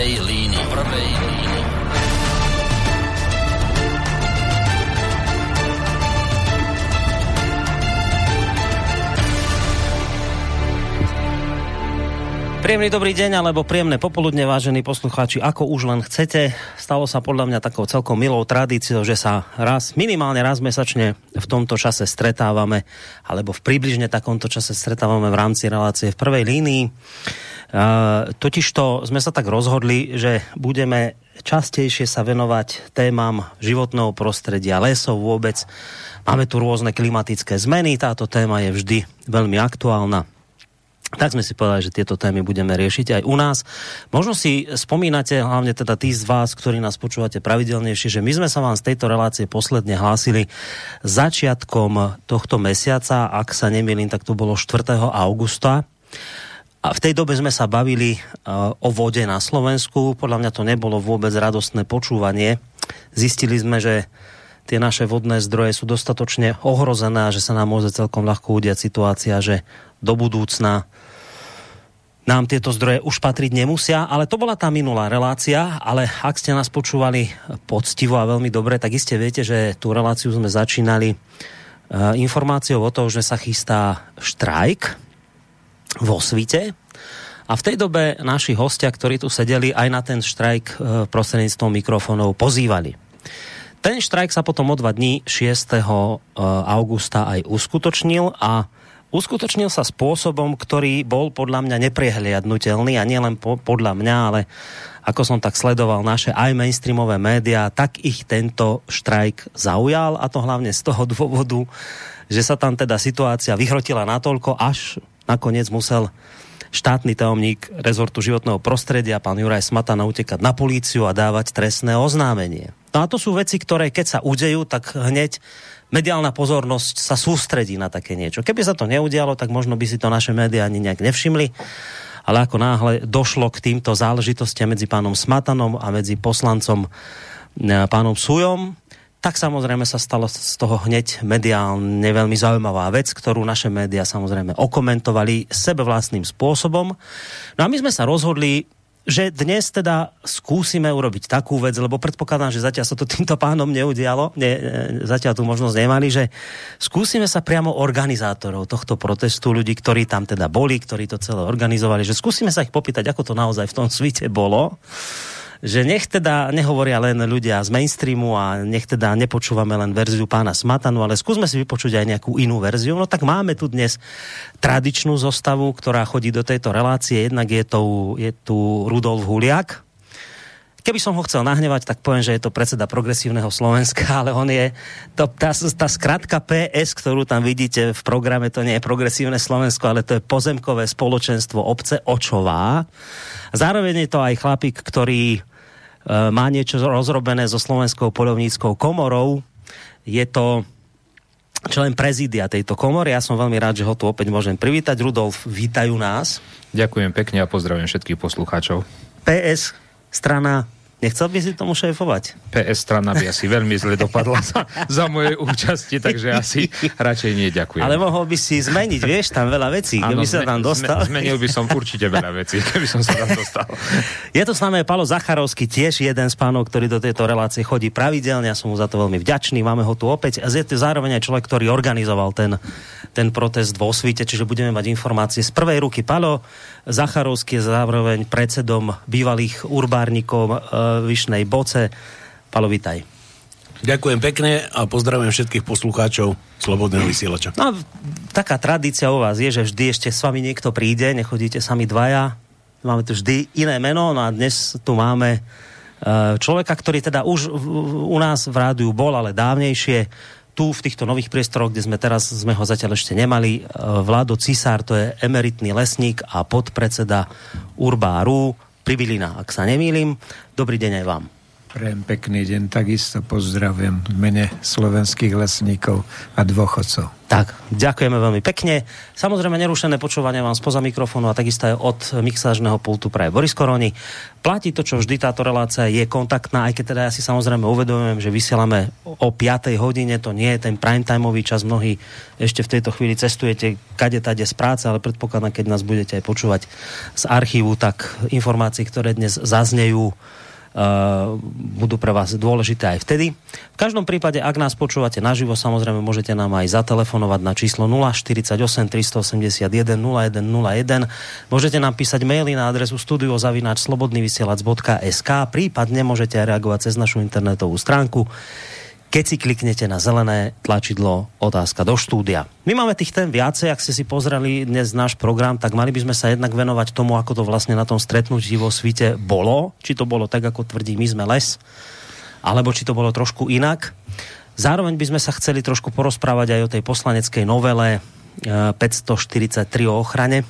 prvej línii. Prvej línii. Príjemný dobrý deň, alebo príjemné popoludne, vážení poslucháči, ako už len chcete. Stalo sa podľa mňa takou celkom milou tradíciou, že sa raz, minimálne raz mesačne v tomto čase stretávame, alebo v približne takomto čase stretávame v rámci relácie v prvej línii. Totižto sme sa tak rozhodli, že budeme častejšie sa venovať témam životného prostredia, lesov vôbec. Máme tu rôzne klimatické zmeny, táto téma je vždy veľmi aktuálna tak sme si povedali, že tieto témy budeme riešiť aj u nás. Možno si spomínate, hlavne teda tí z vás, ktorí nás počúvate pravidelnejšie, že my sme sa vám z tejto relácie posledne hlásili začiatkom tohto mesiaca, ak sa nemýlim, tak to bolo 4. augusta. A v tej dobe sme sa bavili uh, o vode na Slovensku. Podľa mňa to nebolo vôbec radostné počúvanie. Zistili sme, že tie naše vodné zdroje sú dostatočne ohrozené a že sa nám môže celkom ľahko udiať situácia, že do budúcna nám tieto zdroje už patriť nemusia, ale to bola tá minulá relácia, ale ak ste nás počúvali poctivo a veľmi dobre, tak iste viete, že tú reláciu sme začínali uh, informáciou o tom, že sa chystá štrajk vo svite a v tej dobe naši hostia, ktorí tu sedeli, aj na ten štrajk uh, prostredníctvom mikrofónov pozývali. Ten štrajk sa potom o dva dní 6. augusta aj uskutočnil a uskutočnil sa spôsobom, ktorý bol podľa mňa nepriehliadnutelný a nielen po, podľa mňa, ale ako som tak sledoval naše aj mainstreamové médiá, tak ich tento štrajk zaujal a to hlavne z toho dôvodu, že sa tam teda situácia vyhrotila natoľko, až nakoniec musel štátny tajomník rezortu životného prostredia, pán Juraj Smatana, utekať na políciu a dávať trestné oznámenie. No a to sú veci, ktoré keď sa udejú, tak hneď mediálna pozornosť sa sústredí na také niečo. Keby sa to neudialo, tak možno by si to naše médiá ani nejak nevšimli. Ale ako náhle došlo k týmto záležitostiam medzi pánom Smatanom a medzi poslancom e, pánom Sujom, tak samozrejme sa stalo z toho hneď mediálne veľmi zaujímavá vec, ktorú naše médiá samozrejme okomentovali sebe vlastným spôsobom. No a my sme sa rozhodli že dnes teda skúsime urobiť takú vec, lebo predpokladám, že zatiaľ sa to týmto pánom neudialo, ne, zatiaľ tú možnosť nemali, že skúsime sa priamo organizátorov tohto protestu, ľudí, ktorí tam teda boli, ktorí to celé organizovali, že skúsime sa ich popýtať, ako to naozaj v tom svite bolo že nech teda nehovoria len ľudia z mainstreamu a nech teda nepočúvame len verziu pána Smatanu, ale skúsme si vypočuť aj nejakú inú verziu. No tak máme tu dnes tradičnú zostavu, ktorá chodí do tejto relácie. Jednak je, to, je tu Rudolf Huliak, Keby som ho chcel nahnevať, tak poviem, že je to predseda progresívneho Slovenska, ale on je, to, tá, tá skratka PS, ktorú tam vidíte v programe, to nie je progresívne Slovensko, ale to je pozemkové spoločenstvo obce Očová. Zároveň je to aj chlapík, ktorý má niečo rozrobené so Slovenskou polovníckou komorou. Je to člen prezídia tejto komory. Ja som veľmi rád, že ho tu opäť môžem privítať. Rudolf, vítajú nás. Ďakujem pekne a pozdravím všetkých poslucháčov. PS, strana Nechcel by si tomu šéfovať? PS strana by asi veľmi zle dopadla za, za moje účasti, takže asi radšej nie ďakujem. Ale mohol by si zmeniť, vieš, tam veľa vecí, keby ano, sa tam dostal. Zmenil by som určite veľa vecí, keby som sa tam dostal. Je to s nami Palo Zacharovský, tiež jeden z pánov, ktorý do tejto relácie chodí pravidelne, ja som mu za to veľmi vďačný, máme ho tu opäť. A je to zároveň aj človek, ktorý organizoval ten, ten protest vo svite, čiže budeme mať informácie z prvej ruky. Palo, Zacharovský je zároveň predsedom bývalých urbárnikov e, Vyšnej Boce. Palo, vitaj. Ďakujem pekne a pozdravujem všetkých poslucháčov Slobodného vysielača. No, taká tradícia u vás je, že vždy ešte s vami niekto príde, nechodíte sami dvaja. Máme tu vždy iné meno, no a dnes tu máme e, človeka, ktorý teda už u nás v rádiu bol, ale dávnejšie tu v týchto nových priestoroch, kde sme teraz, sme ho zatiaľ ešte nemali, e, Vlado Cisár, to je emeritný lesník a podpredseda Urbáru, Pribilina, ak sa nemýlim. Dobrý deň aj vám. Prajem pekný deň, takisto pozdravujem v mene slovenských lesníkov a dôchodcov. Tak, ďakujeme veľmi pekne. Samozrejme, nerušené počúvanie vám spoza mikrofónu a takisto aj od mixážneho pultu pre Boris Koroni. Platí to, čo vždy táto relácia je kontaktná, aj keď teda ja si samozrejme uvedomujem, že vysielame o 5 hodine, to nie je ten prime timeový čas, mnohí ešte v tejto chvíli cestujete kade tade z práce, ale predpokladám, keď nás budete aj počúvať z archívu, tak informácie, ktoré dnes zaznejú, budú pre vás dôležité aj vtedy. V každom prípade, ak nás počúvate naživo, samozrejme môžete nám aj zatelefonovať na číslo 048 381 0101. Môžete nám písať maily na adresu studiozavináčslobodnyvysielac.sk prípadne môžete reagovať cez našu internetovú stránku keď si kliknete na zelené tlačidlo otázka do štúdia. My máme tých tém viacej, ak ste si pozreli dnes náš program, tak mali by sme sa jednak venovať tomu, ako to vlastne na tom stretnutí vo svite bolo. Či to bolo tak, ako tvrdí my sme les, alebo či to bolo trošku inak. Zároveň by sme sa chceli trošku porozprávať aj o tej poslaneckej novele 543 eh, o ochrane.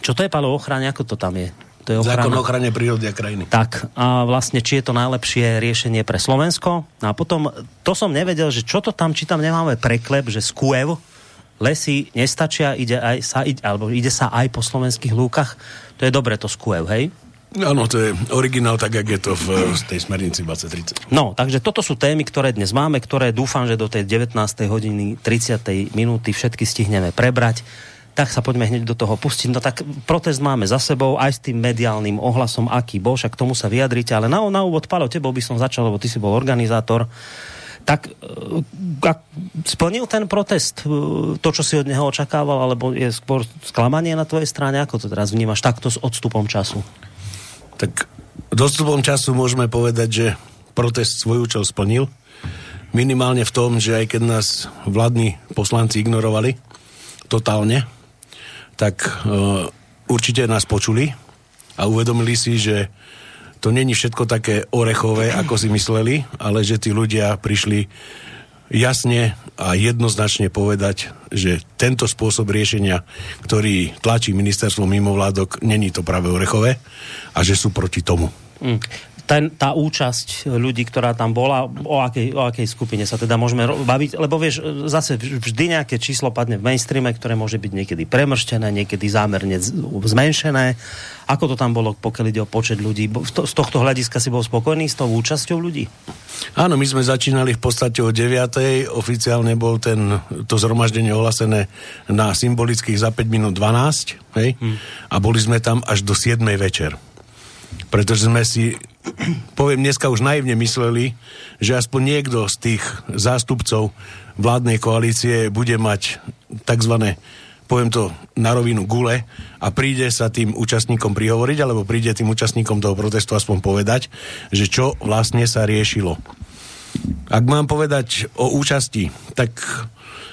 Čo to je, Palo, ochrane? Ako to tam je? To je ochrana. Zákon o ochrane prírody a krajiny. Tak, a vlastne, či je to najlepšie riešenie pre Slovensko. A potom, to som nevedel, že čo to tam, či tam nemáme preklep, že skúev, lesy nestačia, ide, aj sa, ide, alebo ide sa aj po slovenských lúkach. To je dobre, to skúev, hej? Áno, to je originál tak, jak je to v tej smernici 2030. No, takže toto sú témy, ktoré dnes máme, ktoré dúfam, že do tej 19. hodiny 30. minúty všetky stihneme prebrať tak sa poďme hneď do toho pustiť. No tak protest máme za sebou, aj s tým mediálnym ohlasom, aký bol, však k tomu sa vyjadrite, ale na, na úvod, Palo, tebou by som začal, lebo ty si bol organizátor. Tak e, splnil ten protest e, to, čo si od neho očakával, alebo je skôr sklamanie na tvojej strane? Ako to teraz vnímaš takto s odstupom času? Tak s odstupom času môžeme povedať, že protest svoj účel splnil. Minimálne v tom, že aj keď nás vládni poslanci ignorovali totálne, tak uh, určite nás počuli a uvedomili si, že to není všetko také orechové, ako si mysleli, ale že tí ľudia prišli jasne a jednoznačne povedať, že tento spôsob riešenia, ktorý tlačí ministerstvo mimovládok, není to práve orechové a že sú proti tomu. Mm ten, tá účasť ľudí, ktorá tam bola, o akej, o akej skupine sa teda môžeme baviť, lebo vieš, zase vždy nejaké číslo padne v mainstreame, ktoré môže byť niekedy premrštené, niekedy zámerne zmenšené. Ako to tam bolo, pokiaľ ide o počet ľudí? Z tohto hľadiska si bol spokojný s tou účasťou ľudí? Áno, my sme začínali v podstate o 9. Oficiálne bol ten, to zhromaždenie ohlasené na symbolických za 5 minút 12. Hej? Hmm. A boli sme tam až do 7. večer pretože sme si, poviem dneska už naivne mysleli, že aspoň niekto z tých zástupcov vládnej koalície bude mať tzv. poviem to na rovinu gule a príde sa tým účastníkom prihovoriť, alebo príde tým účastníkom toho protestu aspoň povedať, že čo vlastne sa riešilo. Ak mám povedať o účasti, tak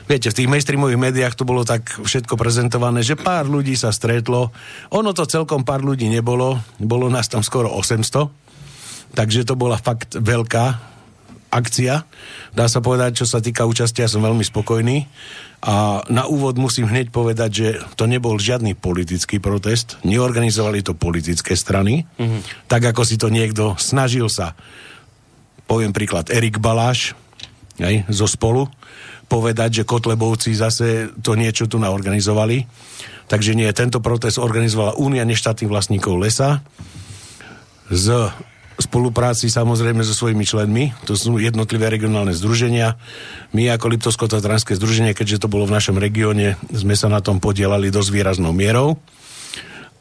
viete, v tých mainstreamových médiách to bolo tak všetko prezentované, že pár ľudí sa stretlo. Ono to celkom pár ľudí nebolo, bolo nás tam skoro 800, takže to bola fakt veľká akcia. Dá sa povedať, čo sa týka účasti, ja som veľmi spokojný. A na úvod musím hneď povedať, že to nebol žiadny politický protest, neorganizovali to politické strany, mm-hmm. tak ako si to niekto snažil sa. Poviem príklad, Erik Baláš, aj, zo spolu, povedať, že Kotlebovci zase to niečo tu naorganizovali. Takže nie, tento protest organizovala Únia neštátnych vlastníkov lesa z spolupráci samozrejme so svojimi členmi, to sú jednotlivé regionálne združenia. My ako Liptovsko-Tatranské združenie, keďže to bolo v našom regióne, sme sa na tom podielali dosť výraznou mierou.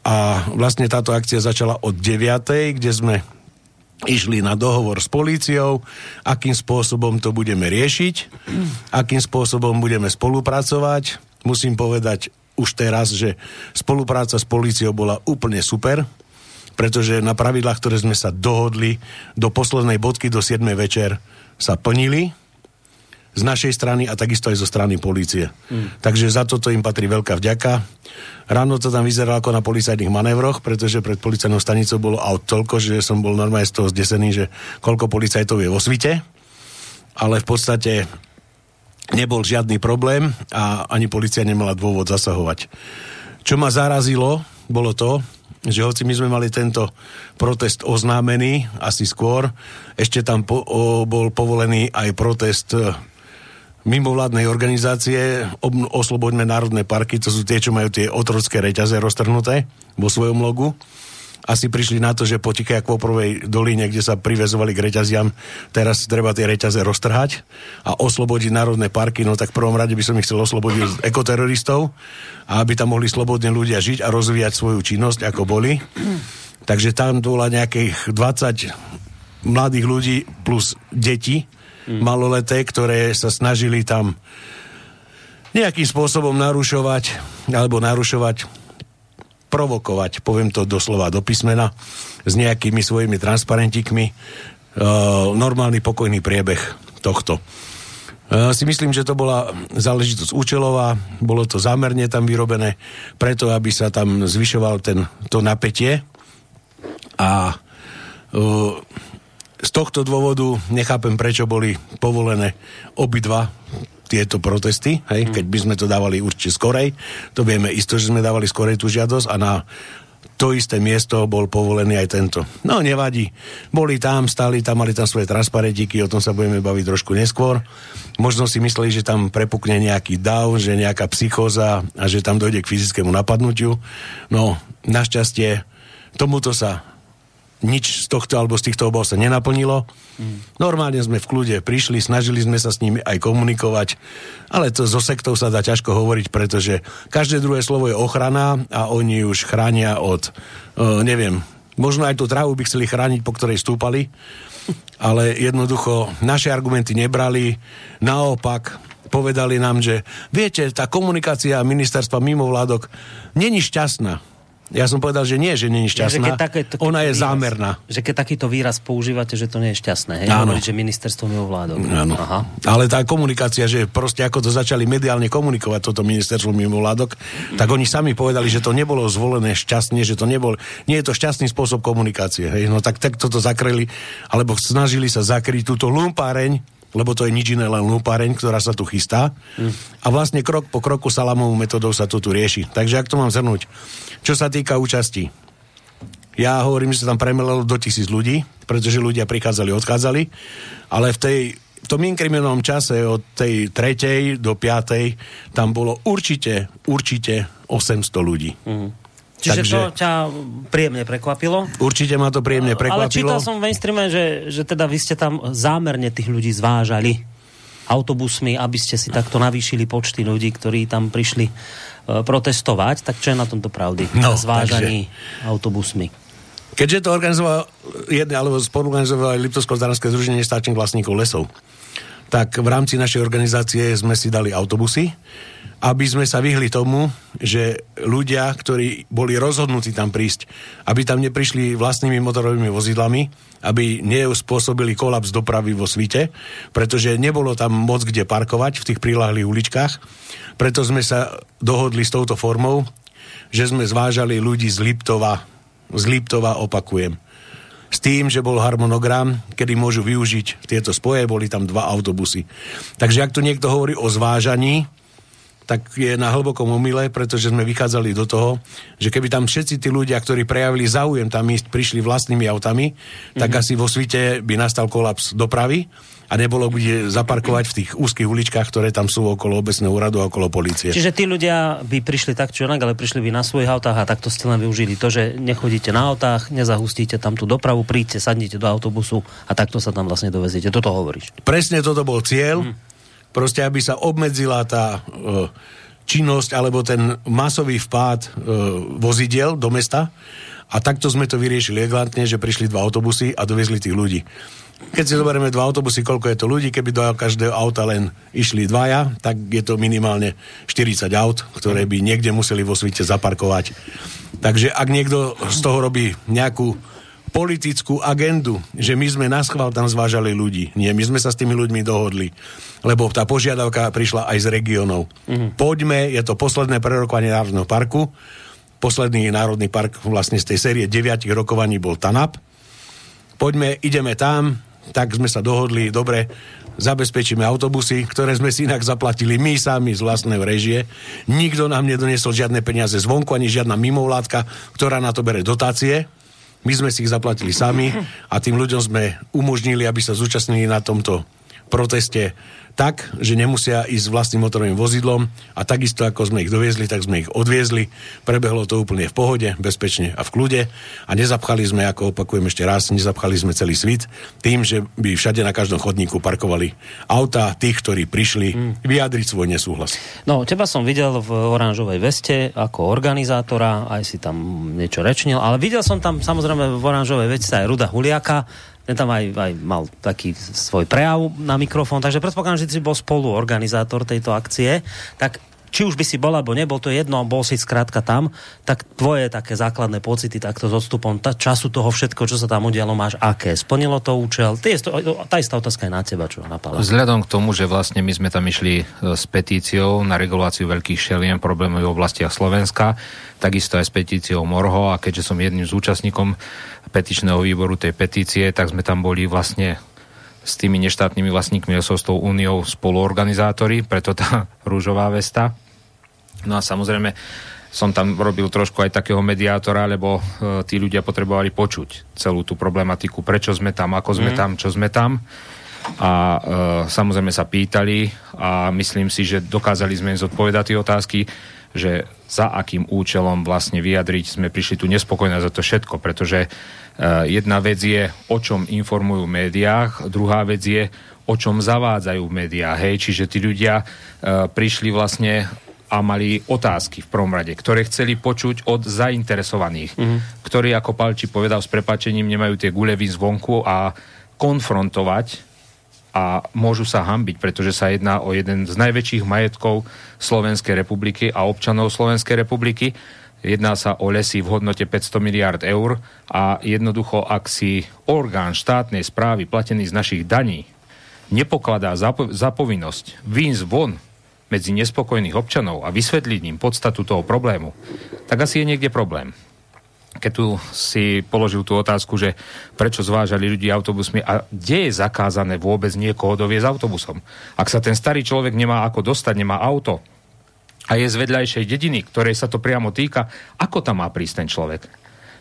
A vlastne táto akcia začala od 9. kde sme išli na dohovor s políciou, akým spôsobom to budeme riešiť, akým spôsobom budeme spolupracovať. Musím povedať už teraz, že spolupráca s políciou bola úplne super, pretože na pravidlách, ktoré sme sa dohodli do poslednej bodky, do 7. večer, sa plnili z našej strany a takisto aj zo strany polície. Mm. Takže za toto im patrí veľká vďaka. Ráno to tam vyzeralo ako na policajných manévroch, pretože pred policajnou stanicou bolo aut toľko, že som bol normálne z toho zdesený, že koľko policajtov je vo svite. Ale v podstate nebol žiadny problém a ani policia nemala dôvod zasahovať. Čo ma zarazilo, bolo to, že hoci my sme mali tento protest oznámený asi skôr, ešte tam po, o, bol povolený aj protest e, mimovládnej organizácie ob, Osloboďme národné parky, to sú tie, čo majú tie otrocké reťaze roztrhnuté vo svojom logu. Asi prišli na to, že po Tikej Akvoprovej doline, kde sa privezovali k reťaziam, teraz treba tie reťaze roztrhať a oslobodiť národné parky, no tak v prvom rade by som ich chcel oslobodiť z ekoteroristov aby tam mohli slobodne ľudia žiť a rozvíjať svoju činnosť, ako boli. Takže tam bola nejakých 20 mladých ľudí plus deti maloleté, ktoré sa snažili tam nejakým spôsobom narušovať alebo narušovať provokovať, poviem to doslova do písmena, s nejakými svojimi transparentikmi, uh, normálny pokojný priebeh tohto. Uh, si myslím, že to bola záležitosť účelová, bolo to zámerne tam vyrobené, preto aby sa tam zvyšoval ten, to napätie a uh, z tohto dôvodu nechápem, prečo boli povolené obidva tieto protesty, hej, mm. keď by sme to dávali určite skorej, to vieme isto, že sme dávali skorej tú žiadosť a na to isté miesto bol povolený aj tento. No nevadí. Boli tam, stali tam, mali tam svoje transparentiky, o tom sa budeme baviť trošku neskôr. Možno si mysleli, že tam prepukne nejaký dav, že nejaká psychóza a že tam dojde k fyzickému napadnutiu. No, našťastie tomuto sa nič z tohto alebo z týchto obav sa nenaplnilo. Mm. Normálne sme v kľude prišli, snažili sme sa s nimi aj komunikovať, ale to so sektou sa dá ťažko hovoriť, pretože každé druhé slovo je ochrana a oni už chránia od, uh, neviem, možno aj tú trávu by chceli chrániť, po ktorej stúpali, ale jednoducho naše argumenty nebrali, naopak povedali nám, že viete, tá komunikácia ministerstva mimovládok není šťastná ja som povedal, že nie, že je šťastná. Ja, také, to, Ona je výraz, zámerná. Že keď takýto výraz používate, že to nie je šťastné. Hej? Áno. Hovoriť, že ministerstvo mimo vládok. Áno. Aha. Ale tá komunikácia, že proste ako to začali mediálne komunikovať toto ministerstvo mimo vládok, mm. tak oni sami povedali, že to nebolo zvolené šťastne, že to nebol, nie je to šťastný spôsob komunikácie. Hej? No tak, tak toto zakreli, alebo snažili sa zakryť túto lumpáreň, lebo to je nič iné, len lúpareň, ktorá sa tu chystá. Mm. A vlastne krok po kroku salamovou metodou sa to tu rieši. Takže ak to mám zhrnúť, čo sa týka účasti, ja hovorím, že sa tam premelalo do tisíc ľudí, pretože ľudia prichádzali, odchádzali, ale v tej v tom inkriminálnom čase od tej tretej do piatej tam bolo určite, určite 800 ľudí. Mm. Čiže Takže, to ťa príjemne prekvapilo? Určite ma to príjemne prekvapilo. Ale čítal som v mainstreame, že, že teda vy ste tam zámerne tých ľudí zvážali autobusmi, aby ste si takto navýšili počty ľudí, ktorí tam prišli uh, protestovať. Tak čo je na tomto pravdy? No, Zvážaní takže... autobusmi. Keďže to organizoval jedné, alebo spoluorganizoval Liptovsko-Zdaranské združenie státnych vlastníkov lesov, tak v rámci našej organizácie sme si dali autobusy, aby sme sa vyhli tomu, že ľudia, ktorí boli rozhodnutí tam prísť, aby tam neprišli vlastnými motorovými vozidlami, aby neuspôsobili kolaps dopravy vo svite, pretože nebolo tam moc kde parkovať v tých prilahlých uličkách. Preto sme sa dohodli s touto formou, že sme zvážali ľudí z Liptova, z Liptova opakujem, s tým, že bol harmonogram, kedy môžu využiť tieto spoje, boli tam dva autobusy. Takže ak tu niekto hovorí o zvážaní, tak je na hlbokom omyle, pretože sme vychádzali do toho, že keby tam všetci tí ľudia, ktorí prejavili záujem tam ísť, prišli vlastnými autami, mm-hmm. tak mhm. asi vo svite by nastal kolaps dopravy a nebolo kde zaparkovať v tých úzkých uličkách, ktoré tam sú okolo obecného úradu a okolo policie. Čiže tí ľudia by prišli tak či onak, ale prišli by na svojich autách a takto ste len využili to, že nechodíte na autách, nezahustíte tam tú dopravu, príďte, sadnite do autobusu a takto sa tam vlastne doveziete. Toto hovoríš. Presne toto bol cieľ. Mm proste aby sa obmedzila tá e, činnosť alebo ten masový vpád e, vozidiel do mesta a takto sme to vyriešili elegantne, že prišli dva autobusy a dovezli tých ľudí. Keď si zoberieme dva autobusy, koľko je to ľudí, keby do každého auta len išli dvaja, tak je to minimálne 40 aut, ktoré by niekde museli vo svite zaparkovať. Takže ak niekto z toho robí nejakú politickú agendu, že my sme na schvál tam zvážali ľudí. Nie, my sme sa s tými ľuďmi dohodli, lebo tá požiadavka prišla aj z regionov. Mm-hmm. Poďme, je to posledné prerokovanie Národného parku. Posledný Národný park vlastne z tej série 9 rokovaní bol TANAP. Poďme, ideme tam, tak sme sa dohodli, dobre, zabezpečíme autobusy, ktoré sme si inak zaplatili my sami z vlastnej režie. Nikto nám nedoniesol žiadne peniaze zvonku, ani žiadna mimovládka, ktorá na to bere dotácie. My sme si ich zaplatili sami a tým ľuďom sme umožnili, aby sa zúčastnili na tomto proteste tak, že nemusia ísť vlastným motorovým vozidlom a takisto ako sme ich doviezli, tak sme ich odviezli. Prebehlo to úplne v pohode, bezpečne a v kľude a nezapchali sme, ako opakujem ešte raz, nezapchali sme celý svit tým, že by všade na každom chodníku parkovali auta tých, ktorí prišli mm. vyjadriť svoj nesúhlas. No, teba som videl v oranžovej veste ako organizátora, aj si tam niečo rečnil, ale videl som tam samozrejme v oranžovej veste aj Ruda Huliaka, ten tam aj, aj mal taký svoj prejav na mikrofón, takže predpokladám, že si bol spoluorganizátor tejto akcie, tak či už by si bol alebo nebol, to jedno, bol si skrátka tam, tak tvoje také základné pocity takto s odstupom tá, času toho všetko, čo sa tam udialo, máš aké? Splnilo to účel? Ty je tá istá otázka je na teba, čo napadla. Vzhľadom k tomu, že vlastne my sme tam išli e, s petíciou na reguláciu veľkých šeliem problémových v oblastiach Slovenska, takisto aj s petíciou Morho a keďže som jedným z účastníkom petičného výboru tej petície, tak sme tam boli vlastne s tými neštátnymi vlastníkmi so s tou úniou spoluorganizátori, preto tá rúžová vesta. No a samozrejme som tam robil trošku aj takého mediátora, lebo e, tí ľudia potrebovali počuť celú tú problematiku, prečo sme tam, ako sme mm. tam, čo sme tam. A e, samozrejme sa pýtali a myslím si, že dokázali sme im zodpovedať tie otázky, že za akým účelom vlastne vyjadriť sme prišli tu nespokojné za to všetko, pretože jedna vec je, o čom informujú v médiách, druhá vec je, o čom zavádzajú v médiách. Hej, čiže tí ľudia e, prišli vlastne a mali otázky v prvom rade, ktoré chceli počuť od zainteresovaných, mm-hmm. ktorí, ako Palči povedal s prepačením, nemajú tie gulevy zvonku a konfrontovať a môžu sa hambiť, pretože sa jedná o jeden z najväčších majetkov Slovenskej republiky a občanov Slovenskej republiky. Jedná sa o lesy v hodnote 500 miliard eur a jednoducho, ak si orgán štátnej správy platený z našich daní nepokladá za, povinnosť výjsť von medzi nespokojných občanov a vysvetliť im podstatu toho problému, tak asi je niekde problém. Keď tu si položil tú otázku, že prečo zvážali ľudí autobusmi a kde je zakázané vôbec niekoho doviezť autobusom. Ak sa ten starý človek nemá ako dostať, nemá auto a je z vedľajšej dediny, ktorej sa to priamo týka, ako tam má prísť ten človek?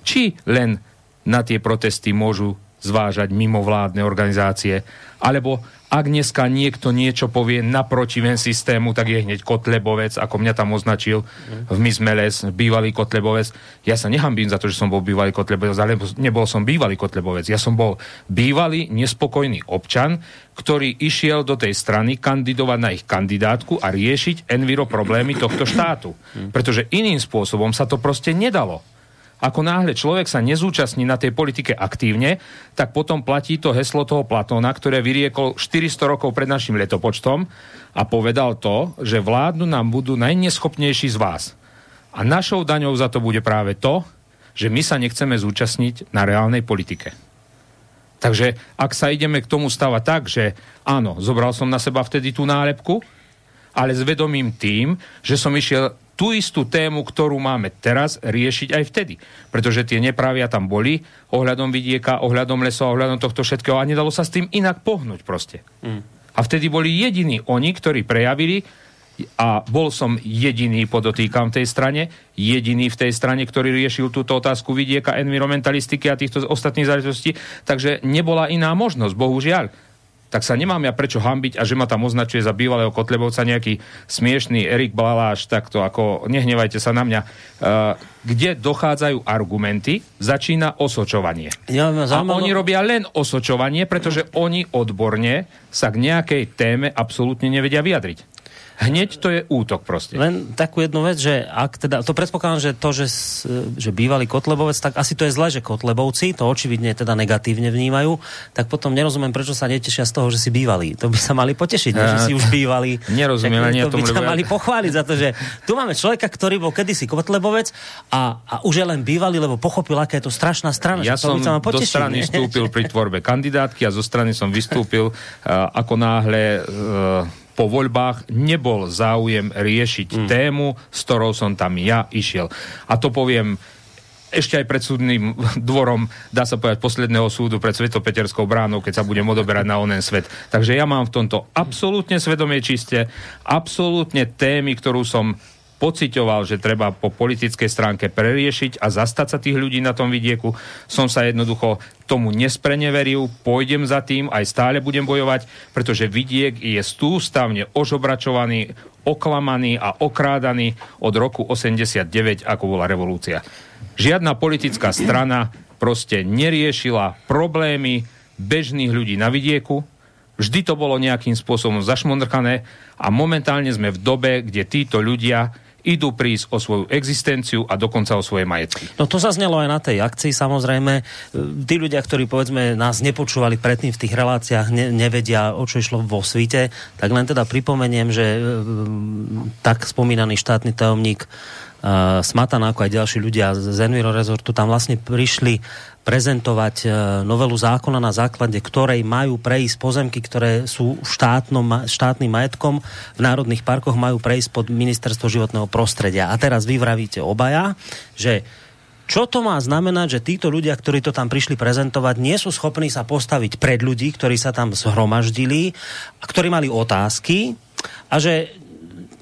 Či len na tie protesty môžu zvážať mimovládne organizácie, alebo ak dneska niekto niečo povie naproti ven systému, tak je hneď Kotlebovec, ako mňa tam označil v Mizmeles, bývalý Kotlebovec. Ja sa nehambím za to, že som bol bývalý Kotlebovec, ale nebol som bývalý Kotlebovec. Ja som bol bývalý, nespokojný občan, ktorý išiel do tej strany kandidovať na ich kandidátku a riešiť enviro problémy tohto štátu. Pretože iným spôsobom sa to proste nedalo ako náhle človek sa nezúčastní na tej politike aktívne, tak potom platí to heslo toho Platóna, ktoré vyriekol 400 rokov pred našim letopočtom a povedal to, že vládnu nám budú najneschopnejší z vás. A našou daňou za to bude práve to, že my sa nechceme zúčastniť na reálnej politike. Takže ak sa ideme k tomu stavať tak, že áno, zobral som na seba vtedy tú nálepku, ale s vedomím tým, že som išiel tú istú tému, ktorú máme teraz, riešiť aj vtedy. Pretože tie nepravia tam boli ohľadom vidieka, ohľadom lesa, ohľadom tohto všetkého a nedalo sa s tým inak pohnúť proste. Mm. A vtedy boli jediní oni, ktorí prejavili a bol som jediný, podotýkam v tej strane, jediný v tej strane, ktorý riešil túto otázku vidieka, environmentalistiky a týchto ostatných záležitostí, takže nebola iná možnosť, bohužiaľ tak sa nemám ja prečo hambiť a že ma tam označuje za bývalého Kotlebovca nejaký smiešný Erik Blaláš, takto ako nehnevajte sa na mňa. Uh, kde dochádzajú argumenty, začína osočovanie. Ja, a oni robia len osočovanie, pretože oni odborne sa k nejakej téme absolútne nevedia vyjadriť. Hneď to je útok proste. Len takú jednu vec, že ak teda, to predpokladám, že to, že, že bývalý Kotlebovec, tak asi to je zle, že Kotlebovci to očividne teda negatívne vnímajú, tak potom nerozumiem, prečo sa netešia z toho, že si bývalý. To by sa mali potešiť, ja, že si už bývalý. Nerozumiem ani to by sa mali pochváliť za to, že tu máme človeka, ktorý bol kedysi Kotlebovec a, a už je len bývalý, lebo pochopil, aká je to strašná strana. Ja som sa do strany vstúpil pri tvorbe kandidátky a zo strany som vystúpil uh, ako náhle uh, po voľbách nebol záujem riešiť mm. tému, s ktorou som tam ja išiel. A to poviem ešte aj pred súdnym dvorom, dá sa povedať, posledného súdu pred Svetopeterskou bránou, keď sa budem odoberať na onen svet. Takže ja mám v tomto absolútne svedomie čiste, absolútne témy, ktorú som pocitoval, že treba po politickej stránke preriešiť a zastať sa tých ľudí na tom vidieku. Som sa jednoducho tomu nespreneveril, pôjdem za tým, aj stále budem bojovať, pretože vidiek je stústavne ožobračovaný, oklamaný a okrádaný od roku 89, ako bola revolúcia. Žiadna politická strana proste neriešila problémy bežných ľudí na vidieku, vždy to bolo nejakým spôsobom zašmondrchané a momentálne sme v dobe, kde títo ľudia idú prísť o svoju existenciu a dokonca o svoje majetky. No to zaznelo aj na tej akcii, samozrejme. Tí ľudia, ktorí povedzme nás nepočúvali predtým v tých reláciách, ne, nevedia, o čo išlo vo svite, tak len teda pripomeniem, že e, tak spomínaný štátny tajomník uh, Smatana, ako aj ďalší ľudia z Enviro Resortu, tam vlastne prišli prezentovať e, novelu zákona, na základe ktorej majú prejsť pozemky, ktoré sú štátnom, štátnym majetkom v národných parkoch, majú prejsť pod ministerstvo životného prostredia. A teraz vy vravíte obaja, že čo to má znamenať, že títo ľudia, ktorí to tam prišli prezentovať, nie sú schopní sa postaviť pred ľudí, ktorí sa tam zhromaždili a ktorí mali otázky a že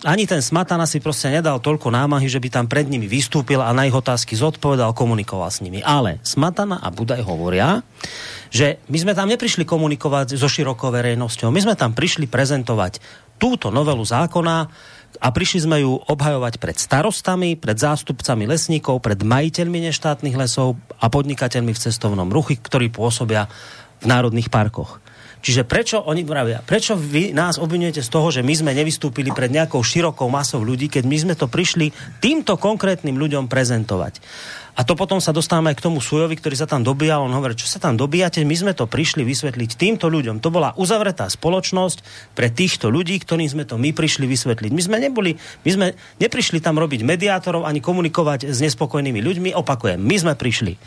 ani ten Smatana si proste nedal toľko námahy, že by tam pred nimi vystúpil a na ich otázky zodpovedal, komunikoval s nimi. Ale Smatana a Budaj hovoria, že my sme tam neprišli komunikovať so širokou verejnosťou, my sme tam prišli prezentovať túto novelu zákona a prišli sme ju obhajovať pred starostami, pred zástupcami lesníkov, pred majiteľmi neštátnych lesov a podnikateľmi v cestovnom ruchy, ktorí pôsobia v národných parkoch. Čiže prečo oni vravia, prečo vy nás obvinujete z toho, že my sme nevystúpili pred nejakou širokou masou ľudí, keď my sme to prišli týmto konkrétnym ľuďom prezentovať. A to potom sa dostávame aj k tomu Sujovi, ktorý sa tam dobíja. On hovorí, čo sa tam dobíjate, my sme to prišli vysvetliť týmto ľuďom. To bola uzavretá spoločnosť pre týchto ľudí, ktorým sme to my prišli vysvetliť. My sme neboli, my sme neprišli tam robiť mediátorov ani komunikovať s nespokojnými ľuďmi. Opakujem, my sme prišli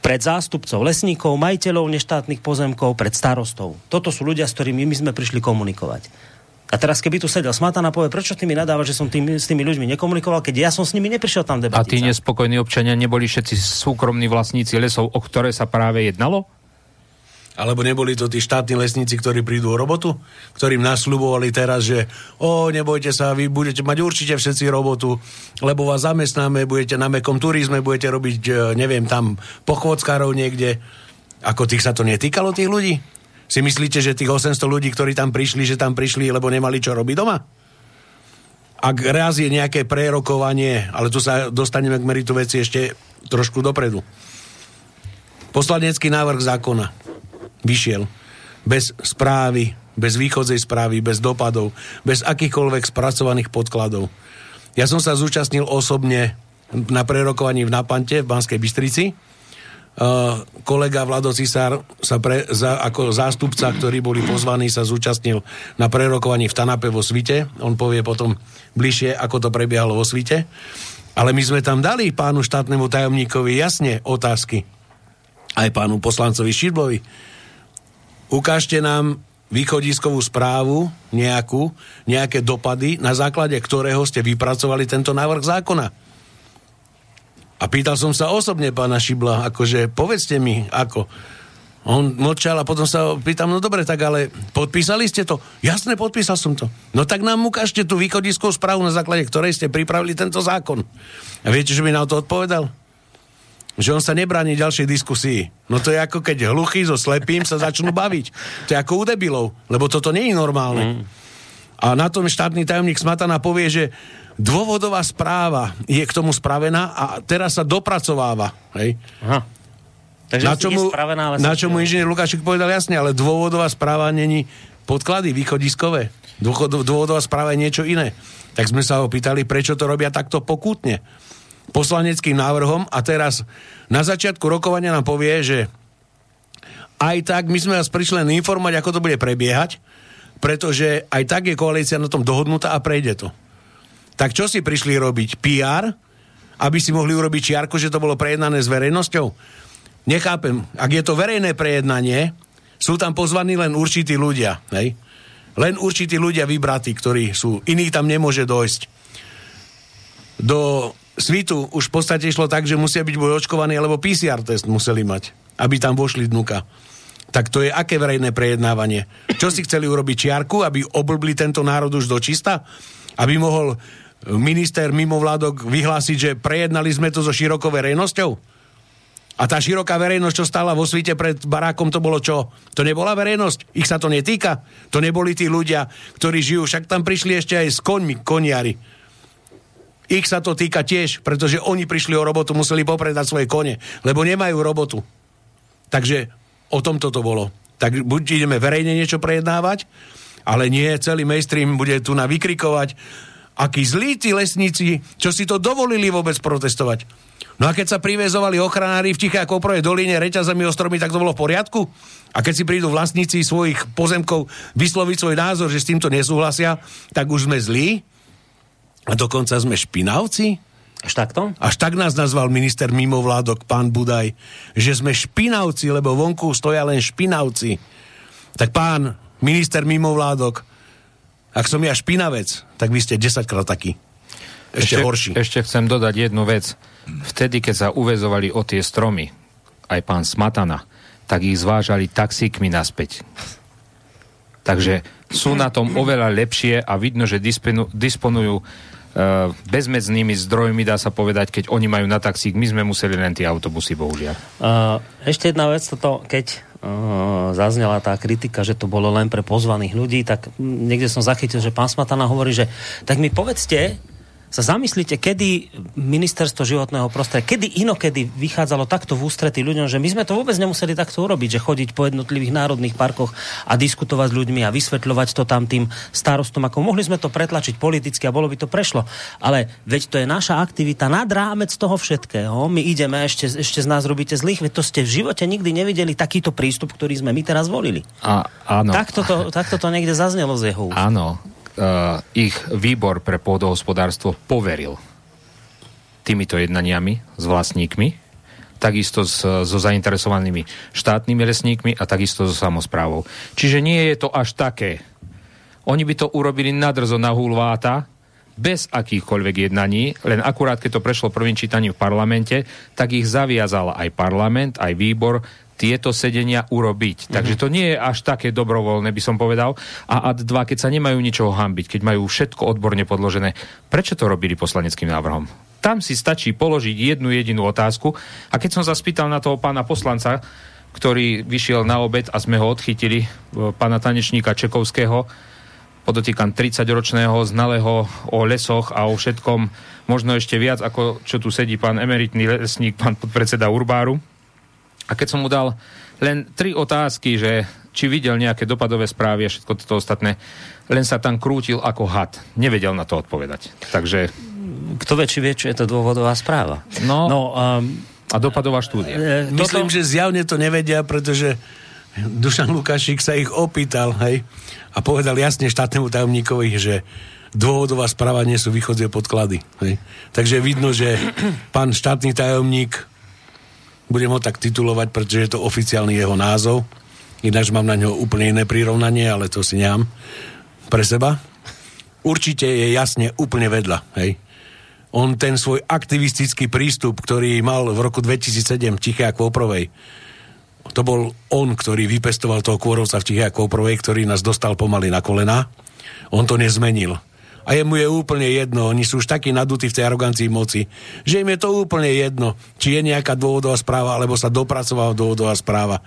pred zástupcov lesníkov, majiteľov neštátnych pozemkov, pred starostov. Toto sú ľudia, s ktorými my sme prišli komunikovať. A teraz, keby tu sedel Smatana, povie, prečo ty mi nadávaš, že som tým, s tými ľuďmi nekomunikoval, keď ja som s nimi neprišiel tam debatiť. A tí nespokojní občania neboli všetci súkromní vlastníci lesov, o ktoré sa práve jednalo? Alebo neboli to tí štátni lesníci, ktorí prídu o robotu? Ktorým nasľubovali teraz, že o, nebojte sa, vy budete mať určite všetci robotu, lebo vás zamestnáme, budete na mekom turizme, budete robiť, e, neviem, tam pochôdzkárov niekde. Ako tých sa to netýkalo, tých ľudí? Si myslíte, že tých 800 ľudí, ktorí tam prišli, že tam prišli, lebo nemali čo robiť doma? Ak raz je nejaké prerokovanie, ale tu sa dostaneme k meritu veci ešte trošku dopredu. Poslanecký návrh zákona vyšiel. Bez správy, bez východzej správy, bez dopadov, bez akýchkoľvek spracovaných podkladov. Ja som sa zúčastnil osobne na prerokovaní v Napante v Banskej Bystrici. Uh, kolega Vlado Cisár sa pre, za, ako zástupca, ktorí boli pozvaní, sa zúčastnil na prerokovaní v Tanape vo Svite. On povie potom bližšie, ako to prebiehalo vo Svite. Ale my sme tam dali pánu štátnemu tajomníkovi jasne otázky. Aj pánu poslancovi Šidlovi ukážte nám východiskovú správu nejakú, nejaké dopady, na základe ktorého ste vypracovali tento návrh zákona. A pýtal som sa osobne pána Šibla, akože povedzte mi, ako. On mlčal a potom sa pýtam, no dobre, tak ale podpísali ste to? Jasne, podpísal som to. No tak nám ukážte tú východiskovú správu, na základe ktorej ste pripravili tento zákon. A viete, že by na to odpovedal? Že on sa nebráni ďalšej diskusii. No to je ako keď hluchý so slepým sa začnú baviť. To je ako u debilov, lebo toto nie je normálne. Mm. A na tom štátny tajomník Smatana povie, že dôvodová správa je k tomu spravená a teraz sa dopracováva. Hej? Aha. Takže na čomu, spravená, ale na čomu inžinier Lukášik povedal jasne, ale dôvodová správa není podklady východiskové. Dôvodová správa je niečo iné. Tak sme sa ho pýtali, prečo to robia takto pokútne poslaneckým návrhom a teraz na začiatku rokovania nám povie, že aj tak my sme vás prišli len informovať, ako to bude prebiehať, pretože aj tak je koalícia na tom dohodnutá a prejde to. Tak čo si prišli robiť? PR? Aby si mohli urobiť čiarko, že to bolo prejednané s verejnosťou? Nechápem. Ak je to verejné prejednanie, sú tam pozvaní len určití ľudia. Hej? Len určití ľudia vybratí, ktorí sú. Iných tam nemôže dojsť. Do svitu už v podstate išlo tak, že musia byť buď očkovaní, alebo PCR test museli mať, aby tam vošli dnuka. Tak to je aké verejné prejednávanie? Čo si chceli urobiť čiarku, aby oblbli tento národ už do čista? Aby mohol minister mimovládok vyhlásiť, že prejednali sme to so širokou verejnosťou? A tá široká verejnosť, čo stála vo svite pred barákom, to bolo čo? To nebola verejnosť? Ich sa to netýka? To neboli tí ľudia, ktorí žijú, však tam prišli ešte aj s koňmi, koniari. Ich sa to týka tiež, pretože oni prišli o robotu, museli popredať svoje kone, lebo nemajú robotu. Takže o tomto to bolo. Tak buď ideme verejne niečo prejednávať, ale nie celý mainstream bude tu na vykrikovať, akí zlí tí lesníci, čo si to dovolili vôbec protestovať. No a keď sa privezovali ochranári v Tiché ako prvej doline reťazami ostromy, tak to bolo v poriadku? A keď si prídu vlastníci svojich pozemkov vysloviť svoj názor, že s týmto nesúhlasia, tak už sme zlí? A dokonca sme špinavci? Až takto? Až tak nás nazval minister mimovládok, pán Budaj, že sme špinavci, lebo vonku stoja len špinavci. Tak pán minister mimovládok, ak som ja špinavec, tak vy ste 10 krát taký. Ešte, ešte horší. Ešte chcem dodať jednu vec. Vtedy, keď sa uväzovali o tie stromy, aj pán Smatana, tak ich zvážali taxíkmi naspäť. Takže sú na tom oveľa lepšie a vidno, že disponujú Uh, bezmedznými zdrojmi, dá sa povedať, keď oni majú na taxík, my sme museli len tie autobusy, bohužiaľ. Uh, ešte jedna vec, toto, keď uh, zaznela tá kritika, že to bolo len pre pozvaných ľudí, tak niekde som zachytil, že pán Smatana hovorí, že tak mi povedzte, sa zamyslíte, kedy ministerstvo životného prostredia, kedy inokedy vychádzalo takto v ústretí ľuďom, že my sme to vôbec nemuseli takto urobiť, že chodiť po jednotlivých národných parkoch a diskutovať s ľuďmi a vysvetľovať to tam tým starostom, ako mohli sme to pretlačiť politicky a bolo by to prešlo. Ale veď to je naša aktivita nad rámec toho všetkého. My ideme, ešte, ešte z nás robíte zlých, veď to ste v živote nikdy nevideli takýto prístup, ktorý sme my teraz volili. A, áno. Takto to, takto to niekde zaznelo z jeho úst. Áno, ich výbor pre pôdohospodárstvo poveril týmito jednaniami s vlastníkmi, takisto s, so zainteresovanými štátnymi lesníkmi a takisto so samozprávou. Čiže nie je to až také. Oni by to urobili nadrzo na hulváta, bez akýchkoľvek jednaní, len akurát keď to prešlo prvým čítaním v parlamente, tak ich zaviazal aj parlament, aj výbor tieto sedenia urobiť. Mm-hmm. Takže to nie je až také dobrovoľné, by som povedal. A ad dva, keď sa nemajú ničoho hambiť, keď majú všetko odborne podložené, prečo to robili poslaneckým návrhom? Tam si stačí položiť jednu jedinú otázku. A keď som sa spýtal na toho pána poslanca, ktorý vyšiel na obed a sme ho odchytili, e, pána tanečníka Čekovského, podotýkam 30-ročného, znalého o lesoch a o všetkom, možno ešte viac, ako čo tu sedí pán emeritný lesník, pán podpredseda Urbáru, a keď som mu dal len tri otázky, že či videl nejaké dopadové správy a všetko toto ostatné, len sa tam krútil ako had. Nevedel na to odpovedať. Takže... Kto vie, či vie, čo je to dôvodová správa? No, no um, a dopadová štúdia. E, Myslím, toto... že zjavne to nevedia, pretože Dušan Lukášik sa ich opýtal, hej, a povedal jasne štátnemu tajomníkovi, že dôvodová správa nie sú východzie podklady. Hej. Takže vidno, že pán štátny tajomník budem ho tak titulovať, pretože je to oficiálny jeho názov. Ináč mám na ňo úplne iné prirovnanie, ale to si nemám pre seba. Určite je jasne úplne vedľa. Hej. On ten svoj aktivistický prístup, ktorý mal v roku 2007 Tiché a Kvoprovej, to bol on, ktorý vypestoval toho kôrovca v Tiché a Kvoprovej, ktorý nás dostal pomaly na kolena. On to nezmenil a jemu je úplne jedno, oni sú už takí nadutí v tej arogancii moci, že im je to úplne jedno, či je nejaká dôvodová správa, alebo sa dopracovala dôvodová správa.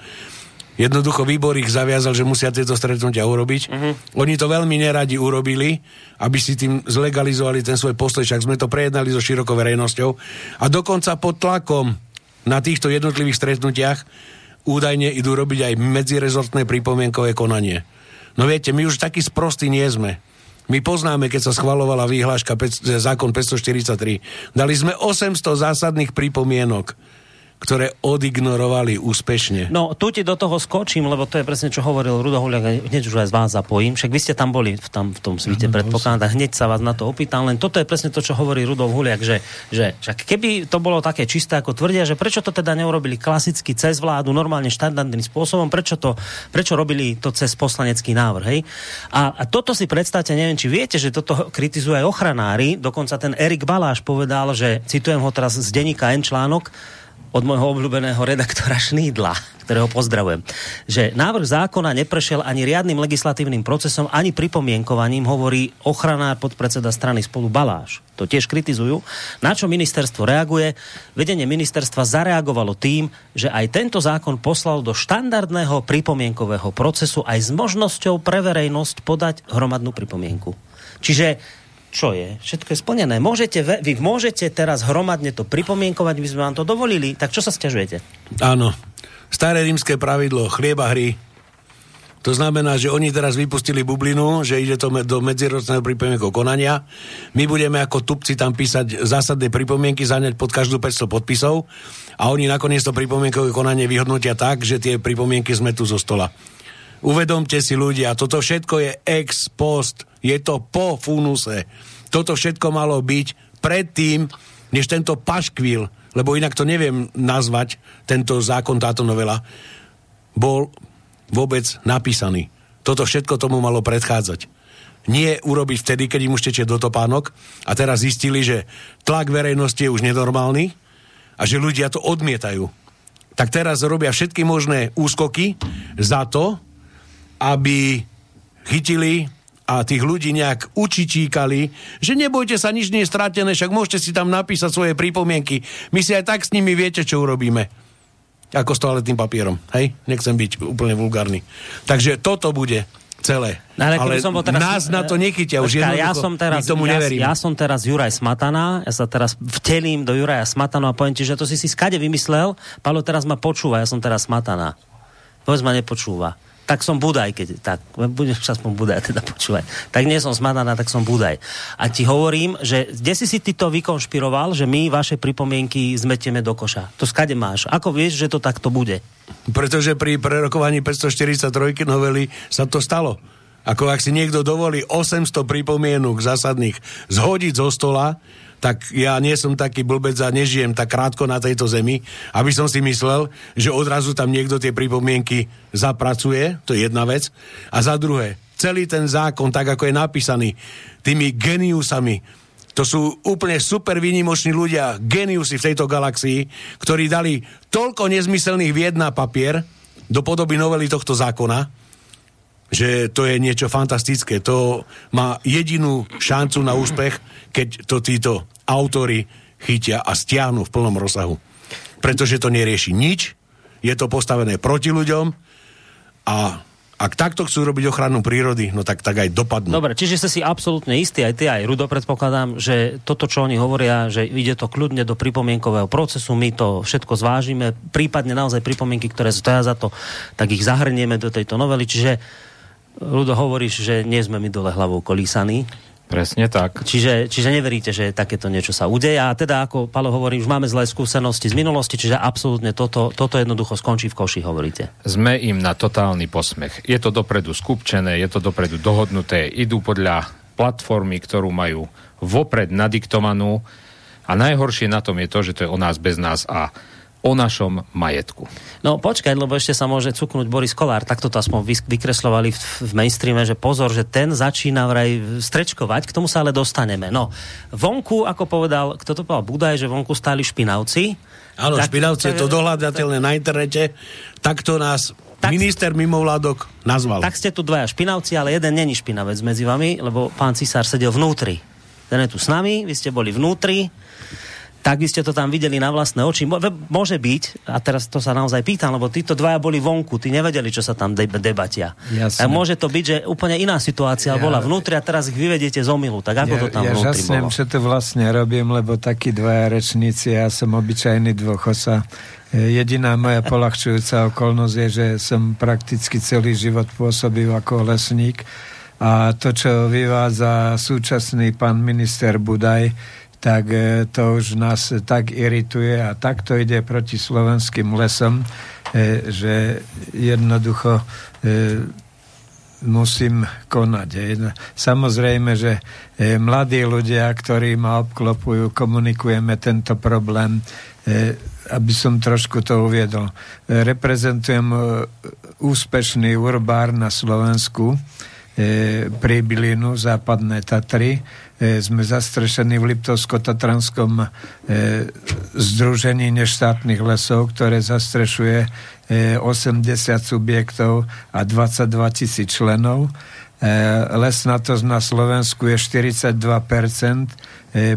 Jednoducho výbor ich zaviazal, že musia tieto stretnutia urobiť. Uh-huh. Oni to veľmi neradi urobili, aby si tým zlegalizovali ten svoj postoj, však sme to prejednali so širokou verejnosťou. A dokonca pod tlakom na týchto jednotlivých stretnutiach údajne idú robiť aj medzirezortné pripomienkové konanie. No viete, my už takí sprostí nie sme. My poznáme, keď sa schvalovala výhláška zákon 543. Dali sme 800 zásadných pripomienok, ktoré odignorovali úspešne. No, tu ti do toho skočím, lebo to je presne, čo hovoril Rudo Huliak, hneď už aj z vás zapojím. Však vy ste tam boli v, tam, v tom svite predpokladám, hneď sa vás na to opýtam, len toto je presne to, čo hovorí Rudolf Huliak, že, že však keby to bolo také čisté, ako tvrdia, že prečo to teda neurobili klasicky cez vládu, normálne štandardným spôsobom, prečo, to, prečo robili to cez poslanecký návrh, hej? A, a toto si predstavte, neviem, či viete, že toto kritizuje aj ochranári, dokonca ten Erik Baláš povedal, že, citujem ho teraz z denníka N článok, od môjho obľúbeného redaktora Šnídla, ktorého pozdravujem, že návrh zákona neprešiel ani riadnym legislatívnym procesom, ani pripomienkovaním, hovorí ochranár podpredseda strany spolu Baláš. To tiež kritizujú. Na čo ministerstvo reaguje? Vedenie ministerstva zareagovalo tým, že aj tento zákon poslal do štandardného pripomienkového procesu aj s možnosťou pre verejnosť podať hromadnú pripomienku. Čiže čo je? Všetko je splnené. Môžete, vy môžete teraz hromadne to pripomienkovať, my sme vám to dovolili, tak čo sa stiažujete? Áno. Staré rímske pravidlo chlieba hry. To znamená, že oni teraz vypustili bublinu, že ide to do medziročného pripomienku konania. My budeme ako tupci tam písať zásadné pripomienky, zaňať pod každú 500 podpisov a oni nakoniec to pripomienkové konanie vyhodnotia tak, že tie pripomienky sme tu zo stola. Uvedomte si ľudia, toto všetko je ex post, je to po funuse. Toto všetko malo byť predtým, než tento paškvil, lebo inak to neviem nazvať, tento zákon, táto novela, bol vôbec napísaný. Toto všetko tomu malo predchádzať. Nie urobiť vtedy, keď im už tečie do topánok a teraz zistili, že tlak verejnosti je už nenormálny a že ľudia to odmietajú. Tak teraz robia všetky možné úskoky za to, aby chytili a tých ľudí nejak učičíkali, že nebojte sa, nič nie je stratené, však môžete si tam napísať svoje pripomienky. My si aj tak s nimi viete, čo urobíme. Ako s toaletným papierom. Hej? Nechcem byť úplne vulgárny. Takže toto bude celé. No, ale, ale som bol teraz, nás na to nechytia. Už ja som teraz, tomu ja, ja som teraz Juraj Smatana, ja sa teraz vtelím do Juraja Smatana a poviem ti, že to si si skade vymyslel. Palo teraz ma počúva, ja som teraz Smatana. Povedz ma nepočúva tak som Budaj, keď tak, budeš aspoň Budaj, teda počúvaj. Tak nie som smadaná, tak som Budaj. A ti hovorím, že kde si si ty to vykonšpiroval, že my vaše pripomienky zmetieme do koša. To skade máš. Ako vieš, že to takto bude? Pretože pri prerokovaní 543 novely sa to stalo. Ako ak si niekto dovolí 800 pripomienok zásadných zhodiť zo stola, tak ja nie som taký blbec a nežijem tak krátko na tejto zemi, aby som si myslel, že odrazu tam niekto tie pripomienky zapracuje, to je jedna vec. A za druhé, celý ten zákon, tak ako je napísaný, tými geniusami, to sú úplne super výnimoční ľudia, geniusy v tejto galaxii, ktorí dali toľko nezmyselných vied na papier do podoby novely tohto zákona, že to je niečo fantastické. To má jedinú šancu na úspech, keď to títo autory chytia a stiahnu v plnom rozsahu. Pretože to nerieši nič, je to postavené proti ľuďom a ak takto chcú robiť ochranu prírody, no tak, tak aj dopadnú. Dobre, čiže ste si absolútne istí, aj ty, aj Rudo, predpokladám, že toto, čo oni hovoria, že ide to kľudne do pripomienkového procesu, my to všetko zvážime, prípadne naozaj pripomienky, ktoré stoja za to, tak ich zahrnieme do tejto novely, čiže Rudo hovoríš, že nie sme my dole hlavou kolísaní, Presne tak. Čiže, čiže neveríte, že takéto niečo sa udeje. A teda, ako Palo hovorí, už máme zlé skúsenosti z minulosti, čiže absolútne toto, toto jednoducho skončí v koši, hovoríte. Sme im na totálny posmech. Je to dopredu skupčené, je to dopredu dohodnuté, idú podľa platformy, ktorú majú vopred nadiktovanú a najhoršie na tom je to, že to je o nás bez nás a o našom majetku. No počkaj, lebo ešte sa môže cuknúť Boris Kolár, takto to aspoň vykreslovali v, v mainstreame, že pozor, že ten začína vraj strečkovať, k tomu sa ale dostaneme. No, vonku, ako povedal, kto to povedal, Budaj, že vonku stáli špinavci. Áno, tak, špinavci je to dohľadateľné na internete, takto nás tak, minister mimovládok nazval. Tak ste tu dvaja špinavci, ale jeden není špinavec medzi vami, lebo pán Cisár sedel vnútri. Ten je tu s nami, vy ste boli vnútri tak by ste to tam videli na vlastné oči. Môže byť, a teraz to sa naozaj pýtam, lebo títo dvaja boli vonku, tí nevedeli, čo sa tam de- debatia. Jasne. A môže to byť, že úplne iná situácia ja, bola vnútri a teraz ich vyvediete z omilu. Tak ako ja, to tam ja vnútri žasnem, bolo? čo to vlastne robím, lebo takí dvaja rečníci, ja som obyčajný dôchosa. Jediná moja polahčujúca okolnosť je, že som prakticky celý život pôsobil ako lesník a to, čo vyvádza súčasný pán minister Budaj, tak e, to už nás tak irituje a takto ide proti slovenským lesom, e, že jednoducho e, musím konať. Samozrejme, že mladí ľudia, ktorí ma obklopujú, komunikujeme tento problém, aby som trošku to uviedol. Reprezentujem úspešný urbár na Slovensku, pri Bilinu, západné Tatry, E, sme zastrešení v Liptovsko-Tatranskom e, združení neštátnych lesov, ktoré zastrešuje 80 e, subjektov a 22 tisíc členov. Lesnatosť na Slovensku je 42%,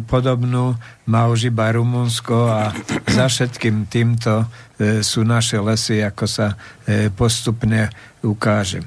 podobnú má už iba Rumunsko a za všetkým týmto sú naše lesy, ako sa postupne ukáže.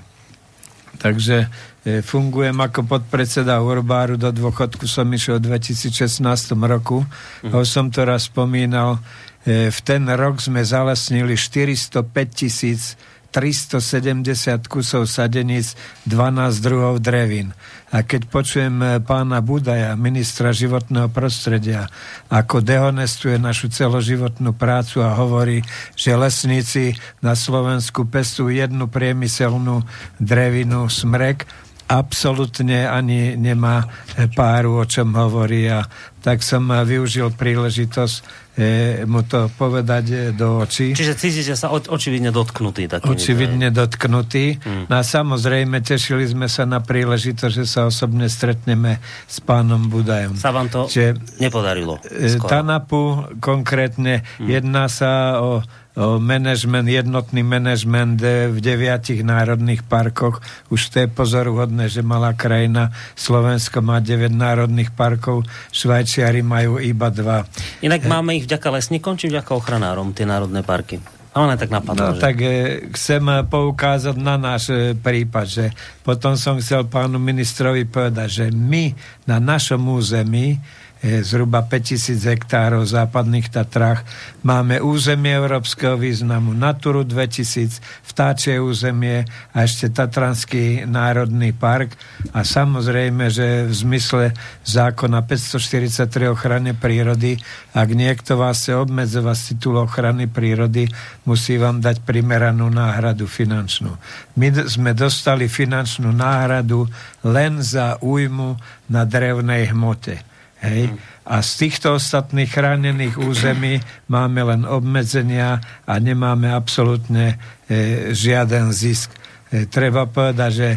Takže E, fungujem ako podpredseda Urbáru, do dôchodku som išiel v 2016 roku. Mm. Už som to raz spomínal. E, v ten rok sme zalesnili 405 tisíc 370 kusov sadeníc, 12 druhov drevín. A keď počujem e, pána Budaja, ministra životného prostredia, ako dehonestuje našu celoživotnú prácu a hovorí, že lesníci na Slovensku pestujú jednu priemyselnú drevinu smrek, absolútne ani nemá páru, o čom hovorí a tak som využil príležitosť e, mu to povedať e, do očí. Čiže cítite sa o, očividne dotknutý. Očividne dotknutý. Hmm. No a samozrejme, tešili sme sa na príležitosť, že sa osobne stretneme s pánom Budajom. Sa vám to Čiže, nepodarilo? E, skoro. Tanapu konkrétne hmm. jedná sa o management, jednotný management eh, v deviatich národných parkoch. Už to je pozoruhodné, že malá krajina Slovensko má 9 národných parkov, Švajčiari majú iba dva. Inak e... máme ich vďaka lesníkom či vďaka ochranárom, tie národné parky? A ona tak napadlo, no, že... tak e, chcem poukázať na náš e, prípad, že potom som chcel pánu ministrovi povedať, že my na našom území zhruba 5000 hektárov v západných Tatrách. Máme územie európskeho významu, Naturu 2000, vtáčie územie a ešte Tatranský národný park. A samozrejme, že v zmysle zákona 543 ochrany prírody, ak niekto vás chce obmedzovať z titulu ochrany prírody, musí vám dať primeranú náhradu finančnú. My sme dostali finančnú náhradu len za újmu na drevnej hmote. Hej? A z týchto ostatných chránených území máme len obmedzenia a nemáme absolútne e, žiaden zisk. E, treba povedať, že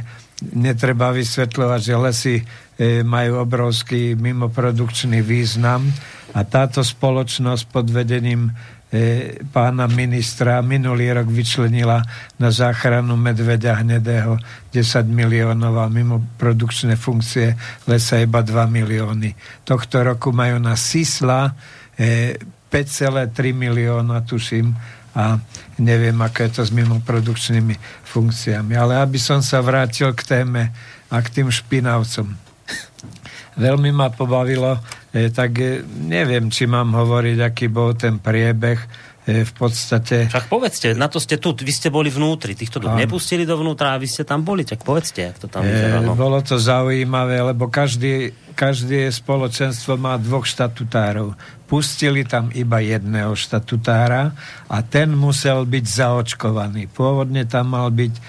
netreba vysvetľovať, že lesy e, majú obrovský mimoprodukčný význam a táto spoločnosť pod vedením pána ministra minulý rok vyčlenila na záchranu medveďa hnedého 10 miliónov a mimo produkčné funkcie lesa iba 2 milióny. Tohto roku majú na Sisla 5,3 e, milióna, tuším, a neviem, aké je to s mimoprodukčnými funkciami. Ale aby som sa vrátil k téme a k tým špinavcom. Veľmi ma pobavilo E, tak e, neviem, či mám hovoriť, aký bol ten priebeh e, v podstate... Však povedzte, na to ste tu, vy ste boli vnútri, týchto tu nepustili dovnútra a vy ste tam boli, tak povedzte, jak to tam vyzerá. No. Bolo to zaujímavé, lebo každý, každé spoločenstvo má dvoch štatutárov pustili tam iba jedného štatutára a ten musel byť zaočkovaný. Pôvodne tam mal byť e,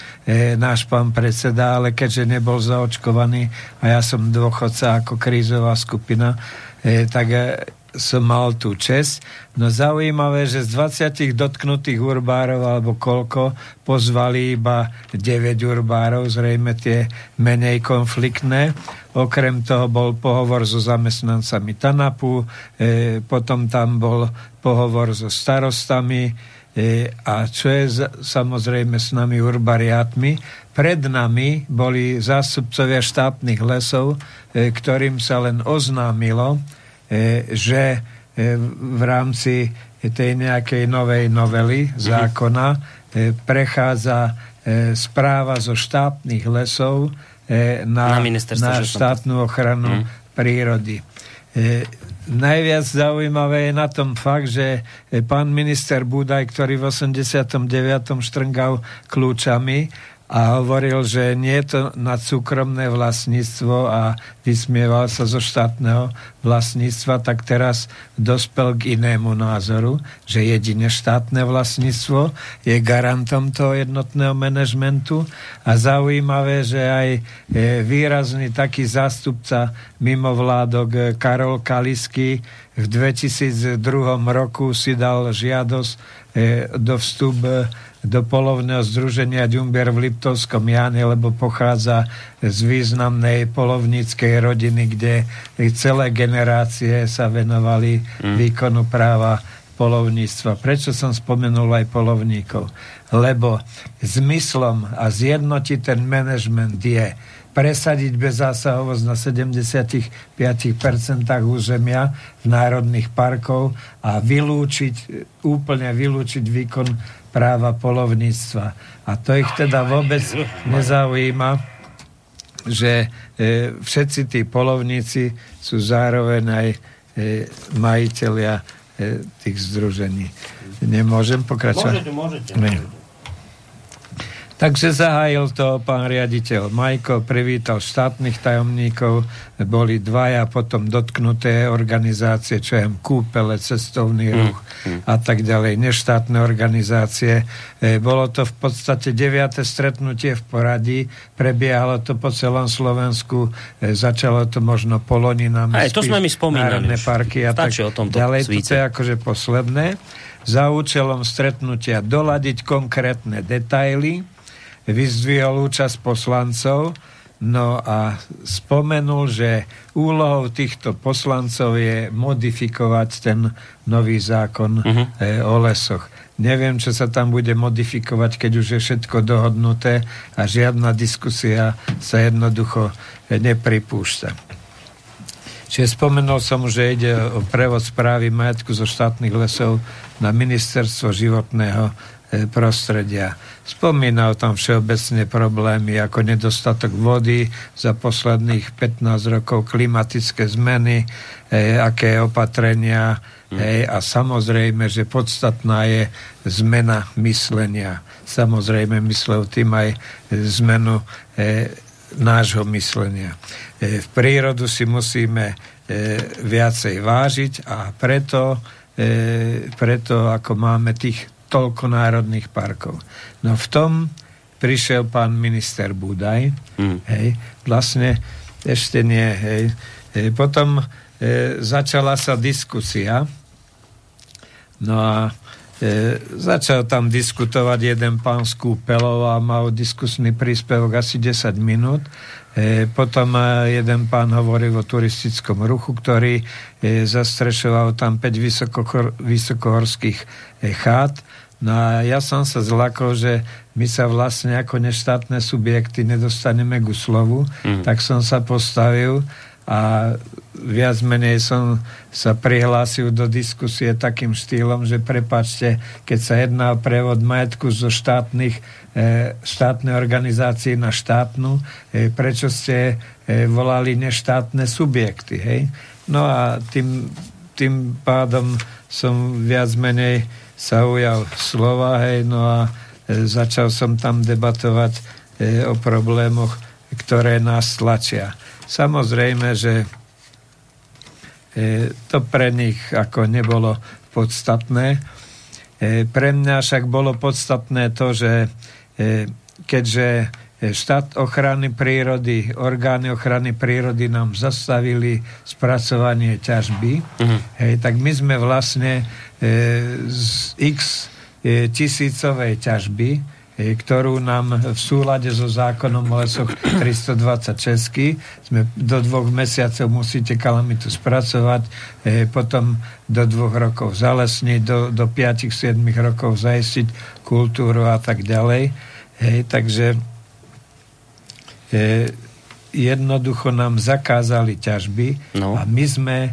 náš pán predseda, ale keďže nebol zaočkovaný a ja som dôchodca ako krízová skupina, e, tak e, som mal tú čest. No zaujímavé, že z 20 dotknutých urbárov, alebo koľko, pozvali iba 9 urbárov, zrejme tie menej konfliktné. Okrem toho bol pohovor so zamestnancami TANAPu, e, potom tam bol pohovor so starostami e, a čo je samozrejme s nami urbariátmi. Pred nami boli zástupcovia štátnych lesov, e, ktorým sa len oznámilo, E, že e, v rámci tej nejakej novej novely mhm. zákona e, prechádza správa zo štátnych lesov na, na, na štátnu ochranu mm. prírody. Najviac zaujímavé je na tom fakt, že pán minister Budaj, ktorý v 89. štrngal kľúčami a hovoril, že nie je to na súkromné vlastníctvo a vysmieval sa zo štátneho vlastníctva, tak teraz dospel k inému názoru, že jedine štátne vlastníctvo je garantom toho jednotného manažmentu. A zaujímavé, že aj e, výrazný taký zástupca mimovládok e, Karol Kalisky v 2002 roku si dal žiadosť e, do vstup do polovného združenia Ďumbier v Liptovskom Jane, lebo pochádza z významnej polovníckej rodiny, kde celé generácie sa venovali mm. výkonu práva polovníctva. Prečo som spomenul aj polovníkov? Lebo zmyslom a zjednotiť ten manažment je presadiť bezzásahovosť na 75% územia v národných parkov a vylúčiť, úplne vylúčiť výkon práva polovníctva. A to ich teda vôbec nezaujíma, že e, všetci tí polovníci sú zároveň aj e, majiteľia e, tých združení. Nemôžem pokračovať? Môžete, môžete. Takže zahájil to pán riaditeľ Majko, privítal štátnych tajomníkov, boli dvaja potom dotknuté organizácie, čo je kúpele, cestovný mm, ruch mm. a tak ďalej, neštátne organizácie. E, bolo to v podstate deviate stretnutie v poradí, prebiehalo to po celom Slovensku, e, začalo to možno Poloninami, Aj, to sme mi spomínali. parky a Stačí tak o tomto ďalej. svíte. To je akože posledné za účelom stretnutia doladiť konkrétne detaily, vyzdvihol účasť poslancov, no a spomenul, že úlohou týchto poslancov je modifikovať ten nový zákon uh-huh. e, o lesoch. Neviem, čo sa tam bude modifikovať, keď už je všetko dohodnuté a žiadna diskusia sa jednoducho nepripúšťa. Čiže spomenul som, že ide o prevod správy majetku zo štátnych lesov na ministerstvo životného E, prostredia. Spomínal tam všeobecne problémy ako nedostatok vody za posledných 15 rokov, klimatické zmeny, e, aké opatrenia mm. e, a samozrejme, že podstatná je zmena myslenia. Samozrejme myslel tým aj zmenu e, nášho myslenia. E, v prírodu si musíme e, viacej vážiť a preto, e, preto ako máme tých toľko národných parkov. No v tom prišiel pán minister Budaj, mm. hej, vlastne ešte nie, hej, hej potom e, začala sa diskusia, no a e, začal tam diskutovať jeden pán z Kúpelov a mal diskusný príspevok asi 10 minút. E, potom e, jeden pán hovoril o turistickom ruchu, ktorý e, zastrešoval tam 5 vysokohor, vysokohorských e, chát No a ja som sa zlakol, že my sa vlastne ako neštátne subjekty nedostaneme ku slovu, mm. tak som sa postavil a viac menej som sa prihlásil do diskusie takým štýlom, že prepačte, keď sa jedná o prevod majetku zo štátnych e, štátnej organizácie na štátnu, e, prečo ste e, volali neštátne subjekty, hej? No a tým, tým pádom som viac menej sa ujal slova, hej, no a e, začal som tam debatovať e, o problémoch, ktoré nás tlačia. Samozrejme, že e, to pre nich ako nebolo podstatné. Pre mňa však bolo podstatné to, že keďže štát ochrany prírody, orgány ochrany prírody nám zastavili spracovanie ťažby, uh-huh. hej, tak my sme vlastne E, z x e, tisícovej ťažby, e, ktorú nám v súlade so zákonom o lesoch 320 česky sme do dvoch mesiacov musíte kalamitu spracovať, potom do dvoch rokov zalesniť, do, do 5-7 rokov zajistiť kultúru a tak ďalej. Hej, takže e, jednoducho nám zakázali ťažby no. a my sme e,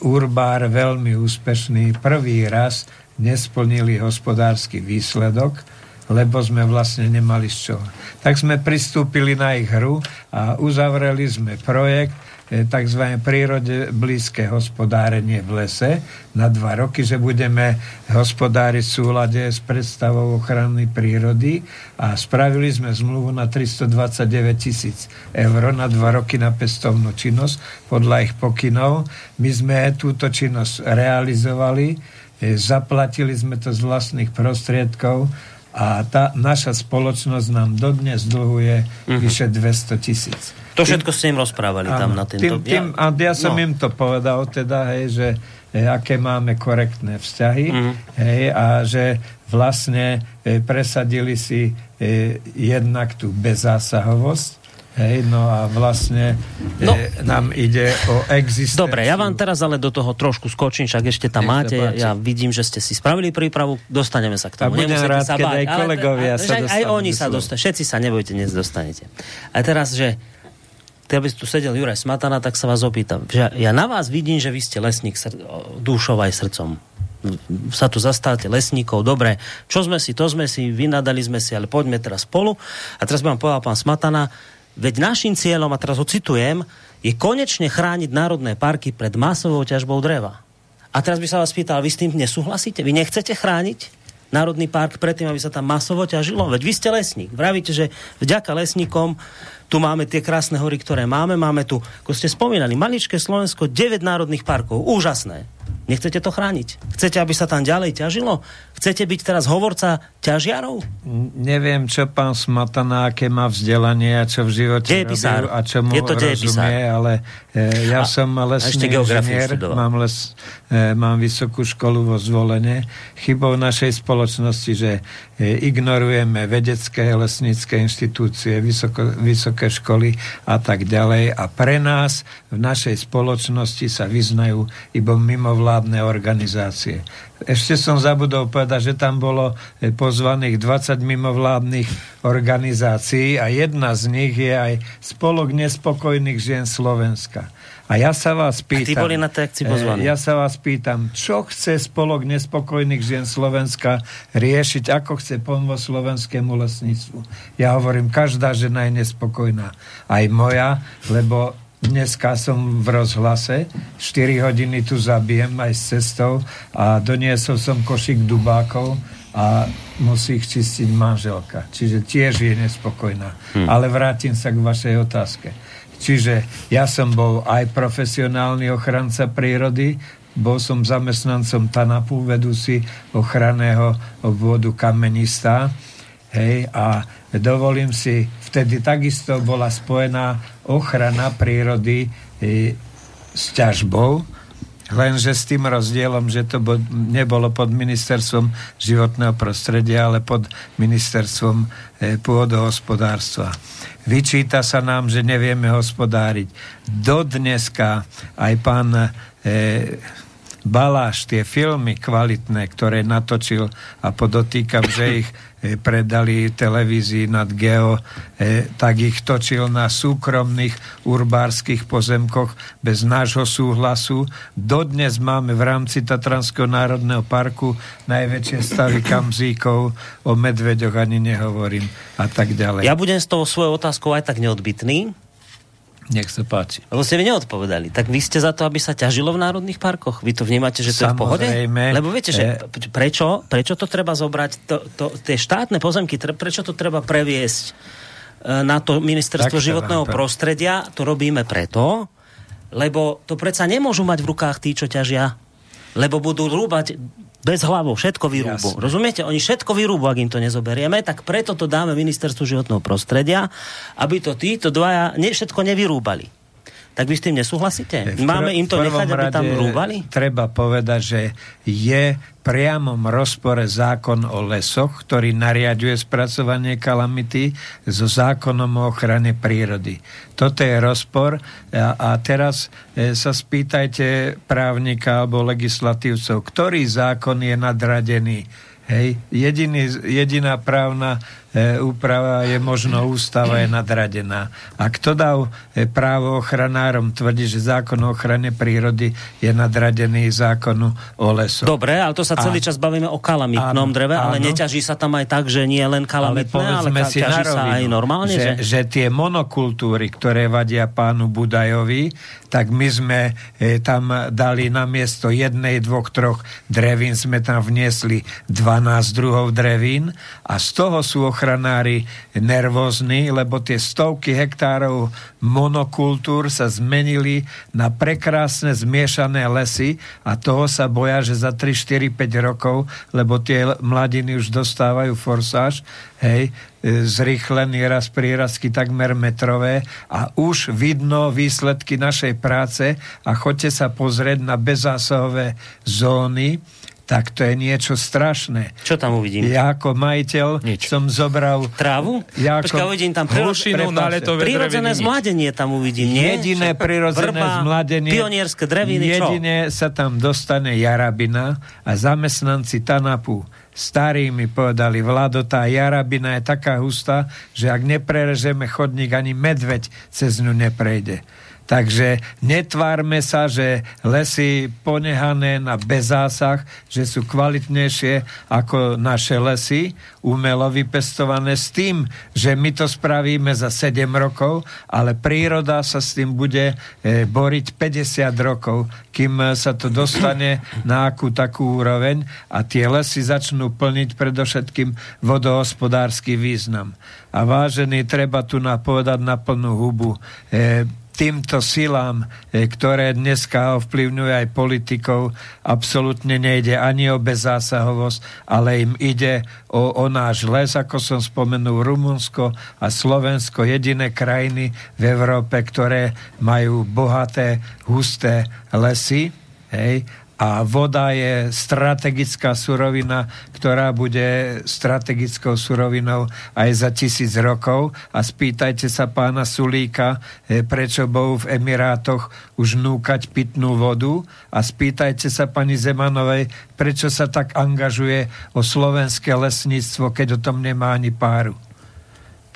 Urbár veľmi úspešný, prvý raz nesplnili hospodársky výsledok, lebo sme vlastne nemali z čoho. Tak sme pristúpili na ich hru a uzavreli sme projekt, tzv. prírode blízke hospodárenie v lese na dva roky, že budeme hospodáriť v súlade s predstavou ochrany prírody a spravili sme zmluvu na 329 tisíc eur na dva roky na pestovnú činnosť podľa ich pokynov. My sme túto činnosť realizovali, e, zaplatili sme to z vlastných prostriedkov a tá naša spoločnosť nám dodnes dlhuje uh-huh. vyše 200 tisíc. To všetko ste im rozprávali áno, tam na tento... Tým, tým, a ja som no. im to povedal teda, hej, že hej, aké máme korektné vzťahy uh-huh. hej, a že vlastne hej, presadili si hej, jednak tú bezzásahovosť Hej, no a vlastne no, e, nám ide o existenciu. Dobre, ja vám teraz ale do toho trošku skočím, však ešte tam Nech máte. Ja vidím, že ste si spravili prípravu, dostaneme sa k tomu. A budem rád, sa keď aj kolegovia ale, sa aj, aj oni sa dostanú. Všetci sa nebojte, dnes dostanete. A teraz, že keď by tu sedel Juraj Smatana, tak sa vás opýtam. Že ja na vás vidím, že vy ste lesník sr- dušou aj srdcom sa tu zastávate lesníkov, dobre, čo sme si, to sme si, vynadali sme si, ale poďme teraz spolu. A teraz by vám povedal pán Smatana, Veď našim cieľom, a teraz ho citujem, je konečne chrániť národné parky pred masovou ťažbou dreva. A teraz by sa vás pýtal, vy s tým nesúhlasíte? Vy nechcete chrániť národný park predtým, aby sa tam masovo ťažilo? Veď vy ste lesník. Vravíte, že vďaka lesníkom tu máme tie krásne hory, ktoré máme. Máme tu, ako ste spomínali, maličké Slovensko, 9 národných parkov. Úžasné. Nechcete to chrániť? Chcete, aby sa tam ďalej ťažilo? Chcete byť teraz hovorca ťažiarov? Neviem, čo pán Smatana, aké má vzdelanie a čo v živote robil a čo mu Je to rozumie, ale e, ja a, som lesný inžinier, mám, les, e, mám vysokú školu vo zvolenie. Chybou našej spoločnosti, že e, ignorujeme vedecké lesnícke inštitúcie, vysoko, vysoké školy a tak ďalej a pre nás v našej spoločnosti sa vyznajú iba mimovládne organizácie. Ešte som zabudol povedať, že tam bolo e, pozvaných 20 mimovládnych organizácií a jedna z nich je aj Spolok nespokojných žien Slovenska. A ja sa vás pýtam... A ty boli na tej akcii pozvaní. Ja sa vás pýtam, čo chce Spolok nespokojných žien Slovenska riešiť, ako chce pomôcť slovenskému lesníctvu. Ja hovorím, každá žena je nespokojná. Aj moja, lebo Dneska som v rozhlase, 4 hodiny tu zabijem aj s cestou a doniesol som košik dubákov a musí ich čistiť manželka. Čiže tiež je nespokojná. Hmm. Ale vrátim sa k vašej otázke. Čiže ja som bol aj profesionálny ochranca prírody, bol som zamestnancom TANAPu, vedúci ochranného obvodu Kamenistá. Hej, a dovolím si, vtedy takisto bola spojená ochrana prírody e, s ťažbou, lenže s tým rozdielom, že to bo, nebolo pod ministerstvom životného prostredia, ale pod ministerstvom e, pôdohospodárstva. Vyčíta sa nám, že nevieme hospodáriť. Dodneska aj pán e, Baláš, tie filmy kvalitné, ktoré natočil a podotýkam, že ich predali televízii nad Geo, e, tak ich točil na súkromných urbárskych pozemkoch bez nášho súhlasu. Dodnes máme v rámci Tatranského národného parku najväčšie stavy kamzíkov, o medveďoch ani nehovorím a tak ďalej. Ja budem s tou svojou otázkou aj tak neodbitný. Nech sa páči. Lebo ste mi neodpovedali. Tak vy ste za to, aby sa ťažilo v národných parkoch? Vy to vnímate, že to Samozrejme. je v pohode? Lebo viete, že e... prečo, prečo to treba zobrať? To, to, tie štátne pozemky, prečo to treba previesť e, na to ministerstvo tak životného prostredia? To robíme preto, lebo to predsa nemôžu mať v rukách tí, čo ťažia. Lebo budú rúbať bez hlavou, všetko vyrúbu. Jasne. Rozumiete? Oni všetko vyrúbu, ak im to nezoberieme, tak preto to dáme ministerstvu životného prostredia, aby to títo dvaja ne, všetko nevyrúbali. Tak vy s tým nesúhlasíte? V Máme im to nechať, aby tam rúbali? Treba povedať, že je priamom rozpore zákon o lesoch, ktorý nariaduje spracovanie kalamity so zákonom o ochrane prírody. Toto je rozpor a, a teraz e, sa spýtajte právnika alebo legislatívcov, ktorý zákon je nadradený Hej, jediný, jediná právna úprava je možno ústava je nadradená. A kto dal e, právo ochranárom, tvrdí, že zákon o ochrane prírody je nadradený zákonu o lesu. Dobre, ale to sa celý A- čas bavíme o kalamitnom Áno, dreve, ale áno. neťaží sa tam aj tak, že nie len kalamitné, ale, ale si ťaží sa aj normálne, že... že, že tie monokultúry, ktoré vadia pánu Budajovi, tak my sme e, tam dali na miesto jednej, dvoch, troch drevín, sme tam vniesli 12 druhov drevín a z toho sú ochranári nervózni, lebo tie stovky hektárov monokultúr sa zmenili na prekrásne zmiešané lesy a toho sa boja, že za 3, 4, 5 rokov, lebo tie mladiny už dostávajú forsáž, hej, e, zrýchlený raz prírastky takmer metrové a už vidno výsledky našej práce a choďte sa pozrieť na bezzásahové zóny, tak to je niečo strašné. Čo tam uvidím? Ja ako majiteľ Nič. som zobral Trávu? Ja Počkaj, ako- uvidím tam. Hlušinu, Prirodzené zmladenie tam uvidím, nie? Jediné prirodzené vrba, zmladenie. Pionierské dreviny, čo? Jedine sa tam dostane jarabina a zamestnanci TANAPu starí mi povedali, Vlado, tá jarabina je taká hustá, že ak neprerežeme chodník, ani medveď cez ňu neprejde. Takže netvárme sa, že lesy ponehané na bezásah, že sú kvalitnejšie ako naše lesy, umelo vypestované s tým, že my to spravíme za 7 rokov, ale príroda sa s tým bude e, boriť 50 rokov, kým sa to dostane na akú takú úroveň a tie lesy začnú plniť predovšetkým vodohospodársky význam. A vážený, treba tu napovedať na plnú hubu. E, týmto silám, e, ktoré dneska ovplyvňujú aj politikov, absolútne nejde ani o bezzásahovosť, ale im ide o, o náš les, ako som spomenul, Rumunsko a Slovensko, jediné krajiny v Európe, ktoré majú bohaté, husté lesy. Hej, a voda je strategická surovina, ktorá bude strategickou surovinou aj za tisíc rokov. A spýtajte sa pána Sulíka, eh, prečo bol v Emirátoch už núkať pitnú vodu a spýtajte sa pani Zemanovej, prečo sa tak angažuje o slovenské lesníctvo, keď o tom nemá ani páru.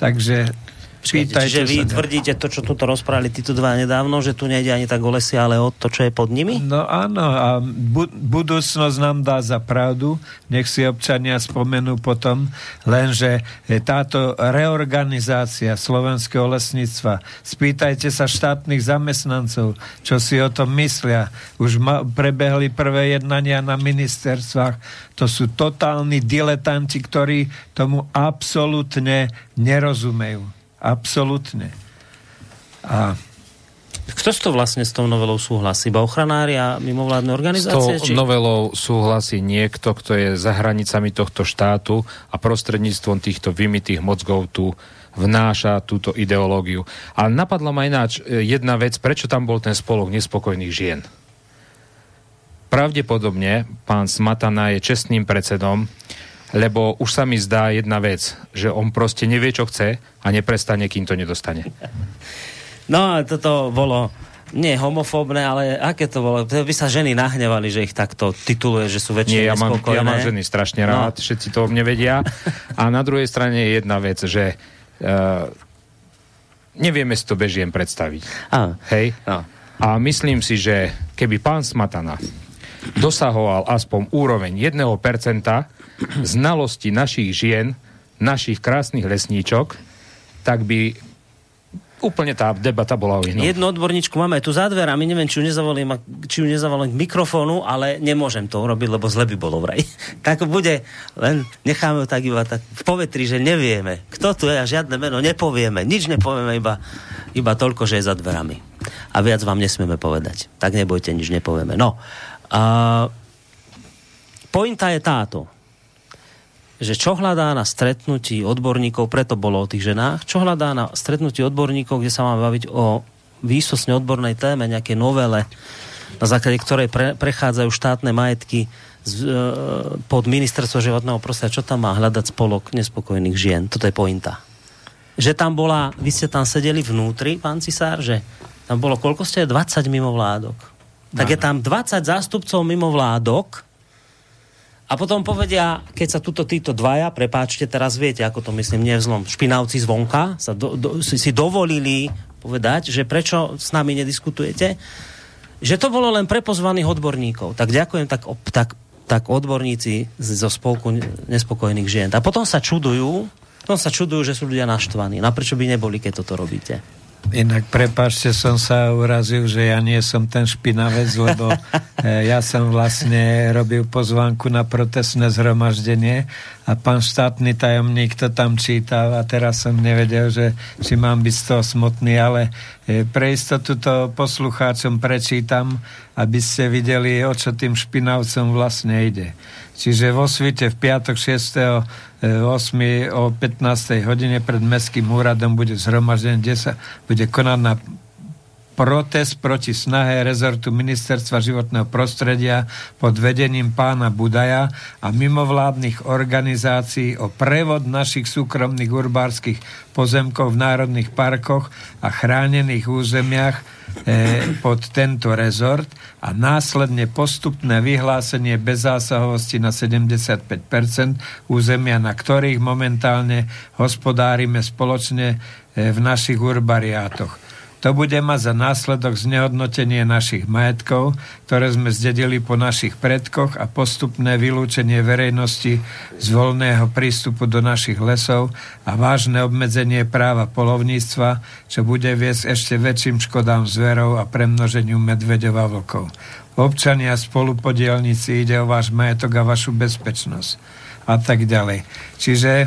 Takže Spýtajte čiže vy tvrdíte to, čo tuto rozprávali títo dva nedávno, že tu nejde ani tak o lesy, ale o to, čo je pod nimi? No áno, a bu- budúcnosť nám dá za pravdu, nech si občania spomenú potom, lenže táto reorganizácia slovenského lesníctva, spýtajte sa štátnych zamestnancov, čo si o tom myslia. Už ma- prebehli prvé jednania na ministerstvách, to sú totálni diletanti, ktorí tomu absolútne nerozumejú. Absolútne. A Kto s to vlastne s tou novelou súhlasí? Iba ochranári a mimovládne S organizácie? tou novelou súhlasí niekto, kto je za hranicami tohto štátu a prostredníctvom týchto vymitých mozgov tu vnáša túto ideológiu. Ale napadla ma ináč e, jedna vec, prečo tam bol ten spolok nespokojných žien. Pravdepodobne pán Smatana je čestným predsedom, lebo už sa mi zdá jedna vec, že on proste nevie, čo chce a neprestane, kým to nedostane. No, a toto bolo nie homofóbne, ale aké to bolo? By sa ženy nahnevali, že ich takto tituluje, že sú väčšie Nie, ja mám, ja mám ženy strašne No. rád, všetci to o mne vedia. A na druhej strane je jedna vec, že uh, nevieme si to bez žien predstaviť. Á, Hej? no. A myslím si, že keby pán Smatana dosahoval aspoň úroveň 1% znalosti našich žien, našich krásnych lesníčok, tak by úplne tá debata bola o inom. Jednu odborníčku máme aj tu za dverami, neviem, či ju nezavolím, či ju nezavolím k mikrofónu, ale nemôžem to urobiť, lebo zle by bolo vraj. tak bude, len necháme ju tak iba tak v povetri, že nevieme, kto tu je a žiadne meno nepovieme, nič nepovieme, iba, iba toľko, že je za dverami. A viac vám nesmieme povedať. Tak nebojte, nič nepovieme. No, a pointa je táto že čo hľadá na stretnutí odborníkov, preto bolo o tých ženách, čo hľadá na stretnutí odborníkov, kde sa má baviť o výsosne odbornej téme, nejaké novele, na základe ktorej pre, prechádzajú štátne majetky z, e, pod ministerstvo životného prostredia. Čo tam má hľadať spolok nespokojných žien? Toto je pointa. Že tam bola, vy ste tam sedeli vnútri, pán Cisár, že tam bolo, koľko ste? 20 mimovládok. Tak je tam 20 zástupcov mimovládok, a potom povedia, keď sa tuto títo dvaja, prepáčte, teraz viete, ako to myslím, nevzlom, špinavci zvonka, sa do, do, si, si dovolili povedať, že prečo s nami nediskutujete, že to bolo len pre pozvaných odborníkov. Tak ďakujem, tak, tak, tak odborníci zo spolku nespokojných žien. A potom sa čudujú, potom sa čudujú, že sú ľudia naštvaní. Na prečo by neboli, keď toto robíte? Inak prepáčte, som sa urazil, že ja nie som ten špinavec, lebo eh, ja som vlastne robil pozvánku na protestné zhromaždenie a pán štátny tajomník to tam čítal a teraz som nevedel, že či mám byť z toho smutný, ale eh, pre istotu to poslucháčom prečítam, aby ste videli, o čo tým špinavcom vlastne ide. Čiže vo svite v piatok 6. 8. o 15. hodine pred Mestským úradom bude zhromaždenie, kde sa bude konať na protest proti snahe rezortu Ministerstva životného prostredia pod vedením pána Budaja a mimovládnych organizácií o prevod našich súkromných urbárskych pozemkov v národných parkoch a chránených územiach e, pod tento rezort a následne postupné vyhlásenie bezásahovosti na 75% územia, na ktorých momentálne hospodárime spoločne e, v našich urbariátoch. To bude mať za následok znehodnotenie našich majetkov, ktoré sme zdedili po našich predkoch a postupné vylúčenie verejnosti z voľného prístupu do našich lesov a vážne obmedzenie práva polovníctva, čo bude viesť ešte väčším škodám zverov a premnoženiu medveďov a vlkov. Občania spolupodielníci ide o váš majetok a vašu bezpečnosť a tak ďalej. Čiže e,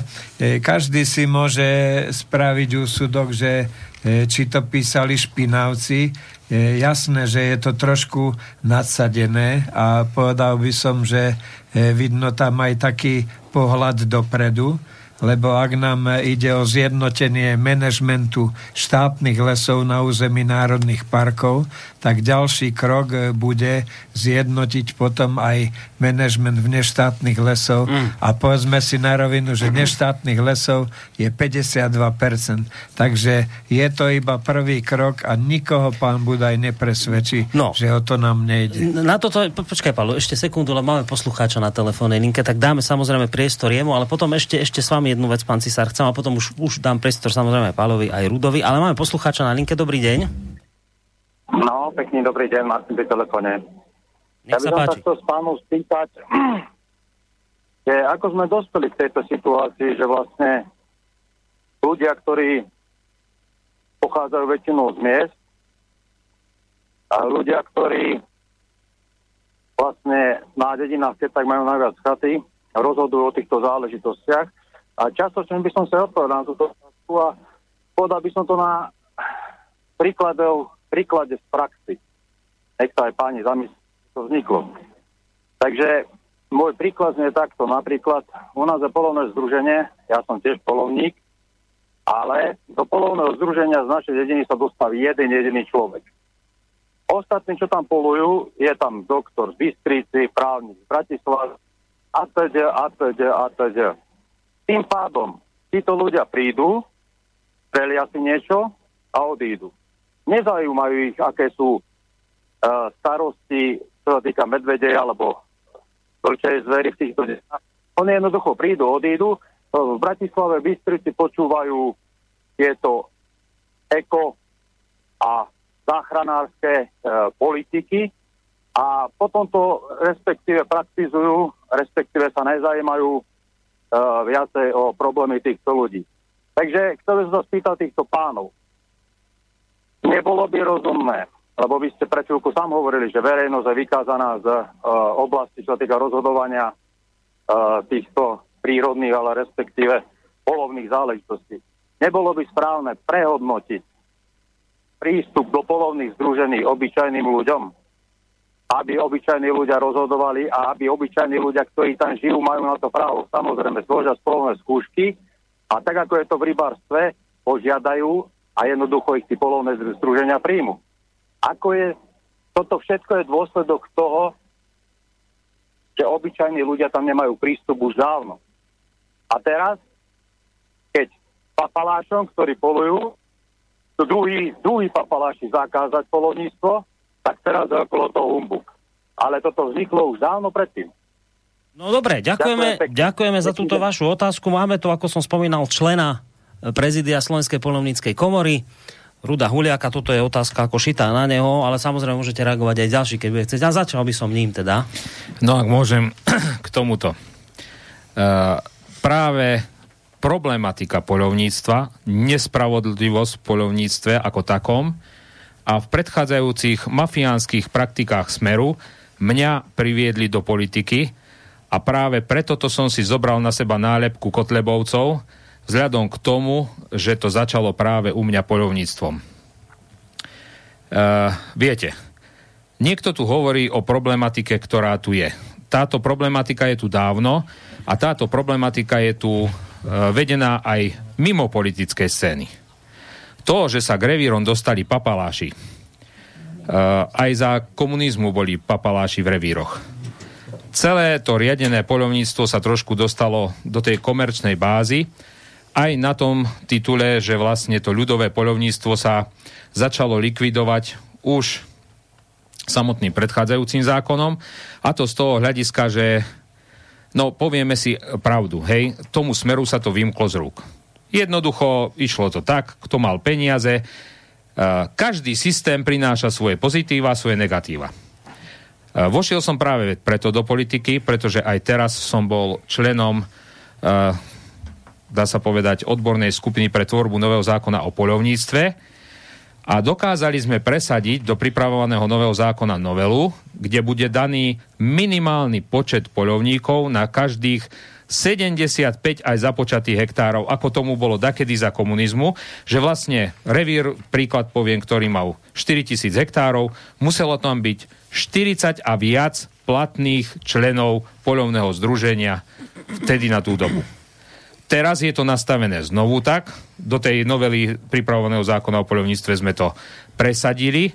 každý si môže spraviť úsudok, že E, či to písali špinavci. Je jasné, že je to trošku nadsadené a povedal by som, že e, vidno tam aj taký pohľad dopredu, lebo ak nám ide o zjednotenie manažmentu štátnych lesov na území národných parkov, tak ďalší krok bude zjednotiť potom aj manažment v neštátnych lesov mm. a povedzme si na rovinu, že neštátnych lesov je 52%. Takže je to iba prvý krok a nikoho pán Budaj nepresvedčí, no. že o to nám nejde. Na toto, po, počkaj Paolo, ešte sekundu, lebo máme poslucháča na telefónnej linke, tak dáme samozrejme priestor jemu, ale potom ešte, ešte s vami jednu vec, pán Cisár, chcem a potom už, už dám priestor samozrejme Pálovi aj Rudovi, ale máme poslucháča na linke, dobrý deň. No, pekný dobrý deň, Martin pri telefóne. ja by som sa chcel s pánom spýtať, že ako sme dospeli k tejto situácii, že vlastne ľudia, ktorí pochádzajú väčšinou z miest a ľudia, ktorí vlastne na dedinách, keď tak majú najviac chaty, rozhodujú o týchto záležitostiach. A častočne by som sa odpovedal na túto otázku a povedal by som to na príkladov príklade z praxi. Nech sa aj páni zamyslí, to vzniklo. Takže môj príklad je takto. Napríklad u nás je polovné združenie, ja som tiež polovník, ale do polovného združenia z našej dediny sa dostaví jeden jediný človek. Ostatní, čo tam polujú, je tam doktor z Bystrici, právnik z Bratislava, atď, atď, atď. Tým pádom títo ľudia prídu, strelia si niečo a odídu. Nezaujímajú ich, aké sú uh, starosti, čo sa týka medvede alebo vlčej zvery v týchto dedinách. Oni jednoducho prídu, odídu. V Bratislave Bystrici počúvajú tieto eko a záchranárske e, politiky a potom to respektíve praktizujú, respektíve sa nezajímajú e, viacej o problémy týchto ľudí. Takže som sa spýtať týchto pánov. Nebolo by rozumné, lebo vy ste pre chvíľku sám hovorili, že verejnosť je vykázaná z uh, oblasti, čo sa týka rozhodovania uh, týchto prírodných, ale respektíve polovných záležitostí. Nebolo by správne prehodnotiť prístup do polovných združených obyčajným ľuďom, aby obyčajní ľudia rozhodovali a aby obyčajní ľudia, ktorí tam žijú, majú na to právo samozrejme zložať polovné skúšky a tak ako je to v rybárstve, požiadajú a jednoducho ich tí polovné združenia príjmu. Ako je, toto všetko je dôsledok toho, že obyčajní ľudia tam nemajú prístup už dávno. A teraz, keď papalášom, ktorí polujú, druhý, druhý papaláši zakázať polovníctvo, tak teraz je okolo toho humbuk. Ale toto vzniklo už dávno predtým. No dobre, ďakujeme, Ďakujem pekne. ďakujeme za túto vašu otázku. Máme tu, ako som spomínal, člena e, prezidia Slovenskej polovníckej komory, Ruda Huliaka. Toto je otázka ako šitá na neho, ale samozrejme môžete reagovať aj ďalší, keď budete chcieť. A začal by som ním teda. No ak môžem k tomuto. Uh, práve problematika poľovníctva, nespravodlivosť v poľovníctve ako takom a v predchádzajúcich mafiánskych praktikách Smeru mňa priviedli do politiky a práve preto to som si zobral na seba nálepku Kotlebovcov vzhľadom k tomu, že to začalo práve u mňa poľovníctvom. Uh, viete, Niekto tu hovorí o problematike, ktorá tu je. Táto problematika je tu dávno a táto problematika je tu e, vedená aj mimo politickej scény. To, že sa k revírom dostali papaláši, e, aj za komunizmu boli papaláši v revíroch. Celé to riadené poľovníctvo sa trošku dostalo do tej komerčnej bázy, aj na tom titule, že vlastne to ľudové poľovníctvo sa začalo likvidovať už samotným predchádzajúcim zákonom a to z toho hľadiska, že no povieme si pravdu, hej, tomu smeru sa to vymklo z rúk. Jednoducho išlo to tak, kto mal peniaze, uh, každý systém prináša svoje pozitíva, svoje negatíva. Uh, vošiel som práve preto do politiky, pretože aj teraz som bol členom uh, dá sa povedať, odbornej skupiny pre tvorbu nového zákona o poľovníctve, a dokázali sme presadiť do pripravovaného nového zákona novelu, kde bude daný minimálny počet poľovníkov na každých 75 aj započatých hektárov, ako tomu bolo dakedy za komunizmu, že vlastne revír, príklad poviem, ktorý mal 4000 hektárov, muselo tam byť 40 a viac platných členov poľovného združenia vtedy na tú dobu. Teraz je to nastavené znovu tak. Do tej novely pripravovaného zákona o poľovníctve sme to presadili.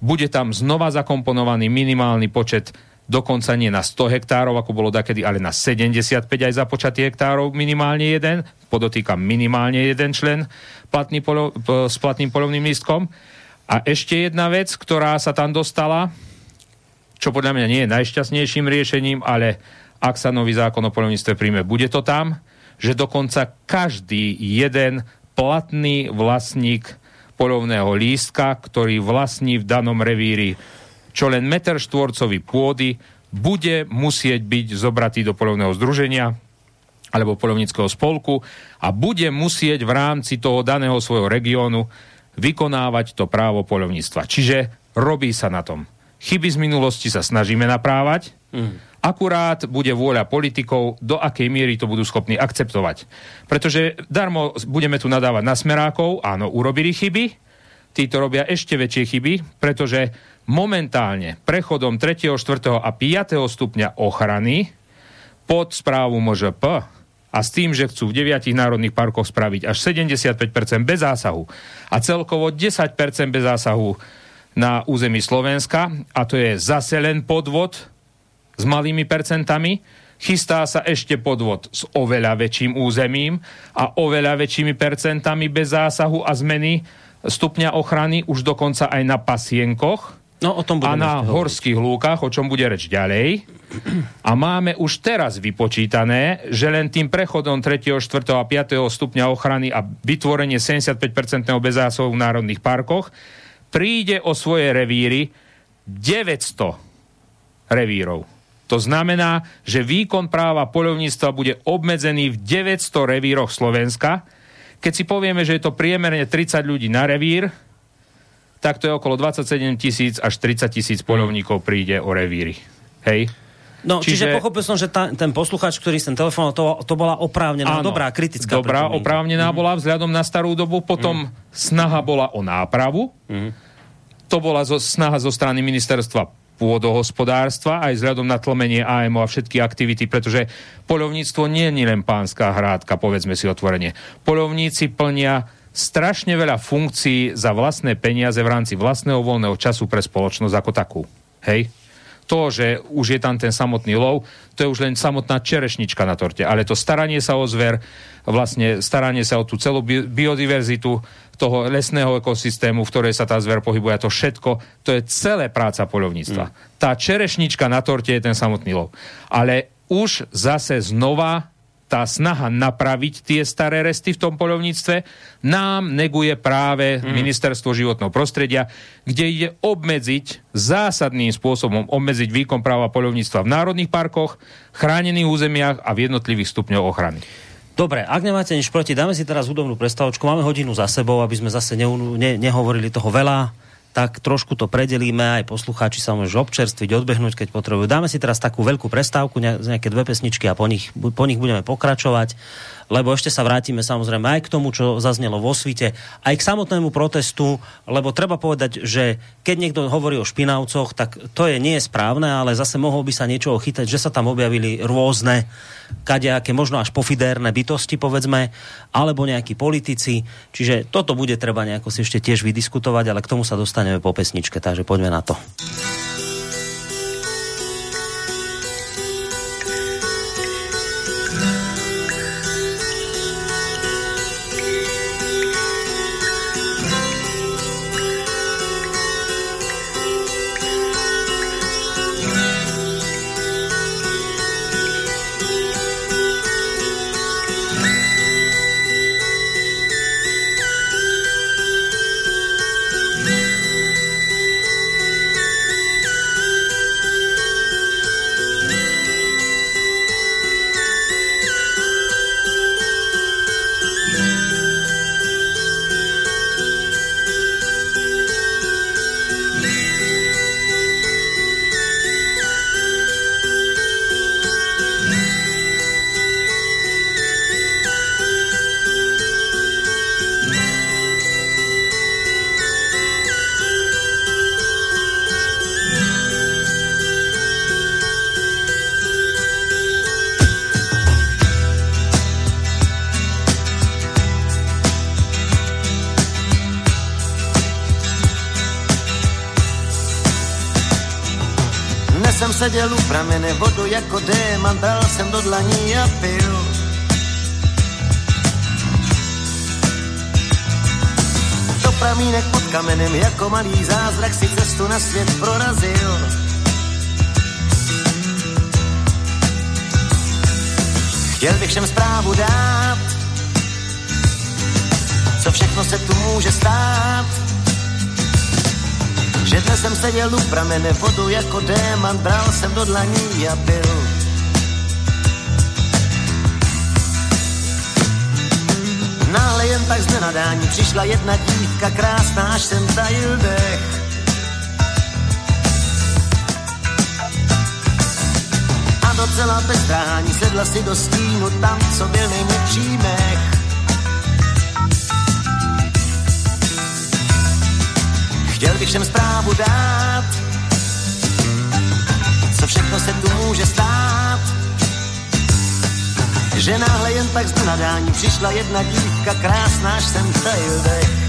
Bude tam znova zakomponovaný minimálny počet dokonca nie na 100 hektárov, ako bolo dakedy, ale na 75 aj započatý hektárov minimálne jeden. Podotýkam minimálne jeden člen platný polo, s platným polovným lístkom. A ešte jedna vec, ktorá sa tam dostala, čo podľa mňa nie je najšťastnejším riešením, ale ak sa nový zákon o polovníctve príjme, bude to tam, že dokonca každý jeden platný vlastník polovného lístka, ktorý vlastní v danom revíri čo len meter štvorcový pôdy, bude musieť byť zobratý do polovného združenia alebo polovníckého spolku a bude musieť v rámci toho daného svojho regiónu vykonávať to právo polovníctva. Čiže robí sa na tom. Chyby z minulosti sa snažíme naprávať, mm. akurát bude vôľa politikov, do akej miery to budú schopní akceptovať. Pretože darmo budeme tu nadávať na smerákov, áno, urobili chyby, títo robia ešte väčšie chyby, pretože momentálne prechodom 3., 4. a 5. stupňa ochrany pod správu MŽP a s tým, že chcú v deviatich národných parkoch spraviť až 75% bez zásahu a celkovo 10% bez zásahu na území Slovenska, a to je zase len podvod s malými percentami, chystá sa ešte podvod s oveľa väčším územím a oveľa väčšími percentami bez zásahu a zmeny stupňa ochrany už dokonca aj na pasienkoch No, o tom a na horských lúkach, o čom bude reč ďalej. A máme už teraz vypočítané, že len tým prechodom 3., 4. a 5. stupňa ochrany a vytvorenie 75% bezásahu v národných parkoch príde o svoje revíry 900 revírov. To znamená, že výkon práva poľovníctva bude obmedzený v 900 revíroch Slovenska. Keď si povieme, že je to priemerne 30 ľudí na revír, tak to je okolo 27 tisíc až 30 tisíc poľovníkov príde o revíry. Hej? No, čiže, Čiže- pochopil som, že tá, ten posluchač, ktorý sem telefonoval, to, to bola oprávnená, Áno, dobrá, kritická Dobrá, pripomienka. oprávnená bola vzhľadom na starú dobu, potom snaha bola o nápravu, to bola zo, snaha zo strany ministerstva pôdohospodárstva, aj vzhľadom na tlmenie AMO a všetky aktivity, pretože poľovníctvo nie je len pánska hrádka, povedzme si otvorene. Poľovníci plnia strašne veľa funkcií za vlastné peniaze v rámci vlastného voľného času pre spoločnosť ako takú. Hej? To, že už je tam ten samotný lov, to je už len samotná čerešnička na torte. Ale to staranie sa o zver, vlastne staranie sa o tú celú bi- biodiverzitu toho lesného ekosystému, v ktorej sa tá zver pohybuje, to všetko, to je celé práca poľovníctva. Mm. Tá čerešnička na torte je ten samotný lov. Ale už zase znova tá snaha napraviť tie staré resty v tom poľovníctve nám neguje práve mm. ministerstvo životného prostredia, kde ide obmedziť zásadným spôsobom obmedziť výkon práva poľovníctva v národných parkoch, chránených územiach a v jednotlivých stupňoch ochrany. Dobre, ak nemáte nič proti, dáme si teraz hudobnú prestavočku. Máme hodinu za sebou, aby sme zase ne, ne, nehovorili toho veľa tak trošku to predelíme, aj poslucháči sa môžu občerstviť, odbehnúť, keď potrebujú. Dáme si teraz takú veľkú prestávku, nejaké dve pesničky a po nich, po nich budeme pokračovať lebo ešte sa vrátime samozrejme aj k tomu, čo zaznelo vo svite, aj k samotnému protestu, lebo treba povedať, že keď niekto hovorí o špinavcoch, tak to je nie je správne, ale zase mohol by sa niečo chytať, že sa tam objavili rôzne kadejaké, možno až pofidérne bytosti, povedzme, alebo nejakí politici. Čiže toto bude treba nejako si ešte tiež vydiskutovať, ale k tomu sa dostaneme po pesničke, takže poďme na to. Seděl u pramene, vodu jako démant dal jsem do dlaní a pil. Do pramínek pod kamenem jako malý zázrak si cestu na svět prorazil. Chtěl bych všem zprávu dát, co všechno se tu může stát že jsem seděl u pramene vodu jako démant, bral jsem do dlaní a byl. Náhle jen tak z nenadání přišla jedna dívka krásná, až jsem tajil dech. A docela bez drání sedla si do stínu tam, co byl nejměkčí mech. Chtěl bych všem zprávu dát, co všechno se tu může stát. Že náhle jen tak z nadání přišla jedna dívka krásná, až jsem tajil dech.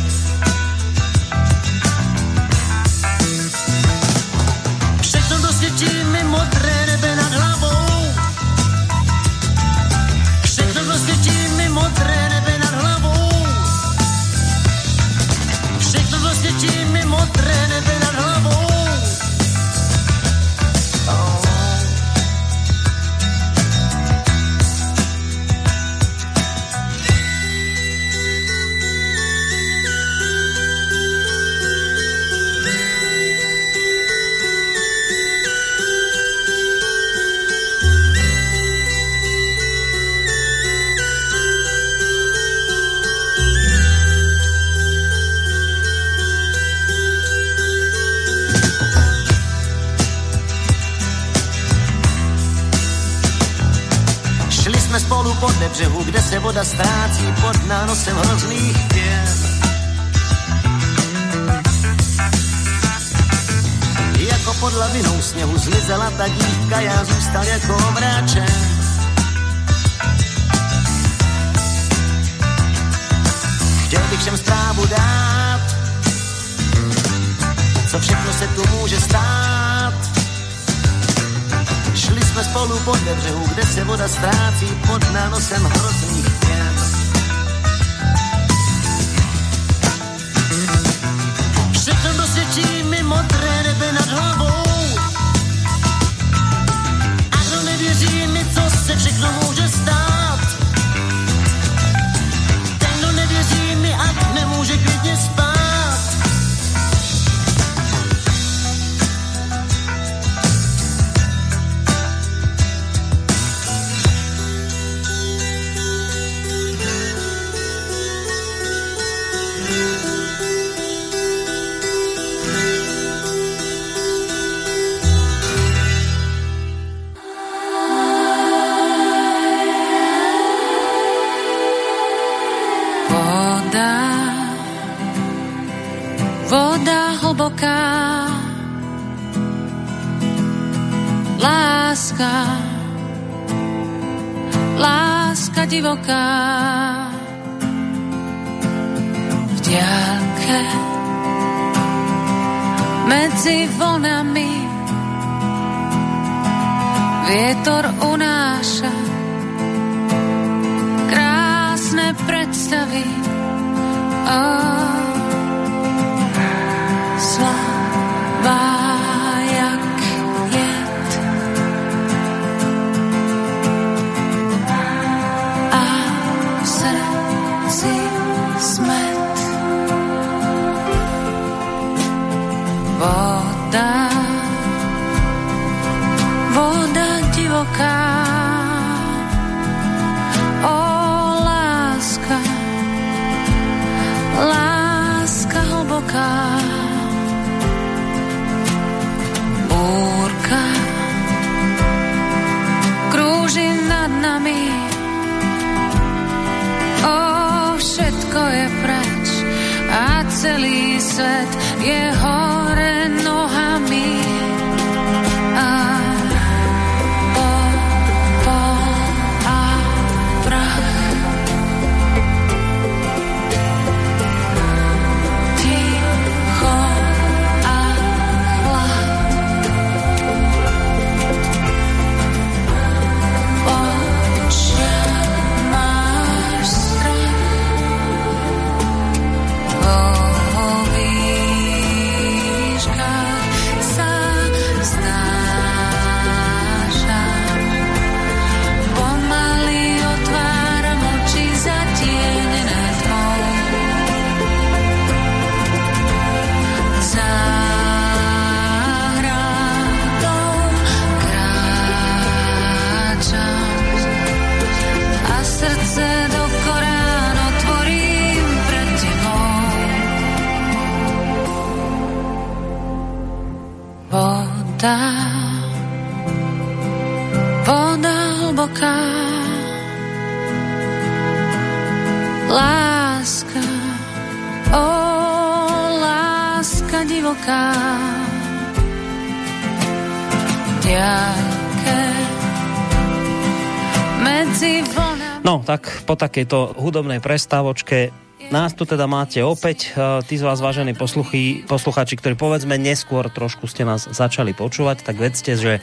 Takejto hudobnej prestávočke nás tu teda máte opäť, e, tí z vás, vážení posluchy, posluchači, ktorí povedzme neskôr trošku ste nás začali počúvať, tak vedzte, že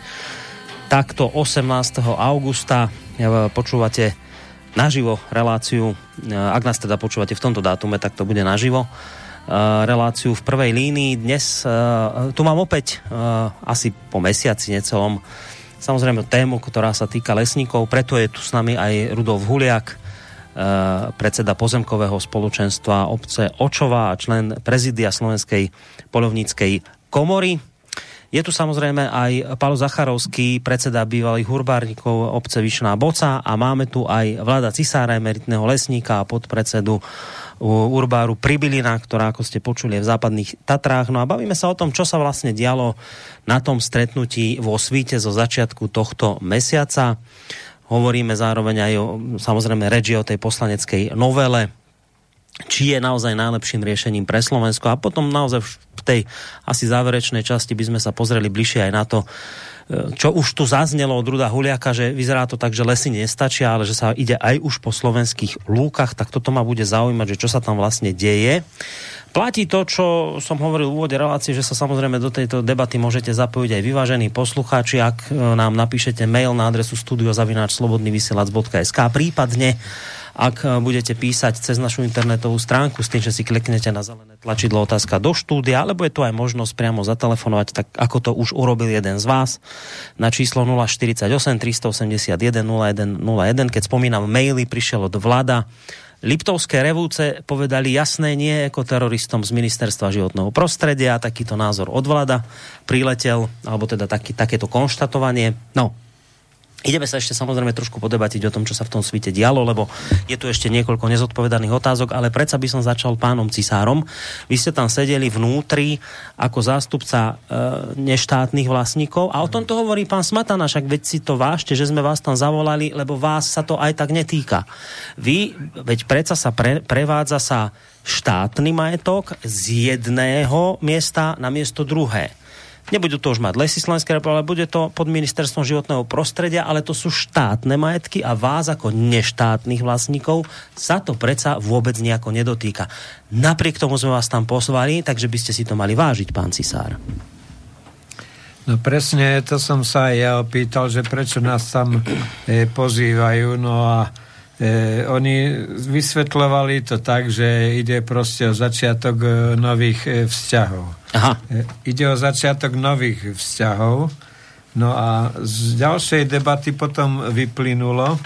takto 18. augusta e, počúvate naživo reláciu, e, ak nás teda počúvate v tomto dátume, tak to bude naživo reláciu v prvej línii. Dnes tu mám opäť asi po mesiaci necelom samozrejme tému, ktorá sa týka lesníkov, preto je tu s nami aj Rudolf Huliak, predseda pozemkového spoločenstva obce Očova a člen prezidia Slovenskej polovníckej komory. Je tu samozrejme aj Paolo Zacharovský, predseda bývalých hurbárnikov obce Vyšná Boca a máme tu aj Vlada Cisára, emeritného lesníka a podpredsedu Urbáru Pribilina, ktorá, ako ste počuli, je v západných Tatrách. No a bavíme sa o tom, čo sa vlastne dialo na tom stretnutí vo Svíte zo začiatku tohto mesiaca. Hovoríme zároveň aj o, samozrejme, reči o tej poslaneckej novele, či je naozaj najlepším riešením pre Slovensko. A potom naozaj v tej asi záverečnej časti by sme sa pozreli bližšie aj na to, čo už tu zaznelo od Ruda Huliaka, že vyzerá to tak, že lesy nestačia, ale že sa ide aj už po slovenských lúkach, tak toto ma bude zaujímať, že čo sa tam vlastne deje. Platí to, čo som hovoril v úvode relácie, že sa samozrejme do tejto debaty môžete zapojiť aj vyvážení poslucháči, ak e, nám napíšete mail na adresu studiozavináčslobodnyvysielac.sk prípadne ak eh, budete písať cez našu internetovú stránku s tým, že si kliknete na zelené tlačidlo otázka do štúdia, alebo je tu aj možnosť priamo zatelefonovať, tak ako to už urobil jeden z vás na číslo 048 381 0101. Keď spomínam maily, prišiel od vláda Liptovské revúce povedali jasné nie ekoteroristom z ministerstva životného prostredia, takýto názor od vláda priletel, alebo teda taký, takéto konštatovanie. No, Ideme sa ešte samozrejme trošku podebatiť o tom, čo sa v tom svite dialo, lebo je tu ešte niekoľko nezodpovedaných otázok, ale predsa by som začal pánom Cisárom. Vy ste tam sedeli vnútri ako zástupca e, neštátnych vlastníkov a o tom to hovorí pán Smatana, však veď si to vážte, že sme vás tam zavolali, lebo vás sa to aj tak netýka. Vy, veď predsa sa pre, prevádza sa štátny majetok z jedného miesta na miesto druhé Nebudú to už mať lesy Slovenskej republiky, ale bude to pod ministerstvom životného prostredia, ale to sú štátne majetky a vás ako neštátnych vlastníkov sa to predsa vôbec nejako nedotýka. Napriek tomu sme vás tam posvali, takže by ste si to mali vážiť, pán Cisár. No presne, to som sa aj ja opýtal, že prečo nás tam e, pozývajú, no a e, oni vysvetľovali to tak, že ide proste o začiatok e, nových e, vzťahov. Aha. E, ide o začiatok nových vzťahov. No a z ďalšej debaty potom vyplynulo,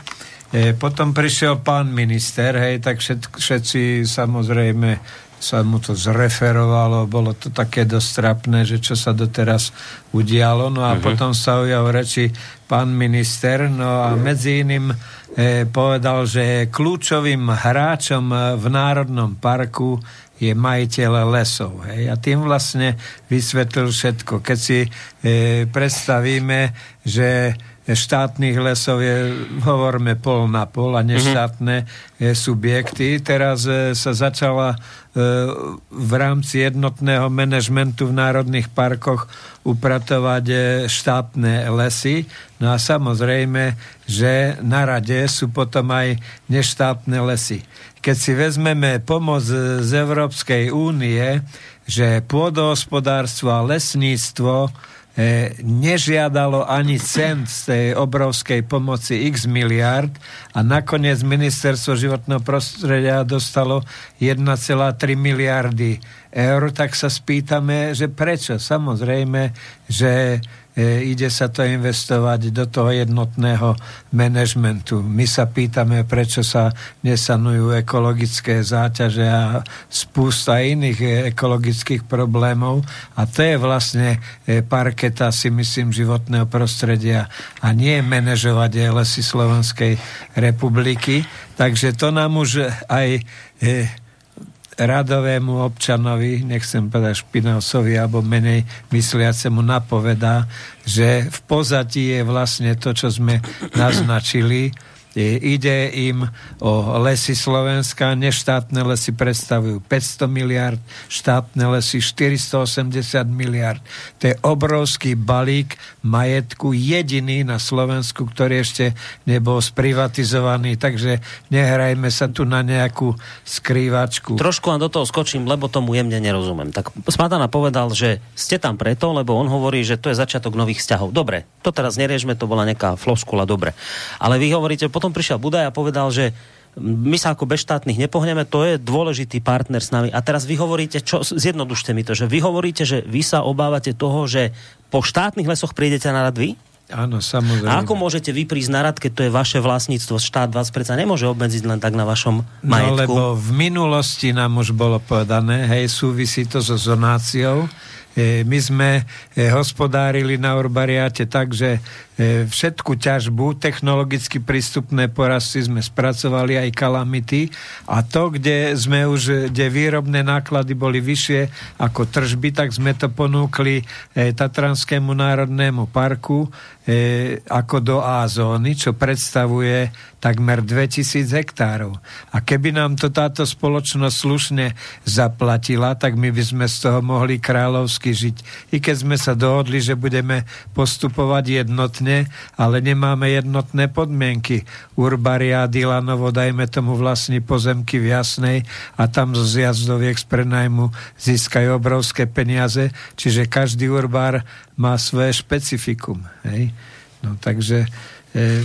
e, potom prišiel pán minister, hej, tak všet, všetci samozrejme sa mu to zreferovalo, bolo to také dostrapné, že čo sa doteraz udialo. No a uh-huh. potom sa ujal reči pán minister, no a medzi iným povedal, že kľúčovým hráčom v Národnom parku je majiteľ lesov. Hej? A tým vlastne vysvetlil všetko. Keď si e, predstavíme, že štátnych lesov je, hovorme, pol na pol a neštátne mm-hmm. subjekty. Teraz e, sa začala e, v rámci jednotného manažmentu v národných parkoch upratovať e, štátne lesy. No a samozrejme, že na rade sú potom aj neštátne lesy keď si vezmeme pomoc z Európskej únie, že pôdohospodárstvo a lesníctvo nežiadalo ani cent z tej obrovskej pomoci x miliard a nakoniec ministerstvo životného prostredia dostalo 1,3 miliardy eur, tak sa spýtame, že prečo? Samozrejme, že E, ide sa to investovať do toho jednotného manažmentu. My sa pýtame, prečo sa nesanujú ekologické záťaže a spústa iných ekologických problémov a to je vlastne e, parketa si myslím životného prostredia a nie manažovať lesy Slovenskej republiky. Takže to nám už aj e, radovému občanovi, nechcem povedať špinavcovi alebo menej mysliacemu napovedá, že v pozadí je vlastne to, čo sme naznačili, Ide im o lesy Slovenska, neštátne lesy predstavujú 500 miliard, štátne lesy 480 miliard. To je obrovský balík majetku, jediný na Slovensku, ktorý ešte nebol sprivatizovaný, takže nehrajme sa tu na nejakú skrývačku. Trošku vám do toho skočím, lebo tomu jemne nerozumiem. Tak Smatana povedal, že ste tam preto, lebo on hovorí, že to je začiatok nových vzťahov. Dobre, to teraz neriežme, to bola nejaká floskula, dobre. Ale vy hovoríte potom potom prišiel Budaj a povedal, že my sa ako bez štátnych nepohneme, to je dôležitý partner s nami. A teraz vy hovoríte, čo, zjednodušte mi to, že vy hovoríte, že vy sa obávate toho, že po štátnych lesoch prídete na rad vy? Áno, samozrejme. A ako môžete vy prísť na rad, keď to je vaše vlastníctvo? Štát vás predsa nemôže obmedziť len tak na vašom majetku. No lebo v minulosti nám už bolo povedané, hej, súvisí to so zonáciou, e, my sme e, hospodárili na Urbariáte tak, že všetku ťažbu, technologicky prístupné porasty sme spracovali aj kalamity a to, kde sme už, kde výrobné náklady boli vyššie ako tržby, tak sme to ponúkli e, Tatranskému národnému parku e, ako do A zóny, čo predstavuje takmer 2000 hektárov. A keby nám to táto spoločnosť slušne zaplatila, tak my by sme z toho mohli kráľovsky žiť. I keď sme sa dohodli, že budeme postupovať jednotne, jednotne, ale nemáme jednotné podmienky. Urbaria a Dilanovo, dajme tomu vlastní pozemky v Jasnej a tam z jazdoviek z prenajmu získajú obrovské peniaze, čiže každý urbár má svoje špecifikum. Hej? No takže e,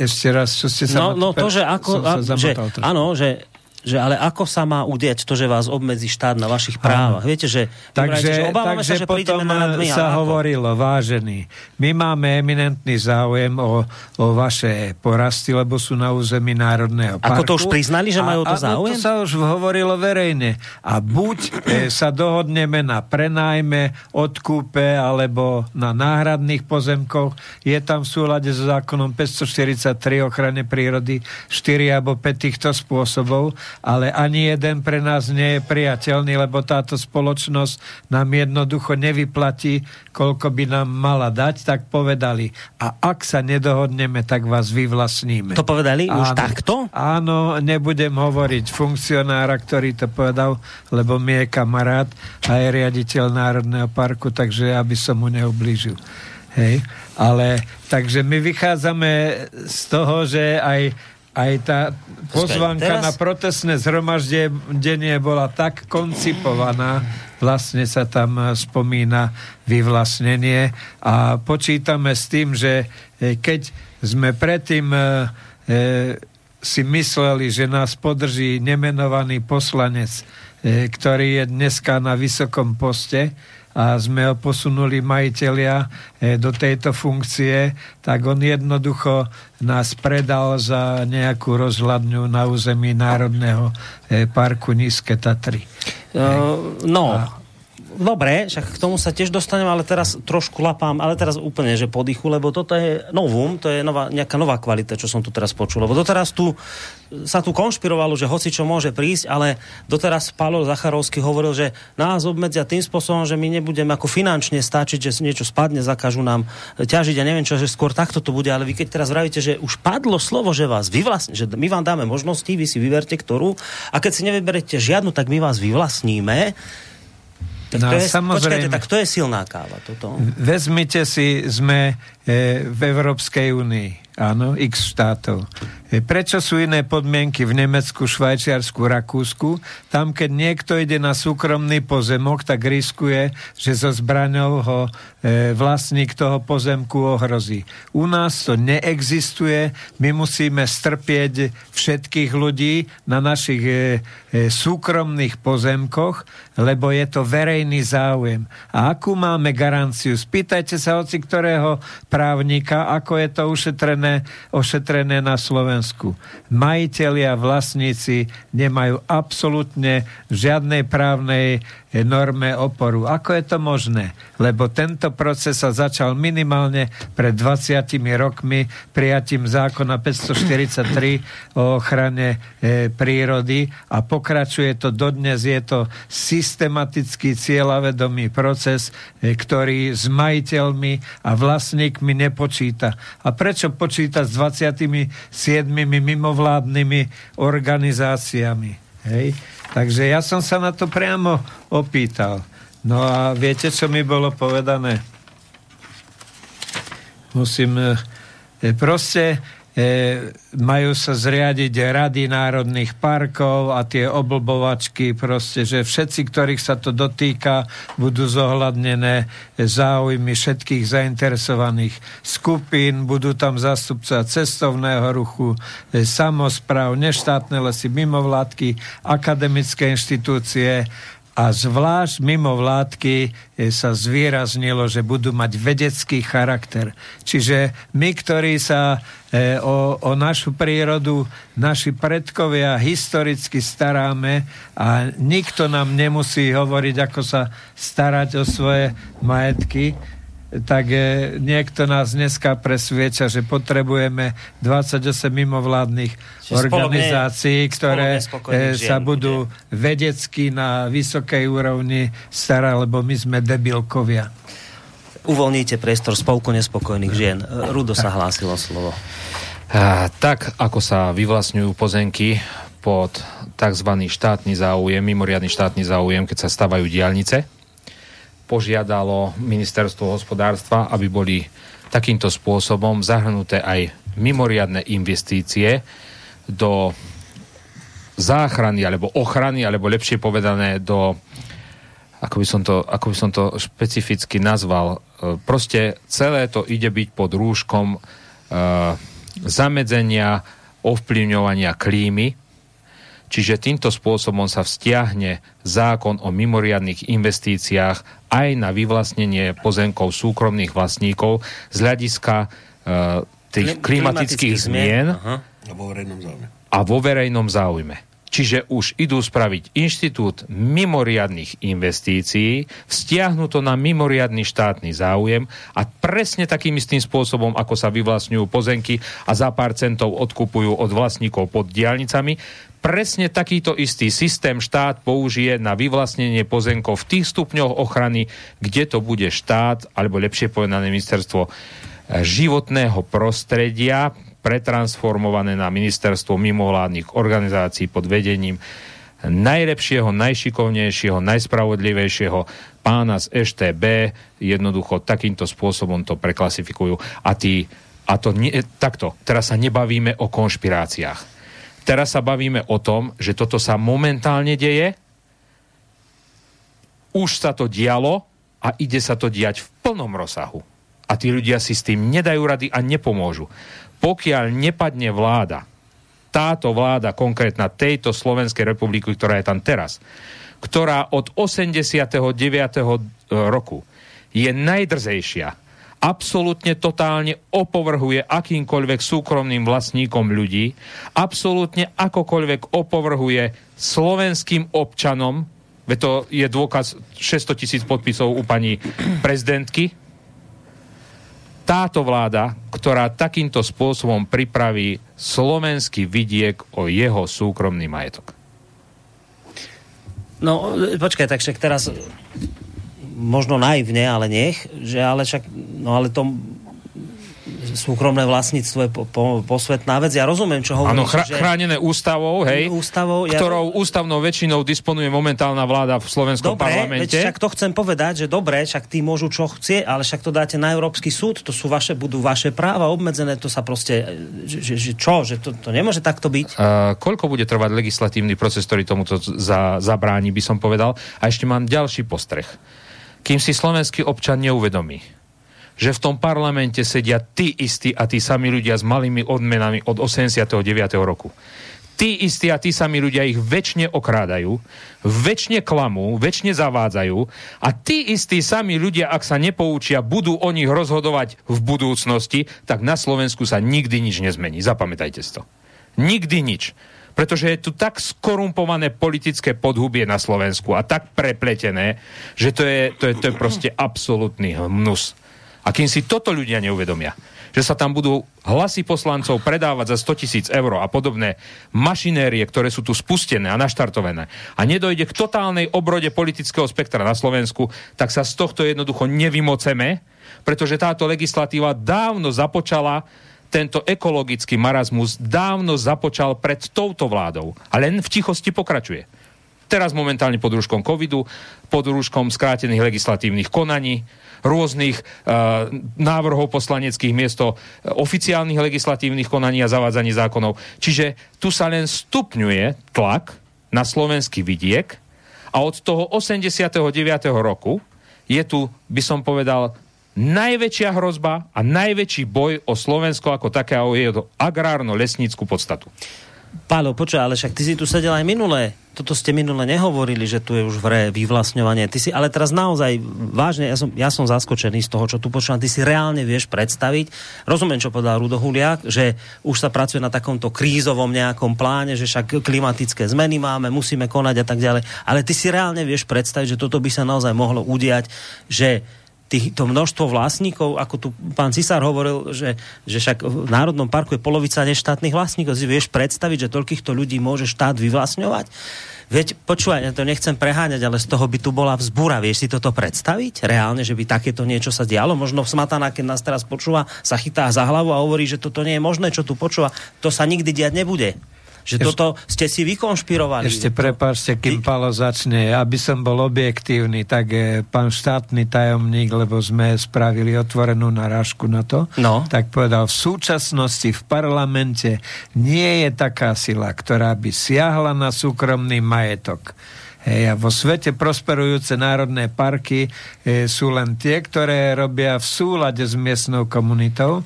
ešte raz, čo ste sa... No, no to, že ako... A, že, áno, že že ale ako sa má udiať to, že vás obmedzí štát na vašich právach? Viete, že, takže, že obávame takže sa, že potom na nadmy, sa ako? hovorilo, vážený, my máme eminentný záujem o, o vaše porasty, lebo sú na území Národného parku. Ako to už priznali, že majú to a, záujem? A, to sa už hovorilo verejne. A buď e, sa dohodneme na prenájme, odkúpe alebo na náhradných pozemkoch, je tam v súlade so zákonom 543 ochrane prírody 4 alebo 5 týchto spôsobov, ale ani jeden pre nás nie je priateľný, lebo táto spoločnosť nám jednoducho nevyplatí, koľko by nám mala dať, tak povedali. A ak sa nedohodneme, tak vás vyvlastníme. To povedali áno, už takto? Áno, nebudem hovoriť funkcionára, ktorý to povedal, lebo mi je kamarát a je riaditeľ Národného parku, takže aby som mu neublížil. Hej, ale takže my vychádzame z toho, že aj aj tá pozvanka teraz... na protestné zhromaždenie bola tak koncipovaná, vlastne sa tam e, spomína vyvlastnenie. A počítame s tým, že e, keď sme predtým e, si mysleli, že nás podrží nemenovaný poslanec, ktorý je dneska na vysokom poste, a sme ho posunuli majiteľia e, do tejto funkcie, tak on jednoducho nás predal za nejakú rozhľadňu na území Národného e, parku Nízke Tatry. Uh, no, a dobre, však k tomu sa tiež dostanem, ale teraz trošku lapám, ale teraz úplne, že podýchu, lebo toto je novum, to je nová, nejaká nová kvalita, čo som tu teraz počul. Lebo doteraz tu sa tu konšpirovalo, že hoci čo môže prísť, ale doteraz Pálo Zacharovský hovoril, že nás obmedzia tým spôsobom, že my nebudeme ako finančne stačiť, že niečo spadne, zakážu nám ťažiť a neviem čo, že skôr takto to bude, ale vy keď teraz vravíte, že už padlo slovo, že vás vyvlastní, že my vám dáme možnosti, vy si vyberte ktorú. A keď si nevyberete žiadnu, tak my vás vyvlastníme tak no, to je, počkajte, tak to je silná káva. Toto. Vezmite si, sme e, v Európskej únii, áno, x štátov. E, prečo sú iné podmienky v Nemecku, Švajčiarsku, Rakúsku? Tam, keď niekto ide na súkromný pozemok, tak riskuje, že so zbraňou ho e, vlastník toho pozemku ohrozí. U nás to neexistuje, my musíme strpieť všetkých ľudí na našich e, e, súkromných pozemkoch, lebo je to verejný záujem. A akú máme garanciu? Spýtajte sa hoci ktorého právnika, ako je to ušetrené, ošetrené na Slovensku. Majiteľia, vlastníci nemajú absolútne žiadnej právnej norme oporu. Ako je to možné? Lebo tento proces sa začal minimálne pred 20 rokmi prijatím zákona 543 o ochrane e, prírody a pokračuje to dodnes. Je to systematický cieľavedomý proces, e, ktorý s majiteľmi a vlastníkmi nepočíta. A prečo počíta s 27 mimovládnymi organizáciami? Hej? Takže ja som sa na to priamo opýtal. No a viete, čo mi bolo povedané? Musím... E, proste e, majú sa zriadiť rady národných parkov a tie oblbovačky, proste, že všetci, ktorých sa to dotýka, budú zohľadnené záujmy všetkých zainteresovaných skupín, budú tam zástupca cestovného ruchu, e, samozpráv, neštátne lesy, mimovládky, akademické inštitúcie a zvlášť mimo vládky e, sa zvýraznilo, že budú mať vedecký charakter. Čiže my, ktorí sa e, o, o našu prírodu, naši predkovia historicky staráme a nikto nám nemusí hovoriť, ako sa starať o svoje majetky, tak e, niekto nás dneska presvieča, že potrebujeme 28 mimovládnych Čiže organizácií, ktoré e, sa žien, budú bude. vedecky na vysokej úrovni starať, lebo my sme debilkovia. Uvoľníte priestor spolku nespokojných žien. Rudo sa hlásilo slovo. A, tak, ako sa vyvlastňujú pozemky pod tzv. štátny záujem, mimoriadný štátny záujem, keď sa stavajú diálnice, požiadalo ministerstvo hospodárstva, aby boli takýmto spôsobom zahrnuté aj mimoriadne investície do záchrany alebo ochrany, alebo lepšie povedané do ako by som to, ako by som to špecificky nazval. E, proste celé to ide byť pod rúškom uh, zamedzenia ovplyvňovania klímy, Čiže týmto spôsobom sa vzťahne zákon o mimoriadných investíciách aj na vyvlastnenie pozemkov súkromných vlastníkov z hľadiska uh, tých klimatických, klimatických zmien, zmien a vo verejnom záujme. A vo verejnom záujme. Čiže už idú spraviť inštitút mimoriadných investícií, vztiahnu to na mimoriadný štátny záujem a presne takým istým spôsobom, ako sa vyvlastňujú pozemky a za pár centov odkupujú od vlastníkov pod diálnicami, presne takýto istý systém štát použije na vyvlastnenie pozemkov v tých stupňoch ochrany, kde to bude štát, alebo lepšie povedané ministerstvo životného prostredia, pretransformované na ministerstvo mimovládnych organizácií pod vedením najlepšieho, najšikovnejšieho, najspravodlivejšieho pána z EŠTB, jednoducho takýmto spôsobom to preklasifikujú. A, tí, a to nie, takto, teraz sa nebavíme o konšpiráciách. Teraz sa bavíme o tom, že toto sa momentálne deje, už sa to dialo a ide sa to diať v plnom rozsahu. A tí ľudia si s tým nedajú rady a nepomôžu pokiaľ nepadne vláda, táto vláda konkrétna tejto Slovenskej republiky, ktorá je tam teraz, ktorá od 89. roku je najdrzejšia, absolútne totálne opovrhuje akýmkoľvek súkromným vlastníkom ľudí, absolútne akokoľvek opovrhuje slovenským občanom, veď to je dôkaz 600 tisíc podpisov u pani prezidentky, táto vláda, ktorá takýmto spôsobom pripraví slovenský vidiek o jeho súkromný majetok. No, počkaj, tak však teraz možno naivne, ale nech, že ale však, no ale to súkromné vlastníctvo je po, po, posvetná vec. Ja rozumiem, čo hovoríš. Áno, chr- že... chránené ústavou, hej, ústavou, ktorou ja... ústavnou väčšinou disponuje momentálna vláda v slovenskom dobre, parlamente. Veď však to chcem povedať, že dobre, však tí môžu čo chcie, ale však to dáte na Európsky súd, to sú vaše, budú vaše práva obmedzené, to sa proste, že, že, že čo, že to, to nemôže takto byť? Uh, koľko bude trvať legislatívny proces, ktorý tomuto za, zabráni, by som povedal. A ešte mám ďalší postreh. Kým si slovenský občan neuvedomí, že v tom parlamente sedia tí istí a tí sami ľudia s malými odmenami od 89. roku. Tí istí a tí sami ľudia ich väčšine okrádajú, väčšine klamú, väčšine zavádzajú a tí istí sami ľudia, ak sa nepoučia, budú o nich rozhodovať v budúcnosti, tak na Slovensku sa nikdy nič nezmení. Zapamätajte si to. Nikdy nič pretože je tu tak skorumpované politické podhubie na Slovensku a tak prepletené, že to je, to je, to je proste absolútny hnus. A kým si toto ľudia neuvedomia, že sa tam budú hlasy poslancov predávať za 100 tisíc eur a podobné mašinérie, ktoré sú tu spustené a naštartované a nedojde k totálnej obrode politického spektra na Slovensku, tak sa z tohto jednoducho nevymoceme, pretože táto legislatíva dávno započala tento ekologický marazmus dávno započal pred touto vládou a len v tichosti pokračuje. Teraz momentálne pod rúškom covidu, pod rúškom skrátených legislatívnych konaní, rôznych uh, návrhov poslaneckých miesto e, oficiálnych legislatívnych konaní a zavádzaní zákonov. Čiže tu sa len stupňuje tlak na slovenský vidiek a od toho 89. roku je tu, by som povedal, najväčšia hrozba a najväčší boj o Slovensko ako také a o jeho agrárno-lesnícku podstatu. Pálo, počuj, ale však ty si tu sedel aj minulé. Toto ste minule nehovorili, že tu je už vré vyvlastňovanie. Ty si, ale teraz naozaj vážne, ja som, ja som zaskočený z toho, čo tu počúvam. Ty si reálne vieš predstaviť. Rozumiem, čo povedal Rudo Huliak, že už sa pracuje na takomto krízovom nejakom pláne, že však klimatické zmeny máme, musíme konať a tak ďalej. Ale ty si reálne vieš predstaviť, že toto by sa naozaj mohlo udiať, že tých, to množstvo vlastníkov, ako tu pán Cisár hovoril, že, že však v Národnom parku je polovica neštátnych vlastníkov. Si vieš predstaviť, že toľkýchto ľudí môže štát vyvlastňovať? Veď, počúvaj, ja to nechcem preháňať, ale z toho by tu bola vzbúra. Vieš si toto predstaviť? Reálne, že by takéto niečo sa dialo? Možno Smatana, keď nás teraz počúva, sa chytá za hlavu a hovorí, že toto nie je možné, čo tu počúva. To sa nikdy diať nebude. Že ešte, toto ste si vykonšpirovali. Ešte prepáčte, kým Palo začne. Aby som bol objektívny, tak je pán štátny tajomník, lebo sme spravili otvorenú narážku na to, no. tak povedal, v súčasnosti v parlamente nie je taká sila, ktorá by siahla na súkromný majetok. Hej, a vo svete prosperujúce národné parky e, sú len tie, ktoré robia v súlade s miestnou komunitou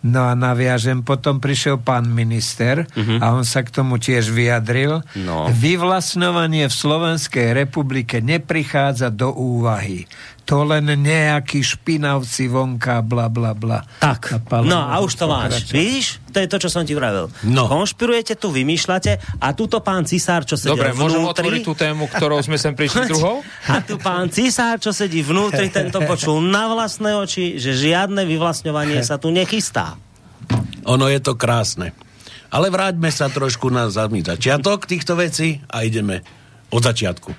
No a naviažem, potom prišiel pán minister uh-huh. a on sa k tomu tiež vyjadril. No. Vyvlastňovanie v Slovenskej republike neprichádza do úvahy. To len nejakí špinavci vonka, bla bla bla. Tak, no a už to máš. Víš? To je to, čo som ti vravel. No. Konšpirujete tu, vymýšľate a tuto pán Cisár, čo sedí Dobre, vnútri... môžem otvoriť tú tému, ktorou sme sem prišli druhou? A tu pán Cisár, čo sedí vnútri, tento počul na vlastné oči, že žiadne vyvlastňovanie sa tu nechystá. Ono je to krásne. Ale vráťme sa trošku na samý začiatok týchto vecí a ideme od začiatku.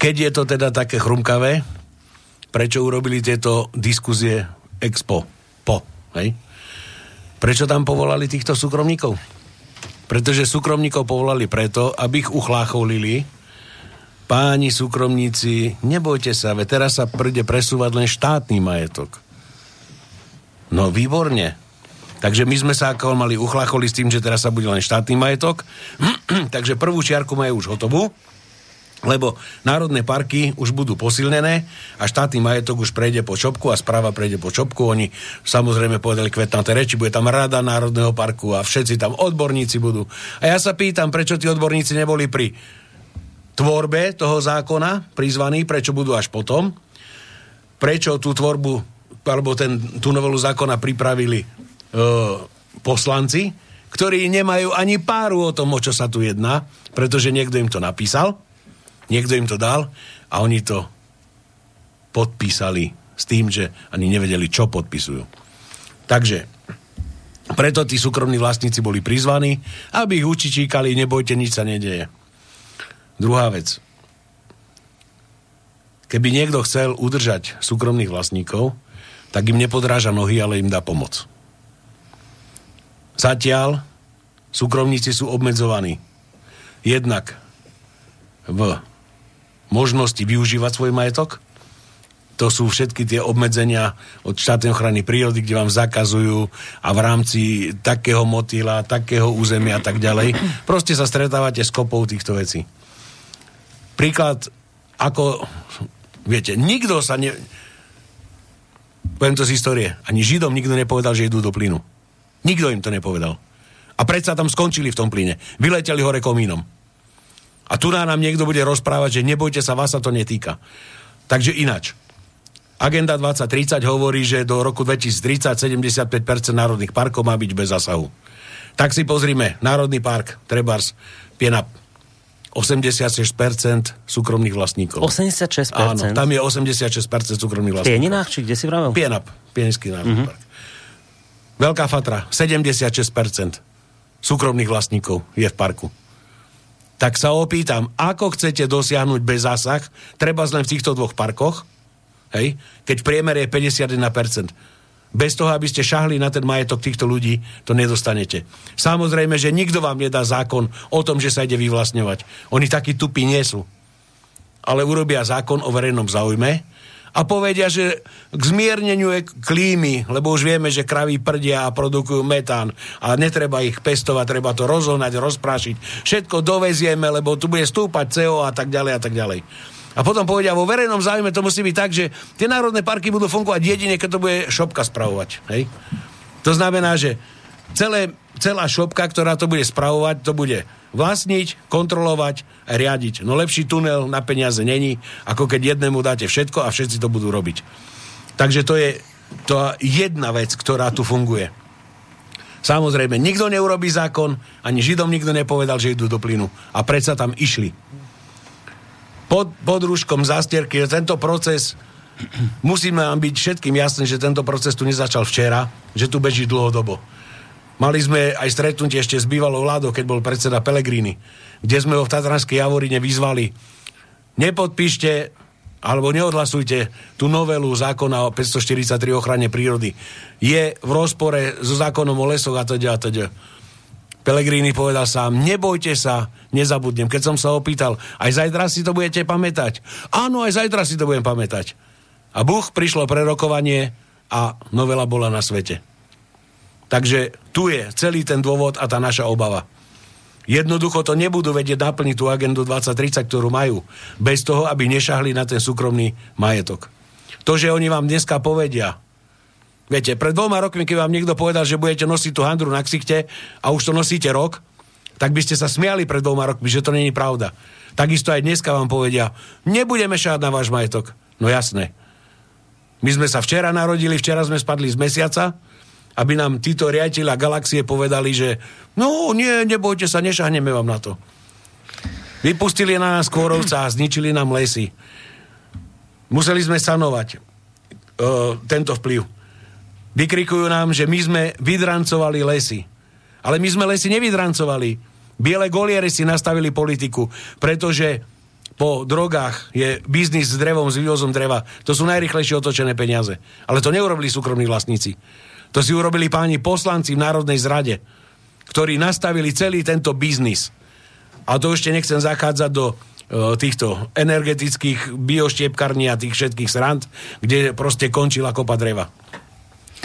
Keď je to teda také chrumkavé, prečo urobili tieto diskuzie expo po, hej? Prečo tam povolali týchto súkromníkov? Pretože súkromníkov povolali preto, aby ich uchlácholili. Páni súkromníci, nebojte sa, ve teraz sa príde presúvať len štátny majetok. No výborne. Takže my sme sa ako mali uchlacholi s tým, že teraz sa bude len štátny majetok. Takže prvú čiarku majú už hotovú, lebo národné parky už budú posilnené a štátny majetok už prejde po čopku a správa prejde po čopku. Oni samozrejme povedali kvetnaté reči, bude tam rada Národného parku a všetci tam odborníci budú. A ja sa pýtam, prečo tí odborníci neboli pri tvorbe toho zákona prizvaní, prečo budú až potom, prečo tú tvorbu alebo ten, tú novelu zákona pripravili poslanci, ktorí nemajú ani páru o tom, o čo sa tu jedná, pretože niekto im to napísal, niekto im to dal a oni to podpísali s tým, že ani nevedeli, čo podpisujú. Takže preto tí súkromní vlastníci boli prizvaní, aby ich učičíkali, nebojte, nič sa nedeje. Druhá vec. Keby niekto chcel udržať súkromných vlastníkov, tak im nepodráža nohy, ale im dá pomoc. Zatiaľ súkromníci sú obmedzovaní jednak v možnosti využívať svoj majetok, to sú všetky tie obmedzenia od štátnej ochrany prírody, kde vám zakazujú a v rámci takého motýla, takého územia a tak ďalej. Proste sa stretávate s kopou týchto vecí. Príklad, ako, viete, nikto sa ne... Poviem to z histórie. Ani Židom nikto nepovedal, že idú do plynu. Nikto im to nepovedal. A predsa tam skončili v tom plyne. Vyleteli hore komínom. A tu nám niekto bude rozprávať, že nebojte sa, vás sa to netýka. Takže inač. Agenda 2030 hovorí, že do roku 2030 75% národných parkov má byť bez zasahu. Tak si pozrime, Národný park, Trebars, Pienap, 86% súkromných vlastníkov. 86%? Áno, tam je 86% súkromných vlastníkov. Pieninách, či kde si vravel? Pienap, Pienický národný mm-hmm. park. Veľká Fatra, 76% súkromných vlastníkov je v parku. Tak sa opýtam, ako chcete dosiahnuť bez zásah, treba len v týchto dvoch parkoch, hej, keď priemer je 51%. Bez toho, aby ste šahli na ten majetok týchto ľudí, to nedostanete. Samozrejme, že nikto vám nedá zákon o tom, že sa ide vyvlastňovať. Oni takí tupí nie sú. Ale urobia zákon o verejnom záujme, a povedia, že k zmierneniu klímy, lebo už vieme, že kraví prdia a produkujú metán a netreba ich pestovať, treba to rozhodnať, rozprášiť. Všetko dovezieme, lebo tu bude stúpať CO a tak ďalej a tak ďalej. A potom povedia, vo verejnom záujme to musí byť tak, že tie národné parky budú fungovať jedine, keď to bude šopka spravovať. Hej? To znamená, že celé, celá šopka, ktorá to bude spravovať, to bude vlastniť, kontrolovať riadiť. No lepší tunel na peniaze není, ako keď jednému dáte všetko a všetci to budú robiť. Takže to je to jedna vec, ktorá tu funguje. Samozrejme, nikto neurobí zákon, ani Židom nikto nepovedal, že idú do plynu. A predsa tam išli. Pod, pod rúškom zastierky, tento proces musíme nám byť všetkým jasné, že tento proces tu nezačal včera, že tu beží dlhodobo. Mali sme aj stretnutie ešte s bývalou vládou, keď bol predseda Pelegrini, kde sme ho v Tatranskej Javorine vyzvali. Nepodpíšte alebo neodhlasujte tú novelu zákona o 543 ochrane prírody. Je v rozpore so zákonom o lesoch a teda a teda. Pelegrini povedal sám, nebojte sa, nezabudnem. Keď som sa opýtal, aj zajtra si to budete pamätať? Áno, aj zajtra si to budem pamätať. A Buch prišlo prerokovanie a novela bola na svete. Takže tu je celý ten dôvod a tá naša obava. Jednoducho to nebudú vedieť naplniť tú agendu 2030, ktorú majú, bez toho, aby nešahli na ten súkromný majetok. To, že oni vám dneska povedia, Viete, pred dvoma rokmi, keď vám niekto povedal, že budete nosiť tú handru na ksichte a už to nosíte rok, tak by ste sa smiali pred dvoma rokmi, že to není pravda. Takisto aj dneska vám povedia, nebudeme šáť na váš majetok. No jasné. My sme sa včera narodili, včera sme spadli z mesiaca, aby nám títo riaditeľa galaxie povedali, že no nie, nebojte sa, nešahneme vám na to. Vypustili na nás kôrovca a zničili nám lesy. Museli sme sanovať uh, tento vplyv. Vykrikujú nám, že my sme vydrancovali lesy. Ale my sme lesy nevydrancovali. Biele goliere si nastavili politiku, pretože po drogách je biznis s drevom, s vývozom dreva. To sú najrychlejšie otočené peniaze. Ale to neurobili súkromní vlastníci. To si urobili páni poslanci v Národnej zrade, ktorí nastavili celý tento biznis. A to ešte nechcem zachádzať do e, týchto energetických bioštiepkarní a tých všetkých srand, kde proste končila kopa dreva.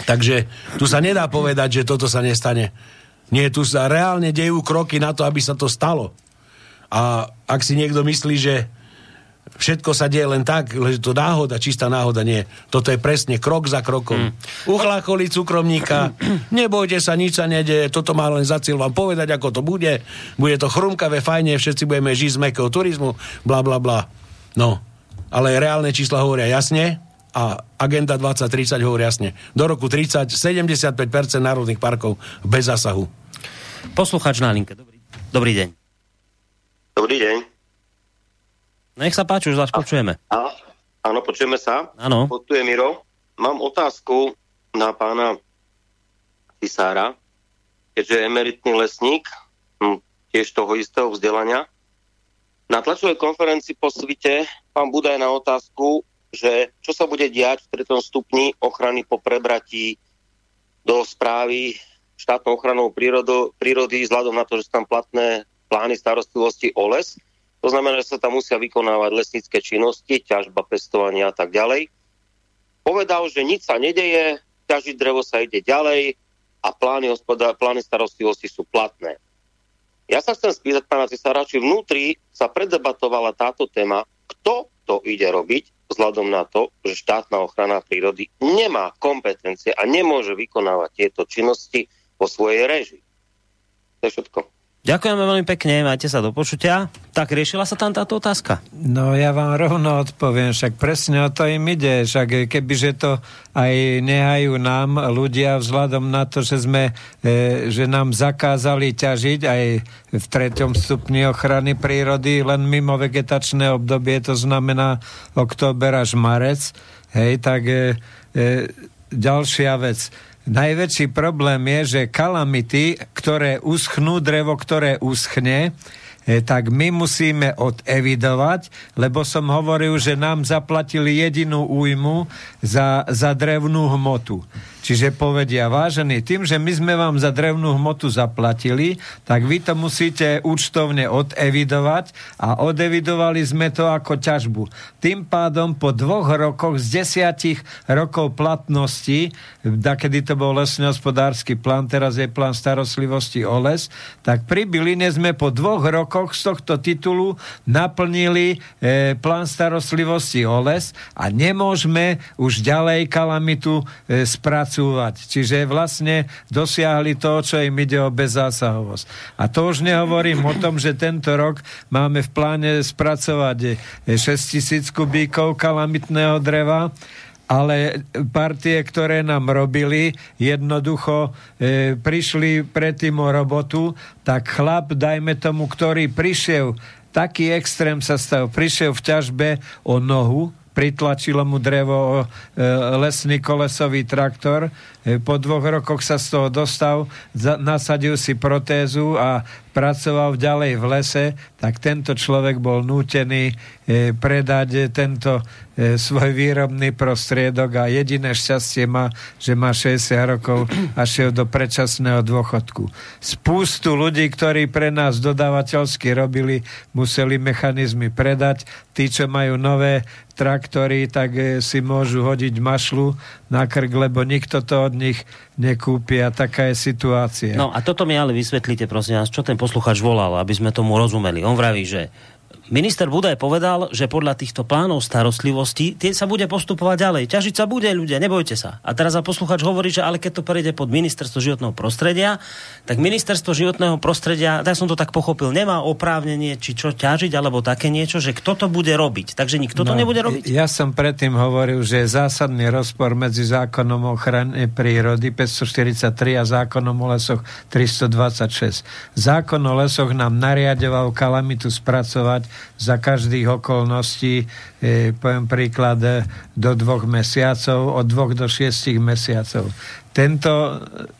Takže tu sa nedá povedať, že toto sa nestane. Nie, tu sa reálne dejú kroky na to, aby sa to stalo. A ak si niekto myslí, že všetko sa deje len tak, že to náhoda, čistá náhoda, nie. Toto je presne krok za krokom. Mm. Uchlácholi cukromníka, nebojte sa, nič sa nedeje, toto má len za cieľ vám povedať, ako to bude. Bude to chrumkavé, fajne, všetci budeme žiť z mekého turizmu, bla bla bla. No, ale reálne čísla hovoria jasne, a agenda 2030 hovorí jasne. Do roku 30 75% národných parkov bez zásahu. Posluchač na linke. Dobrý, dobrý deň. Dobrý deň. Nech sa páči, už vás počujeme. A, áno, počujeme sa. Áno. Počuje Miro. Mám otázku na pána Tisára, keďže je emeritný lesník, hm, tiež toho istého vzdelania. Na tlačovej konferencii po svite pán Budaj na otázku, že čo sa bude diať v tretom stupni ochrany po prebratí do správy štátnou ochranou prírodo, prírody vzhľadom na to, že sú tam platné plány starostlivosti o les. To znamená, že sa tam musia vykonávať lesnícke činnosti, ťažba, pestovanie a tak ďalej. Povedal, že nič sa nedeje, ťažiť drevo sa ide ďalej a plány, hospodá, plány starostlivosti sú platné. Ja sa chcem spýtať pána Cisára, či vnútri sa predebatovala táto téma, kto to ide robiť vzhľadom na to, že štátna ochrana prírody nemá kompetencie a nemôže vykonávať tieto činnosti po svojej režii. To je všetko. Ďakujeme veľmi pekne, majte sa do počutia. Tak riešila sa tam táto otázka? No ja vám rovno odpoviem, však presne o to im ide, však kebyže to aj nehajú nám ľudia vzhľadom na to, že sme, e, že nám zakázali ťažiť aj v treťom stupni ochrany prírody len mimo vegetačné obdobie, to znamená október až marec, hej, tak e, e, ďalšia vec Najväčší problém je, že kalamity, ktoré uschnú, drevo, ktoré uschne, e, tak my musíme odevidovať, lebo som hovoril, že nám zaplatili jedinú újmu za, za drevnú hmotu. Čiže povedia, vážený, tým, že my sme vám za drevnú hmotu zaplatili, tak vy to musíte účtovne odevidovať a odevidovali sme to ako ťažbu. Tým pádom po dvoch rokoch z desiatich rokov platnosti, kedy to bol lesný hospodársky plán, teraz je plán starostlivosti o les, tak pri Biline sme po dvoch rokoch z tohto titulu naplnili e, plán starostlivosti o les a nemôžeme už ďalej kalamitu e, spracovať spracúvať. Čiže vlastne dosiahli to, čo im ide o bezzásahovosť. A to už nehovorím o tom, že tento rok máme v pláne spracovať 6 tisíc kubíkov kalamitného dreva, ale partie, ktoré nám robili, jednoducho e, prišli predtým o robotu, tak chlap, dajme tomu, ktorý prišiel, taký extrém sa stal, prišiel v ťažbe o nohu, pritlačilo mu drevo e, lesný kolesový traktor. E, po dvoch rokoch sa z toho dostal, nasadil si protézu a pracoval ďalej v lese, tak tento človek bol nútený e, predať tento svoj výrobný prostriedok a jediné šťastie má, že má 60 rokov a šiel do predčasného dôchodku. Spústu ľudí, ktorí pre nás dodávateľsky robili, museli mechanizmy predať. Tí, čo majú nové traktory, tak e, si môžu hodiť mašlu na krk, lebo nikto to od nich nekúpi a taká je situácia. No a toto mi ale vysvetlíte, prosím vás, čo ten posluchač volal, aby sme tomu rozumeli. On vraví, že Minister Budaj povedal, že podľa týchto plánov starostlivosti tie sa bude postupovať ďalej. Ťažiť sa bude ľudia, nebojte sa. A teraz a posluchač hovorí, že ale keď to prejde pod ministerstvo životného prostredia, tak ministerstvo životného prostredia, tak som to tak pochopil, nemá oprávnenie, či čo ťažiť, alebo také niečo, že kto to bude robiť. Takže nikto no, to nebude robiť. Ja som predtým hovoril, že je zásadný rozpor medzi zákonom o ochrane prírody 543 a zákonom o lesoch 326. Zákon o lesoch nám nariadoval kalamitu spracovať za každých okolností, e, poviem príklad, e, do dvoch mesiacov, od dvoch do šiestich mesiacov. Tento e,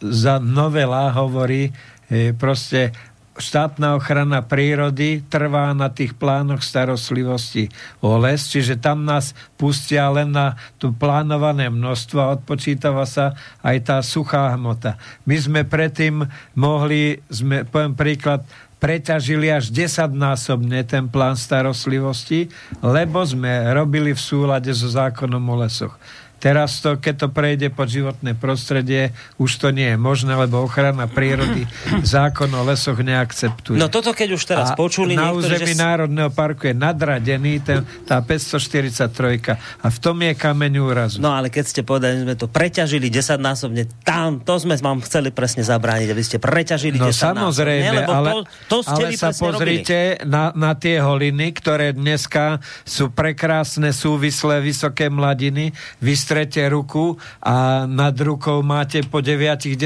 za novela hovorí e, proste štátna ochrana prírody trvá na tých plánoch starostlivosti o les, čiže tam nás pustia len na tu plánované množstvo a odpočítava sa aj tá suchá hmota. My sme predtým mohli, sme, poviem príklad, preťažili až 10-násobne ten plán starostlivosti, lebo sme robili v súlade so zákonom o lesoch. Teraz to, keď to prejde pod životné prostredie, už to nie je možné, lebo ochrana prírody zákon o lesoch neakceptuje. No toto keď už teraz a počuli na území že... Národného parku je nadradený ten, tá 543 a v tom je kameň úrazu. No ale keď ste povedali, že sme to preťažili 10 násobne, tam to sme vám chceli presne zabrániť, aby ste preťažili no, 10 samozrejme, násobne, ale, to, to ste ale sa pozrite na, na tie holiny, ktoré dneska sú prekrásne, súvislé, vysoké mladiny, vy strete ruku a nad rukou máte po 9-10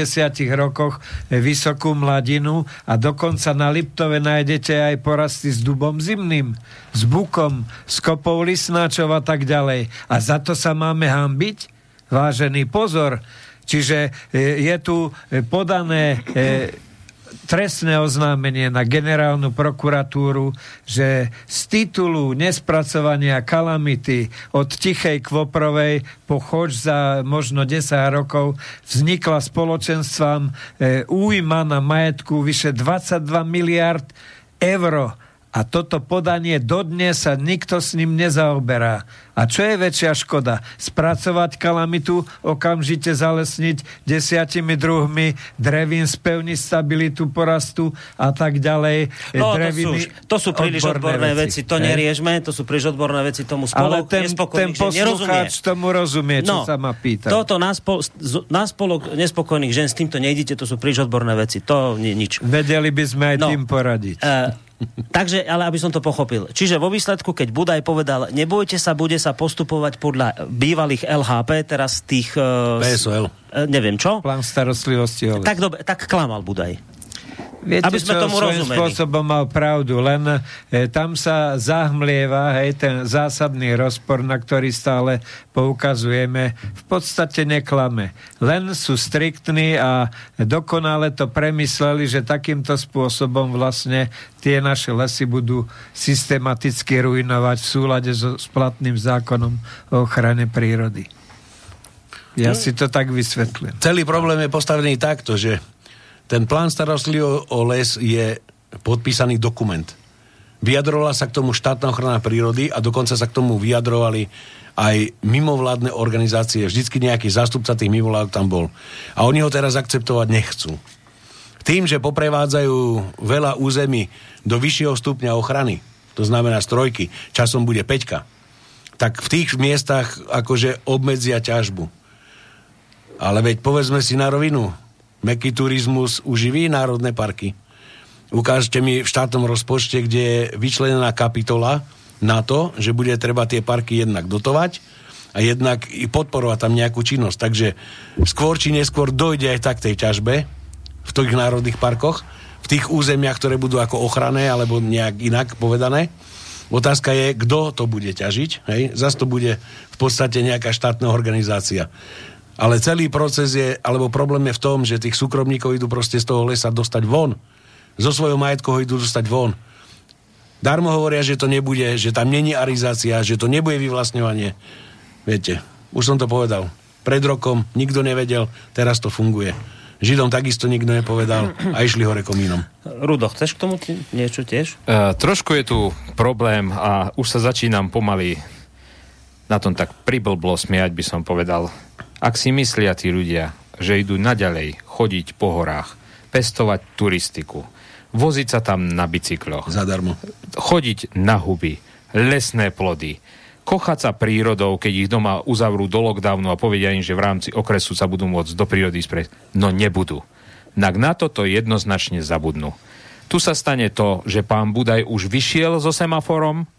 rokoch vysokú mladinu a dokonca na Liptove nájdete aj porasty s dubom zimným, s bukom, s kopou lisnáčov a tak ďalej. A za to sa máme hambiť? Vážený pozor, Čiže e, je tu e, podané e, trestné oznámenie na generálnu prokuratúru, že z titulu nespracovania kalamity od Tichej Kvoprovej po choď za možno 10 rokov vznikla spoločenstvám e, újma na majetku vyše 22 miliard eur a toto podanie dodnes sa nikto s ním nezaoberá. A čo je väčšia škoda? Spracovať kalamitu, okamžite zalesniť desiatimi druhmi drevín, spevniť stabilitu porastu a tak ďalej. No, Dreviny, to, sú, to sú príliš odborné, odborné veci. veci. To ne? neriešme, to sú príliš odborné veci. Tomu spolok Ale ten, ten poslucháč tomu rozumie, čo no, sa ma pýta. Toto nás, po, nás spolok nespokojných žen s týmto nejdete, to sú príliš odborné veci. To nie, nič. Vedeli by sme aj no, tým poradiť. Uh, Takže, ale aby som to pochopil. Čiže vo výsledku, keď Budaj povedal, nebojte sa, bude sa postupovať podľa bývalých LHP, teraz tých... Uh, PSL. Uh, neviem čo. Plán starostlivosti. Tak, dobe, tak klamal Budaj. Viete, aby sme čo, tomu rozumeli. spôsobom mal pravdu, len e, tam sa zahmlieva hej, ten zásadný rozpor, na ktorý stále poukazujeme, v podstate neklame. Len sú striktní a dokonale to premysleli, že takýmto spôsobom vlastne tie naše lesy budú systematicky ruinovať v súlade so splatným zákonom o ochrane prírody. Ja no. si to tak vysvetlím. Celý problém je postavený takto, že ten plán starostlivo o les je podpísaný dokument. Vyjadrovala sa k tomu štátna ochrana prírody a dokonca sa k tomu vyjadrovali aj mimovládne organizácie. Vždycky nejaký zástupca tých mimovládok tam bol. A oni ho teraz akceptovať nechcú. Tým, že poprevádzajú veľa území do vyššieho stupňa ochrany, to znamená strojky, časom bude peťka, tak v tých miestach akože obmedzia ťažbu. Ale veď povedzme si na rovinu, meký turizmus uživí národné parky. Ukážte mi v štátnom rozpočte, kde je vyčlenená kapitola na to, že bude treba tie parky jednak dotovať a jednak i podporovať tam nejakú činnosť. Takže skôr či neskôr dojde aj tak tej ťažbe v tých národných parkoch, v tých územiach, ktoré budú ako ochranné alebo nejak inak povedané. Otázka je, kto to bude ťažiť. Hej? Zas to bude v podstate nejaká štátna organizácia. Ale celý proces je, alebo problém je v tom, že tých súkromníkov idú proste z toho lesa dostať von. Zo svojho majetku ho idú dostať von. Darmo hovoria, že to nebude, že tam není arizácia, že to nebude vyvlastňovanie. Viete, už som to povedal. Pred rokom nikto nevedel, teraz to funguje. Židom takisto nikto nepovedal a išli hore komínom. Rudo, chceš k tomu niečo tiež? Uh, trošku je tu problém a už sa začínam pomaly na tom tak priblblo smiať, by som povedal. Ak si myslia tí ľudia, že idú naďalej chodiť po horách, pestovať turistiku, voziť sa tam na bicykloch. Zadarmo. Chodiť na huby, lesné plody, kochať sa prírodou, keď ich doma uzavrú do lockdownu a povedia im, že v rámci okresu sa budú môcť do prírody sprieť. No nebudú. Nak na toto jednoznačne zabudnú. Tu sa stane to, že pán Budaj už vyšiel so semaforom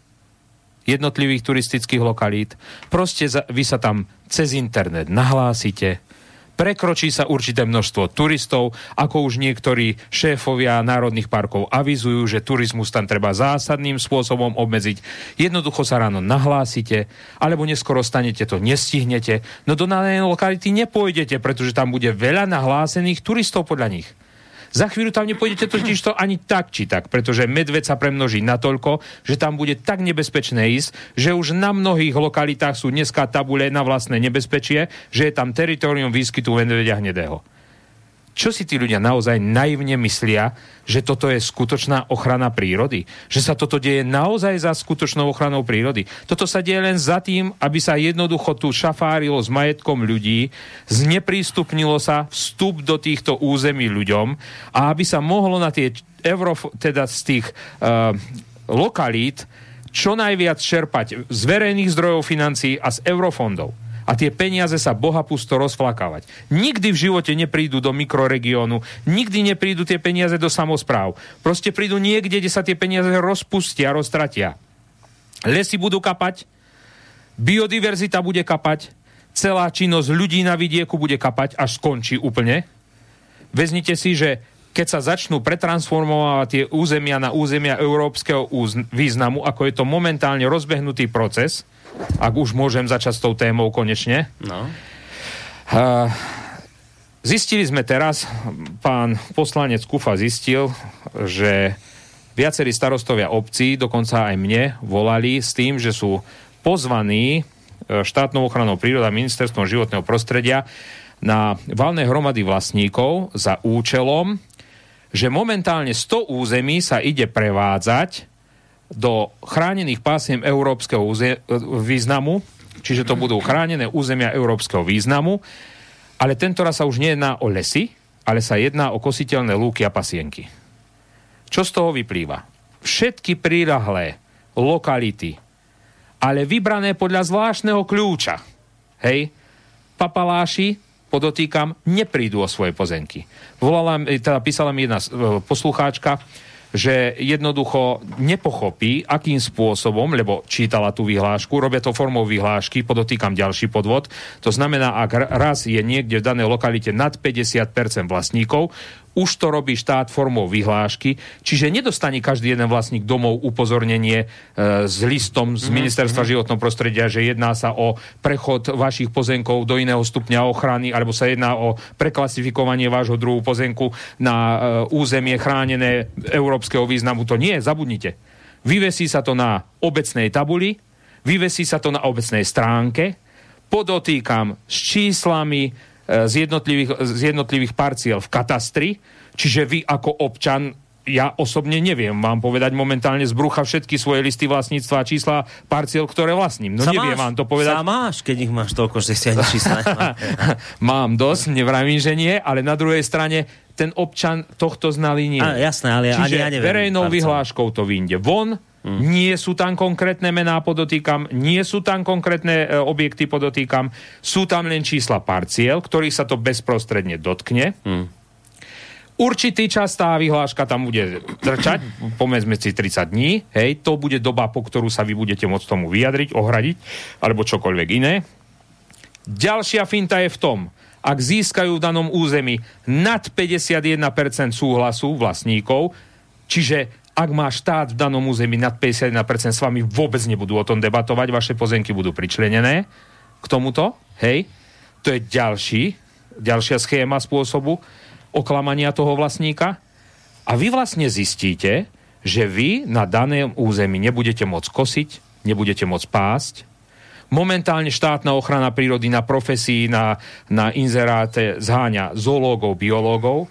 jednotlivých turistických lokalít. Proste vy sa tam cez internet nahlásite, prekročí sa určité množstvo turistov, ako už niektorí šéfovia národných parkov avizujú, že turizmus tam treba zásadným spôsobom obmedziť. Jednoducho sa ráno nahlásite, alebo neskoro stanete to, nestihnete, no do danej lokality nepôjdete, pretože tam bude veľa nahlásených turistov podľa nich. Za chvíľu tam nepôjdete totiž to ani tak, či tak, pretože medveď sa premnoží natoľko, že tam bude tak nebezpečné ísť, že už na mnohých lokalitách sú dneska tabule na vlastné nebezpečie, že je tam teritorium výskytu medveďa hnedého čo si tí ľudia naozaj naivne myslia, že toto je skutočná ochrana prírody? Že sa toto deje naozaj za skutočnou ochranou prírody? Toto sa deje len za tým, aby sa jednoducho tu šafárilo s majetkom ľudí, zneprístupnilo sa vstup do týchto území ľuďom a aby sa mohlo na tie euro, teda z tých uh, lokalít čo najviac čerpať z verejných zdrojov financií a z eurofondov a tie peniaze sa bohapusto rozflakávať. Nikdy v živote neprídu do mikroregiónu, nikdy neprídu tie peniaze do samozpráv. Proste prídu niekde, kde sa tie peniaze rozpustia, roztratia. Lesy budú kapať, biodiverzita bude kapať, celá činnosť ľudí na vidieku bude kapať, až skončí úplne. Veznite si, že keď sa začnú pretransformovať tie územia na územia európskeho významu, ako je to momentálne rozbehnutý proces, ak už môžem začať s tou témou konečne. No. Uh, zistili sme teraz, pán poslanec Kufa zistil, že viacerí starostovia obcí, dokonca aj mne, volali s tým, že sú pozvaní e, štátnou ochranou príroda ministerstvom životného prostredia na valné hromady vlastníkov za účelom, že momentálne 100 území sa ide prevádzať do chránených pásiem európskeho významu, čiže to budú chránené územia európskeho významu, ale tento sa už nejedná o lesy, ale sa jedná o kositeľné lúky a pasienky. Čo z toho vyplýva? Všetky prírahlé lokality, ale vybrané podľa zvláštneho kľúča. Hej, papaláši, podotýkam, neprídu o svoje pozemky. Volala, teda písala mi jedna e, poslucháčka, že jednoducho nepochopí, akým spôsobom, lebo čítala tú vyhlášku, robia to formou vyhlášky, podotýkam ďalší podvod. To znamená, ak raz je niekde v danej lokalite nad 50% vlastníkov, už to robí štát formou vyhlášky, čiže nedostane každý jeden vlastník domov upozornenie e, s listom z mhm, Ministerstva mm-hmm. životného prostredia, že jedná sa o prechod vašich pozemkov do iného stupňa ochrany, alebo sa jedná o preklasifikovanie vášho druhu pozemku na e, územie chránené európskeho významu. To nie, zabudnite. Vyvesí sa to na obecnej tabuli, vyvesí sa to na obecnej stránke, podotýkam s číslami, z jednotlivých, z jednotlivých parciel v katastri, čiže vy ako občan ja osobne neviem vám povedať momentálne z brucha všetky svoje listy vlastníctva a čísla parciel, ktoré vlastním. No sa neviem máš, vám to povedať. Sa máš, keď ich máš toľko, že si ani čísla Mám dosť, nevravím, že nie, ale na druhej strane ten občan tohto znali nie. A, jasné, ale Čiže ani ja neviem. verejnou parciel. vyhláškou to vyjde von, Hmm. Nie sú tam konkrétne mená, podotýkam, nie sú tam konkrétne e, objekty, podotýkam, sú tam len čísla parciel, ktorých sa to bezprostredne dotkne. Hmm. Určitý čas tá vyhláška tam bude trčať, pomedzme si 30 dní, hej, to bude doba, po ktorú sa vy budete môcť tomu vyjadriť, ohradiť, alebo čokoľvek iné. Ďalšia finta je v tom, ak získajú v danom území nad 51% súhlasu vlastníkov, čiže ak má štát v danom území nad 51%, s vami vôbec nebudú o tom debatovať, vaše pozemky budú pričlenené k tomuto, hej. To je ďalší, ďalšia schéma spôsobu oklamania toho vlastníka. A vy vlastne zistíte, že vy na daném území nebudete môcť kosiť, nebudete môcť pásť, Momentálne štátna ochrana prírody na profesii, na, na inzeráte zháňa zoológov, biológov,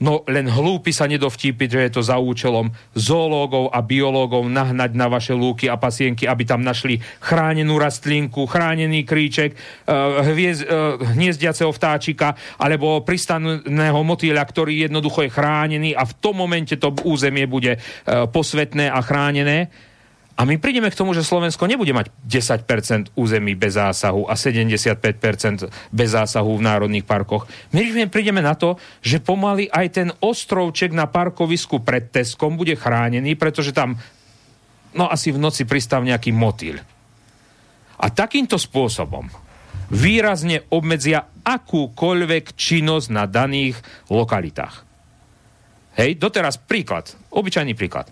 No len hlúpi sa nedovtípiť, že je to za účelom zoológov a biológov nahnať na vaše lúky a pasienky, aby tam našli chránenú rastlinku, chránený kríček, uh, hviezd, uh, hniezdiaceho vtáčika alebo pristaného motýľa, ktorý jednoducho je chránený a v tom momente to územie bude uh, posvetné a chránené a my prídeme k tomu, že Slovensko nebude mať 10% území bez zásahu a 75% bez zásahu v národných parkoch. My prídeme na to, že pomaly aj ten ostrovček na parkovisku pred Teskom bude chránený, pretože tam no asi v noci pristav nejaký motýl. A takýmto spôsobom výrazne obmedzia akúkoľvek činnosť na daných lokalitách. Hej, doteraz príklad, obyčajný príklad.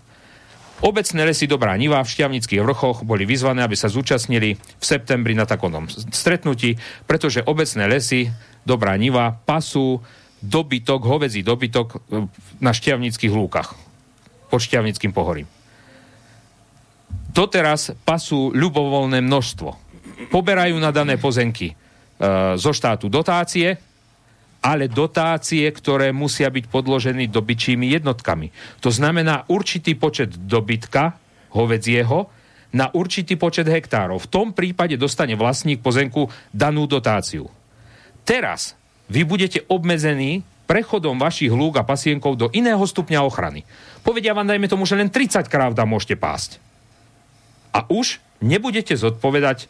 Obecné lesy Dobrá Niva v Šťavnických vrchoch boli vyzvané, aby sa zúčastnili v septembri na takom stretnutí, pretože obecné lesy Dobrá Niva pasú dobytok, hovedzí dobytok e, na Šťavnických lúkach pod Šťavnickým pohorím. Doteraz pasú ľubovoľné množstvo. Poberajú na dané pozemky e, zo štátu dotácie, ale dotácie, ktoré musia byť podložené dobyčími jednotkami. To znamená určitý počet dobytka, hovedzieho, na určitý počet hektárov. V tom prípade dostane vlastník pozemku danú dotáciu. Teraz vy budete obmedzení prechodom vašich lúk a pasienkov do iného stupňa ochrany. Povedia vám, dajme tomu, že len 30 kráv tam môžete pásť. A už nebudete zodpovedať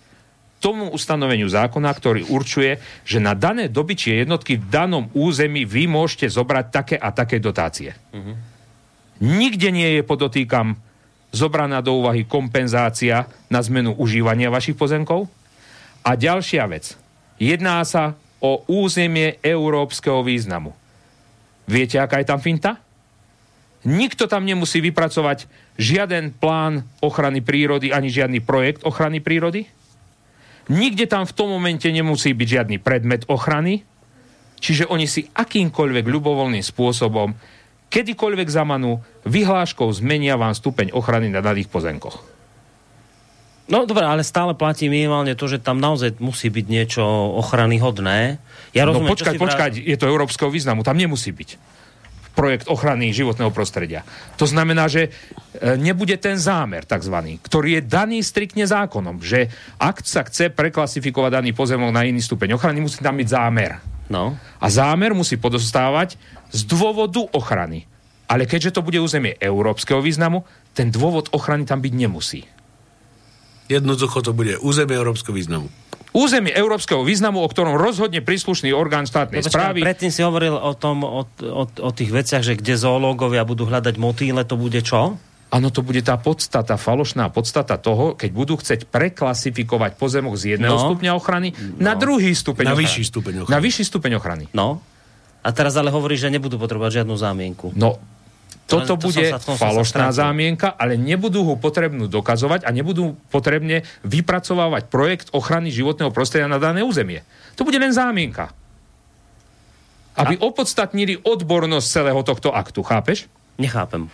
tomu ustanoveniu zákona, ktorý určuje, že na dané dobyčie jednotky v danom území vy môžete zobrať také a také dotácie. Uh-huh. Nikde nie je, podotýkam, zobraná do úvahy kompenzácia na zmenu užívania vašich pozemkov. A ďalšia vec. Jedná sa o územie európskeho významu. Viete, aká je tam finta? Nikto tam nemusí vypracovať žiaden plán ochrany prírody ani žiadny projekt ochrany prírody. Nikde tam v tom momente nemusí byť žiadny predmet ochrany, čiže oni si akýmkoľvek ľubovoľným spôsobom, kedykoľvek zamanú, vyhláškou zmenia vám stupeň ochrany na daných pozemkoch. No dobre, ale stále platí minimálne to, že tam naozaj musí byť niečo ochrany hodné. Ja no rozumiem, no počkať, počkať, je to európskeho významu, tam nemusí byť projekt ochrany životného prostredia. To znamená, že e, nebude ten zámer tzv., ktorý je daný striktne zákonom, že ak sa chce preklasifikovať daný pozemok na iný stupeň ochrany, musí tam byť zámer. No. A zámer musí podostávať z dôvodu ochrany. Ale keďže to bude územie európskeho významu, ten dôvod ochrany tam byť nemusí. Jednoducho to bude územie európskeho významu územie európskeho významu, o ktorom rozhodne príslušný orgán štátnej no, správy. Predtým si hovoril o, tom, o, o, o tých veciach, že kde zoológovia budú hľadať motýle, to bude čo? Áno, to bude tá podstata, falošná podstata toho, keď budú chcieť preklasifikovať pozemok z jedného no. stupňa ochrany no. na druhý stupeň na ochrany. Vyšší stupeň ochrany. Na vyšší stupeň ochrany. No. A teraz ale hovorí, že nebudú potrebovať žiadnu zámienku. No, toto to bude sa, falošná zámienka, ale nebudú ho potrebnú dokazovať a nebudú potrebne vypracovávať projekt ochrany životného prostredia na dané územie. To bude len zámienka. Aby a... opodstatnili odbornosť celého tohto aktu, chápeš? Nechápem.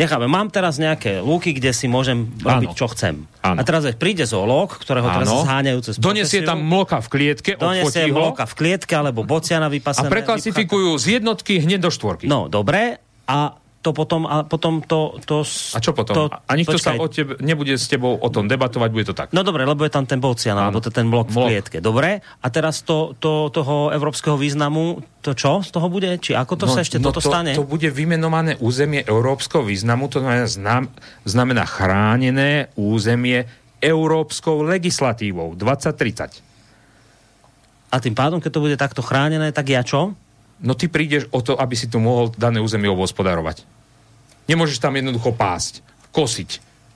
Nechápem, mám teraz nejaké lúky, kde si môžem robiť, ano. čo chcem. Ano. A teraz príde zoológ, ktorého ano. teraz zháňajú cez Donesie tam mloka v klietke, Donesie mloka v klietke, alebo bociana vypasené. A preklasifikujú z jednotky hneď do štvorky. No, dobre. A to potom, a potom to... to a čo potom? To, a nikto počkaj. sa o tebe, nebude s tebou o tom debatovať, bude to tak. No dobre, lebo je tam ten bocian, alebo to ten blok, blok v klietke. Dobre, a teraz to, to, toho európskeho významu, to čo z toho bude? Či ako to no, sa ešte no toto to, stane? To bude vymenované územie európskeho významu, to znamená, znamená chránené územie európskou legislatívou 2030. A tým pádom, keď to bude takto chránené, tak ja čo? No ty prídeš o to, aby si tu mohol dané územie obospodarovať. Nemôžeš tam jednoducho pásť, kosiť.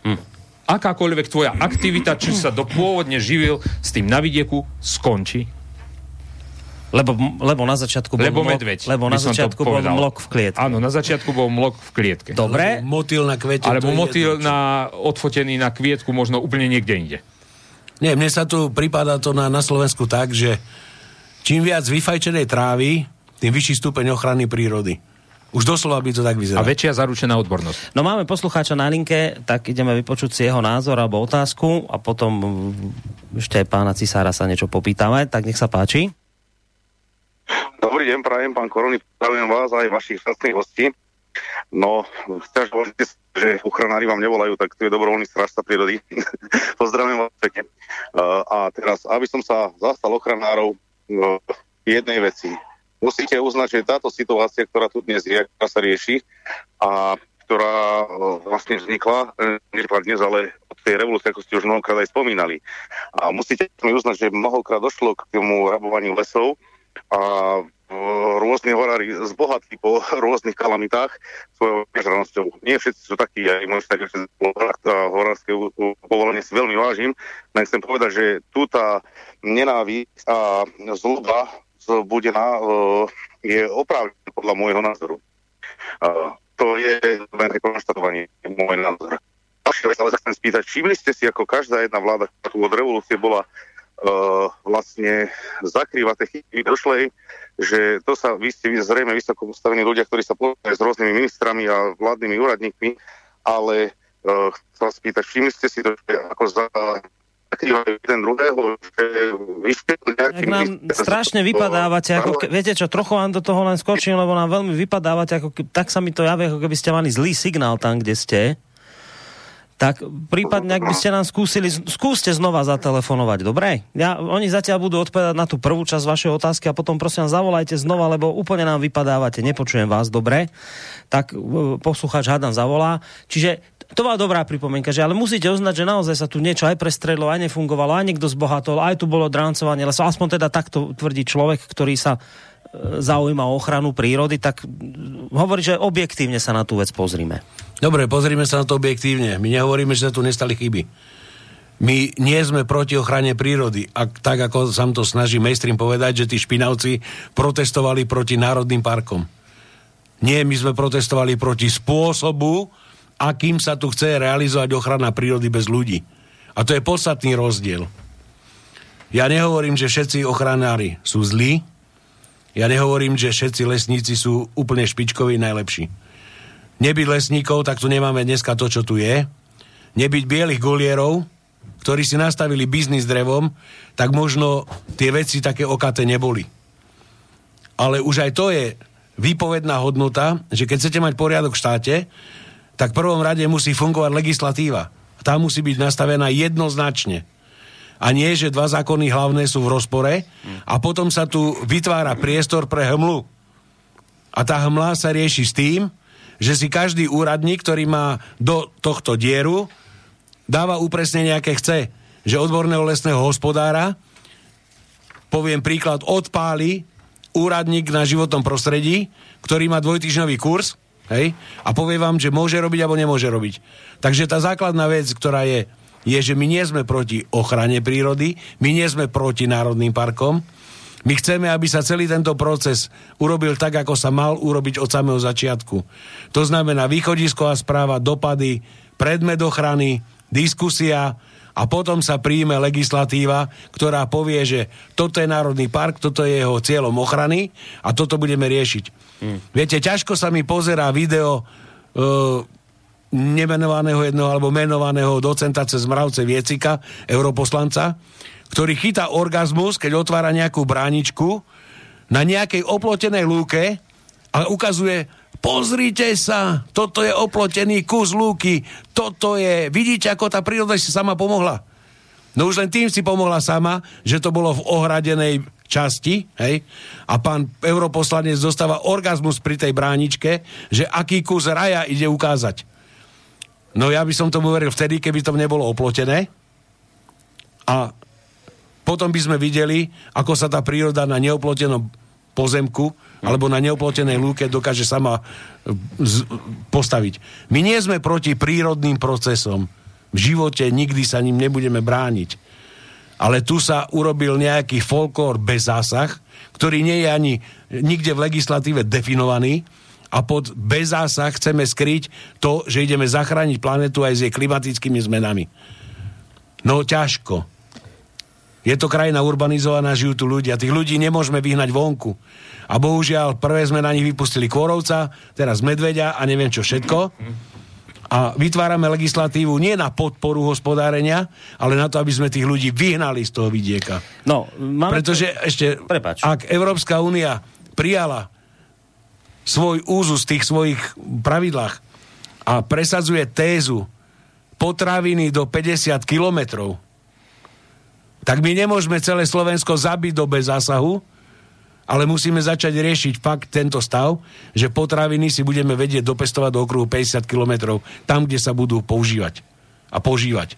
Hm. Akákoľvek tvoja aktivita, či sa do pôvodne živil s tým na vidieku, skončí. Lebo, lebo na začiatku bol lebo mlok, medveď, lebo na začiatku bol mlok v klietke. Áno, na začiatku bol mlok v klietke. Dobre. Motýl na kvete. Alebo motýl na, odfotený na kvietku možno úplne niekde inde. Nie, mne sa tu prípada to na, na Slovensku tak, že čím viac vyfajčenej trávy, tým vyšší stupeň ochrany prírody. Už doslova by to tak vyzerá. A väčšia zaručená odbornosť. No máme poslucháča na linke, tak ideme vypočuť si jeho názor alebo otázku a potom ešte aj pána Cisára sa niečo popýtame, tak nech sa páči. Dobrý deň, prajem, pán Korony, prajem vás aj vašich štátnych hostí. No, chceš že ochranári vám nevolajú, tak to je dobrovoľný strážca prírody. Pozdravujem vás pekne. Uh, a teraz, aby som sa zastal ochranárov uh, jednej veci. Musíte uznať, že táto situácia, ktorá tu dnes je, ktorá sa rieši a ktorá uh, vlastne vznikla, nevznikla dnes, ale od tej revolúcie, ako ste už mnohokrát aj spomínali. A musíte mi uznať, že mnohokrát došlo k tomu rabovaniu lesov a rôzni horári zbohatli po rôznych kalamitách svojou nežranosťou. Nie všetci sú takí, aj môžete tak, že horárske povolenie si veľmi vážim. Len chcem povedať, že tu tá nenávisť a zloba zbudená e, je oprávnená podľa môjho názoru. To je len konštatovanie, môj názor. Ďalšia vec, ale sa chcem spýtať, všimli ste si, ako každá jedna vláda, ktorá od revolúcie bola uh, vlastne zakrýva tie chyby došlej, že to sa, vy ste zrejme vysoko postavení ľudia, ktorí sa poznajú s rôznymi ministrami a vládnymi úradníkmi, ale uh, chcem spýtať, všimli ste si to, že ako za, jeden druhého, že Tak nám strašne vypadávate, ako ke, viete čo, trochu vám do toho len skočím, lebo nám veľmi vypadávate, ako ke, tak sa mi to javí, ako keby ste mali zlý signál tam, kde ste tak prípadne, ak by ste nám skúsili, skúste znova zatelefonovať, dobre? Ja, oni zatiaľ budú odpovedať na tú prvú časť vašej otázky a potom prosím zavolajte znova, lebo úplne nám vypadávate, nepočujem vás, dobre? Tak e, poslucháč hádam zavolá. Čiže to bola dobrá pripomienka, že ale musíte uznať, že naozaj sa tu niečo aj prestredlo, aj nefungovalo, aj niekto zbohatol, aj tu bolo dráncovanie lesov. Aspoň teda takto tvrdí človek, ktorý sa e, zaujíma o ochranu prírody, tak hovorí, že objektívne sa na tú vec pozrime. Dobre, pozrime sa na to objektívne. My nehovoríme, že sa tu nestali chyby. My nie sme proti ochrane prírody. A tak, ako sa to snaží mainstream povedať, že tí špinavci protestovali proti národným parkom. Nie, my sme protestovali proti spôsobu, akým sa tu chce realizovať ochrana prírody bez ľudí. A to je podstatný rozdiel. Ja nehovorím, že všetci ochranári sú zlí. Ja nehovorím, že všetci lesníci sú úplne špičkoví najlepší nebyť lesníkov, tak tu nemáme dneska to, čo tu je. Nebyť bielých golierov, ktorí si nastavili biznis drevom, tak možno tie veci také okaté neboli. Ale už aj to je výpovedná hodnota, že keď chcete mať poriadok v štáte, tak v prvom rade musí fungovať legislatíva. Tá musí byť nastavená jednoznačne. A nie, že dva zákony hlavné sú v rozpore a potom sa tu vytvára priestor pre hmlu. A tá hmla sa rieši s tým, že si každý úradník, ktorý má do tohto dieru, dáva upresnenie, aké chce. Že odborného lesného hospodára, poviem príklad, odpáli úradník na životnom prostredí, ktorý má dvojtyžňový kurz, hej, a povie vám, že môže robiť alebo nemôže robiť. Takže tá základná vec, ktorá je, je, že my nie sme proti ochrane prírody, my nie sme proti národným parkom, my chceme, aby sa celý tento proces urobil tak, ako sa mal urobiť od samého začiatku. To znamená východisková správa, dopady, predmet ochrany, diskusia a potom sa príjme legislatíva, ktorá povie, že toto je Národný park, toto je jeho cieľom ochrany a toto budeme riešiť. Hmm. Viete, ťažko sa mi pozerá video uh, nemenovaného jedného alebo menovaného docenta cez Mravce Viecika, europoslanca, ktorý chytá orgazmus, keď otvára nejakú bráničku na nejakej oplotenej lúke a ukazuje, pozrite sa, toto je oplotený kus lúky, toto je, vidíte, ako tá príroda si sama pomohla. No už len tým si pomohla sama, že to bolo v ohradenej časti, hej, a pán europoslanec dostáva orgazmus pri tej bráničke, že aký kus raja ide ukázať. No ja by som tomu veril vtedy, keby to nebolo oplotené. A potom by sme videli, ako sa tá príroda na neoplotenom pozemku alebo na neoplotenej lúke dokáže sama e, z- postaviť. My nie sme proti prírodným procesom. V živote nikdy sa ním nebudeme brániť. Ale tu sa urobil nejaký folklór bez zásah, ktorý nie je ani nikde v legislatíve definovaný a pod bez zásah chceme skryť to, že ideme zachrániť planetu aj s jej klimatickými zmenami. No ťažko. Je to krajina urbanizovaná, žijú tu ľudia. Tých ľudí nemôžeme vyhnať vonku. A bohužiaľ, prvé sme na nich vypustili kôrovca, teraz medveďa a neviem čo všetko. A vytvárame legislatívu nie na podporu hospodárenia, ale na to, aby sme tých ľudí vyhnali z toho vidieka. No, máme... Pretože ešte, Prepač. ak Európska únia prijala svoj úzus v tých svojich pravidlách a presadzuje tézu potraviny do 50 kilometrov, tak my nemôžeme celé Slovensko zabiť do bez zásahu, ale musíme začať riešiť fakt tento stav, že potraviny si budeme vedieť dopestovať do okruhu 50 kilometrov, tam, kde sa budú používať a požívať.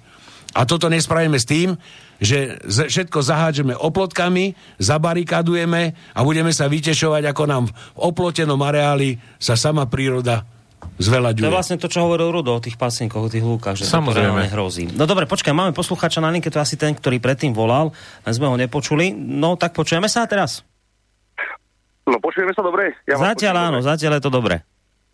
A toto nespravíme s tým, že všetko zahádžeme oplotkami, zabarikadujeme a budeme sa vytešovať, ako nám v oplotenom areáli sa sama príroda zvelaďuje. To je vlastne to, čo hovoril Rudo o tých pasníkoch, o tých lúkach, že Samozrejme. to hrozí. No dobre, počkaj, máme posluchača na linke, to je asi ten, ktorý predtým volal, len sme ho nepočuli. No tak počujeme sa teraz. No počujeme sa dobre? Ja zatiaľ áno, dobre. zatiaľ je to dobre.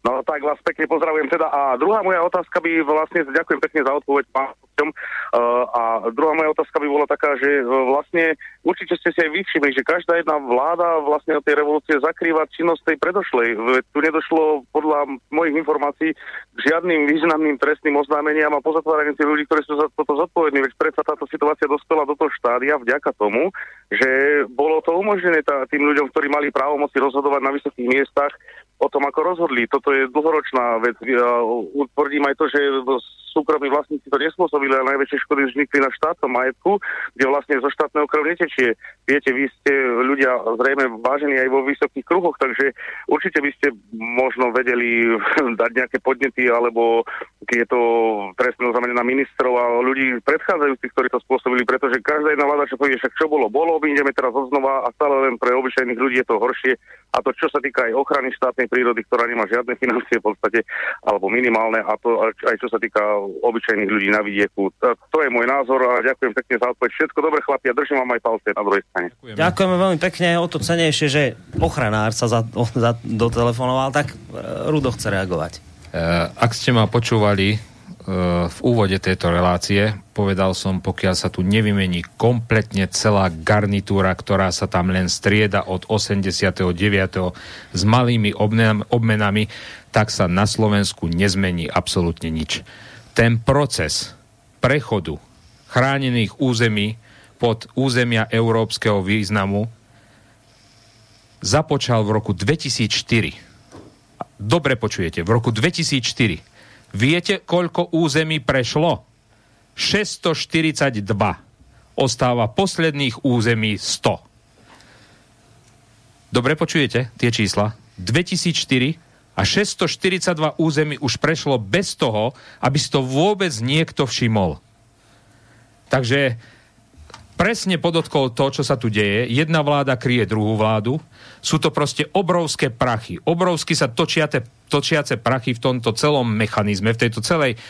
No tak vás pekne pozdravujem teda. A druhá moja otázka by vlastne, ďakujem pekne za odpoveď pán. Uh, a druhá moja otázka by bola taká, že uh, vlastne určite ste si aj vyvšimli, že každá jedna vláda vlastne od tej revolúcie zakrýva činnosť tej predošlej. Tu nedošlo podľa mojich informácií k žiadnym významným trestným oznámeniam a pozatváraniu tých ľudí, ktorí sú za toto zodpovední. Veď predsa táto situácia dospela do toho štádia vďaka tomu, že bolo to umožnené tá, tým ľuďom, ktorí mali právomoci rozhodovať na vysokých miestach, o tom, ako rozhodli. Toto je dlhoročná vec. Ja utvrdím aj to, že súkromní vlastníci to nespôsobili, ale najväčšie škody vznikli na štátnom majetku, kde vlastne zo štátneho krv netečie. Viete, vy ste ľudia zrejme vážení aj vo vysokých kruhoch, takže určite by ste možno vedeli dať nejaké podnety, alebo keď je to trestné oznámenie na ministrov a ľudí predchádzajúcich, ktorí to spôsobili, pretože každá jedna vláda, čo povie, však čo bolo, bolo, my ideme teraz odznova a stále len pre obyčajných ľudí je to horšie. A to, čo sa týka aj ochrany štátnej prírody, ktorá nemá žiadne financie v podstate, alebo minimálne, a to aj čo sa týka obyčajných ľudí na vidieku. To, to je môj názor a ďakujem pekne za odpoveď. Všetko dobre, chlapi, a držím vám aj palce na druhej strane. Ďakujem. Ďakujeme veľmi pekne, o to cenejšie, že ochranár sa za, za, dotelefonoval, tak e, Rudo chce reagovať. Uh, ak ste ma počúvali v úvode tejto relácie, povedal som, pokiaľ sa tu nevymení kompletne celá garnitúra, ktorá sa tam len strieda od 89. s malými obmenami, obmenami, tak sa na Slovensku nezmení absolútne nič. Ten proces prechodu chránených území pod územia európskeho významu započal v roku 2004. Dobre počujete, v roku 2004. Viete, koľko území prešlo? 642. Ostáva posledných území 100. Dobre počujete tie čísla? 2004 a 642 území už prešlo bez toho, aby si to vôbec niekto všimol. Takže presne podotkol to, čo sa tu deje. Jedna vláda kryje druhú vládu. Sú to proste obrovské prachy. Obrovsky sa točiate, točiace prachy v tomto celom mechanizme, v tejto celej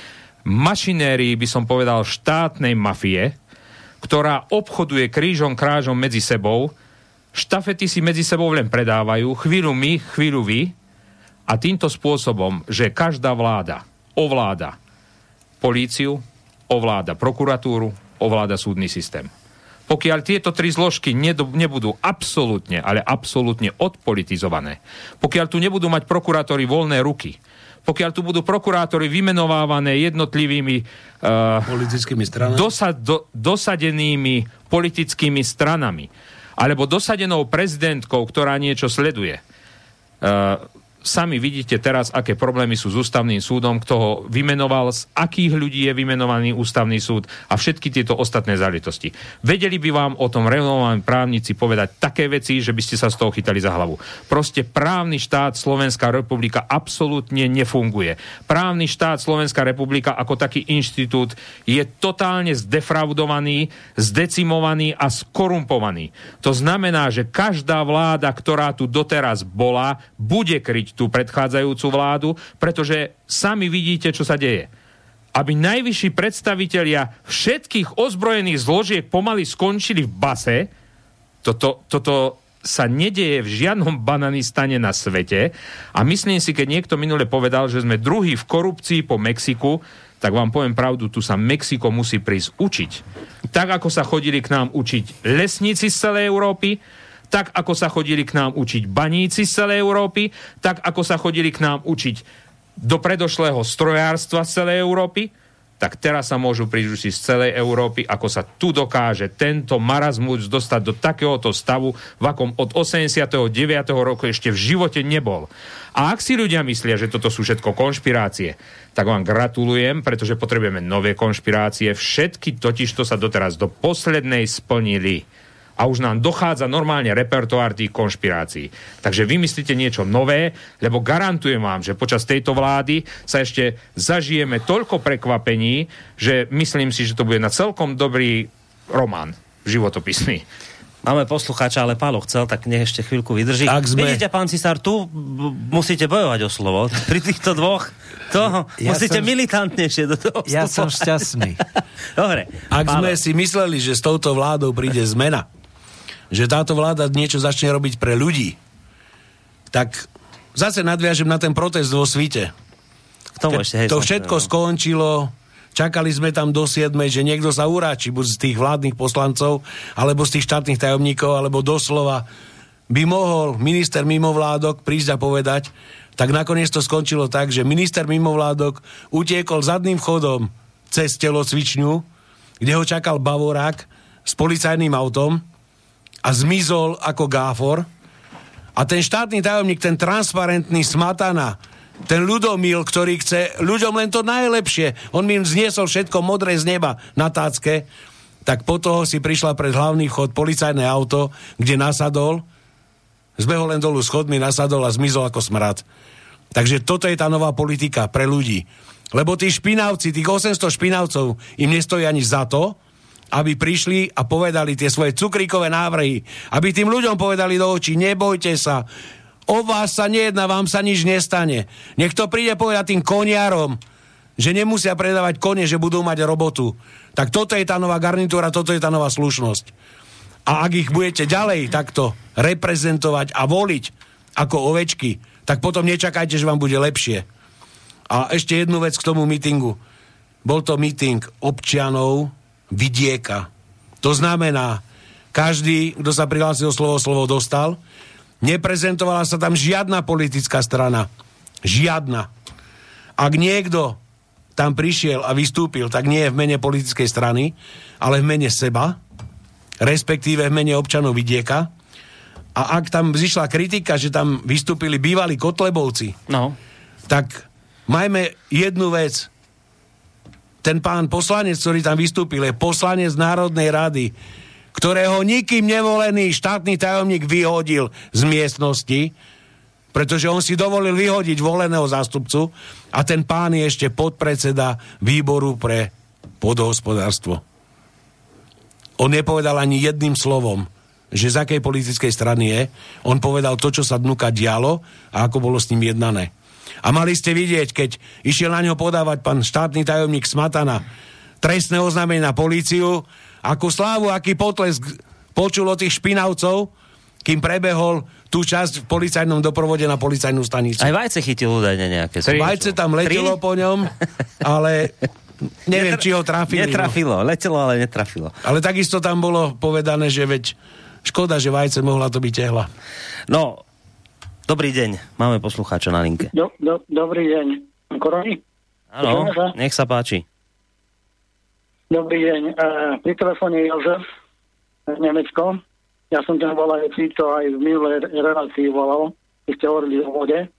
mašinérii, by som povedal, štátnej mafie, ktorá obchoduje krížom krážom medzi sebou, štafety si medzi sebou len predávajú, chvíľu my, chvíľu vy, a týmto spôsobom, že každá vláda ovláda políciu, ovláda prokuratúru, ovláda súdny systém. Pokiaľ tieto tri zložky nebudú absolútne, ale absolútne odpolitizované, pokiaľ tu nebudú mať prokurátori voľné ruky, pokiaľ tu budú prokurátori vymenovávané jednotlivými uh, politickými stranami, dosa, do, dosadenými politickými stranami, alebo dosadenou prezidentkou, ktorá niečo sleduje, uh, sami vidíte teraz, aké problémy sú s ústavným súdom, kto ho vymenoval, z akých ľudí je vymenovaný ústavný súd a všetky tieto ostatné záležitosti. Vedeli by vám o tom renovovaní právnici povedať také veci, že by ste sa z toho chytali za hlavu. Proste právny štát Slovenská republika absolútne nefunguje. Právny štát Slovenská republika ako taký inštitút je totálne zdefraudovaný, zdecimovaný a skorumpovaný. To znamená, že každá vláda, ktorá tu doteraz bola, bude kryť tú predchádzajúcu vládu, pretože sami vidíte, čo sa deje. Aby najvyšší predstavitelia všetkých ozbrojených zložiek pomaly skončili v base, toto, toto sa nedeje v žiadnom bananistane na svete a myslím si, keď niekto minule povedal, že sme druhý v korupcii po Mexiku, tak vám poviem pravdu, tu sa Mexiko musí prísť učiť. Tak, ako sa chodili k nám učiť lesníci z celej Európy, tak ako sa chodili k nám učiť baníci z celej Európy, tak ako sa chodili k nám učiť do predošlého strojárstva z celej Európy, tak teraz sa môžu prísť z celej Európy, ako sa tu dokáže tento marazmus dostať do takéhoto stavu, v akom od 89. roku ešte v živote nebol. A ak si ľudia myslia, že toto sú všetko konšpirácie, tak vám gratulujem, pretože potrebujeme nové konšpirácie. Všetky totiž to sa doteraz do poslednej splnili a už nám dochádza normálne repertoár tých konšpirácií. Takže vymyslíte niečo nové, lebo garantujem vám, že počas tejto vlády sa ešte zažijeme toľko prekvapení, že myslím si, že to bude na celkom dobrý román životopisný. Máme poslucháča, ale Pálo chcel, tak nech ešte chvíľku vydrží. Ak sme... Vidíte, pán Cisár, tu musíte bojovať o slovo. Pri týchto dvoch to ja musíte som... militantnejšie do toho Ja som šťastný. Dobre. Ak Pálo. sme si mysleli, že s touto vládou príde zmena, že táto vláda niečo začne robiť pre ľudí, tak zase nadviažem na ten protest vo svite. K tomu ešte, hej, to všetko no. skončilo, čakali sme tam do 7, že niekto sa uráči, buď z tých vládnych poslancov, alebo z tých štátnych tajomníkov, alebo doslova by mohol minister mimovládok prísť a povedať, tak nakoniec to skončilo tak, že minister mimovládok utiekol zadným chodom cez telocvičňu, kde ho čakal Bavorák s policajným autom a zmizol ako gáfor. A ten štátny tajomník, ten transparentný smatana, ten ľudomil, ktorý chce ľuďom len to najlepšie, on mi zniesol všetko modré z neba na tácke, tak po toho si prišla pred hlavný vchod policajné auto, kde nasadol, zbehol len dolu schodmi, nasadol a zmizol ako smrad. Takže toto je tá nová politika pre ľudí. Lebo tí špinavci, tých 800 špinavcov im nestojí ani za to, aby prišli a povedali tie svoje cukríkové návrhy. Aby tým ľuďom povedali do očí, nebojte sa, o vás sa nejedná, vám sa nič nestane. Nech to príde povedať tým koniarom, že nemusia predávať kone, že budú mať robotu. Tak toto je tá nová garnitúra, toto je tá nová slušnosť. A ak ich budete ďalej takto reprezentovať a voliť ako ovečky, tak potom nečakajte, že vám bude lepšie. A ešte jednu vec k tomu mítingu. Bol to míting občianov, vidieka. To znamená, každý, kto sa prihlásil slovo, slovo dostal. Neprezentovala sa tam žiadna politická strana. Žiadna. Ak niekto tam prišiel a vystúpil, tak nie je v mene politickej strany, ale v mene seba, respektíve v mene občanov vidieka. A ak tam zišla kritika, že tam vystúpili bývalí kotlebovci, no. tak majme jednu vec ten pán poslanec, ktorý tam vystúpil, je poslanec Národnej rady, ktorého nikým nevolený štátny tajomník vyhodil z miestnosti, pretože on si dovolil vyhodiť voleného zástupcu a ten pán je ešte podpredseda výboru pre podhospodárstvo. On nepovedal ani jedným slovom, že z akej politickej strany je. On povedal to, čo sa dnuka dialo a ako bolo s ním jednané. A mali ste vidieť, keď išiel na ňo podávať pán štátny tajomník Smatana trestné oznámenie na políciu, ako slávu, aký potlesk počul od tých špinavcov, kým prebehol tú časť v policajnom doprovode na policajnú stanicu. Aj vajce chytil údajne nejaké. Vajce tam letelo Tri? po ňom, ale neviem, Netra- či ho trafili. Netrafilo, no. letelo, ale netrafilo. Ale takisto tam bolo povedané, že veď škoda, že vajce mohla to byť tehla. No, Dobrý deň, máme poslucháča na linke. Do, do, dobrý deň. Koroni? Áno, nech sa páči. Dobrý deň. E, pri telefóne Jozef Nemecko. Ja som ten volajúci, čo aj v minulej relácii volal. Vy ste hovorili o vode.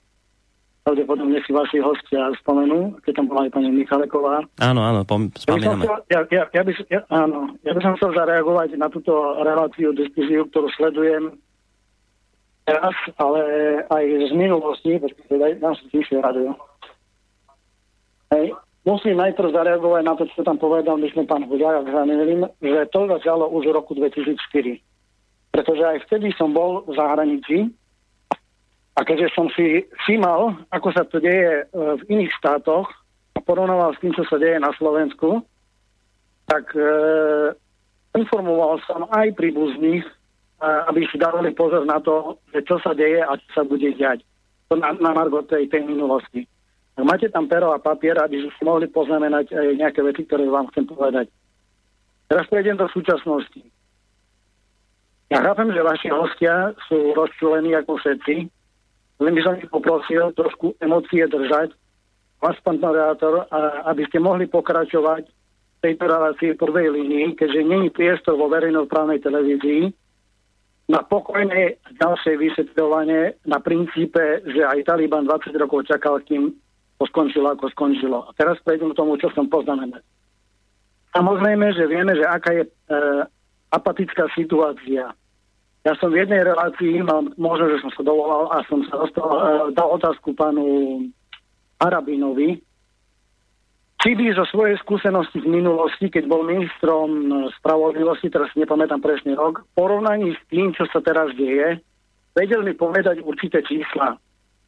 Pravdepodobne si vaši hostia spomenú, keď tam bola aj pani Michaleková. Áno, áno, pom- spomíname. Ja, ja, ja, by, ja, áno, ja by som chcel zareagovať na túto reláciu, diskusiu, ktorú sledujem teraz, ale aj z minulosti, pretože nám sa. Hej. Musím najprv zareagovať na to, čo tam povedal, myslím, pán Hudák, že to začalo už v roku 2004. Pretože aj vtedy som bol v zahraničí a keďže som si všímal, ako sa to deje e, v iných štátoch a porovnával s tým, čo sa deje na Slovensku, tak e, informoval som aj príbuzných aby si dávali pozor na to, že čo sa deje a čo sa bude diať. To na, na margo tej, tej minulosti. Ak máte tam pero a papier, aby ste mohli poznamenať aj nejaké veci, ktoré vám chcem povedať. Teraz prejdem do súčasnosti. Ja chápem, že vaši hostia sú rozčulení ako všetci, len by som ich poprosil trošku emócie držať vás, pán moderátor, aby ste mohli pokračovať v tejto relácii prvej línii, keďže není priestor vo verejnoprávnej televízii, na pokojné ďalšie vysvetľovanie na princípe, že aj Taliban 20 rokov čakal, kým to skončilo, ako skončilo. A teraz prejdem k tomu, čo som poznamenal. Samozrejme, že vieme, že aká je e, apatická situácia. Ja som v jednej relácii, mal, možno, že som sa dovolal a som sa dostal, e, dal otázku pánu Arabinovi, by zo svojej skúsenosti v minulosti, keď bol ministrom spravodlivosti, teraz nepamätám presne rok, v porovnaní s tým, čo sa teraz deje, vedel mi povedať určité čísla.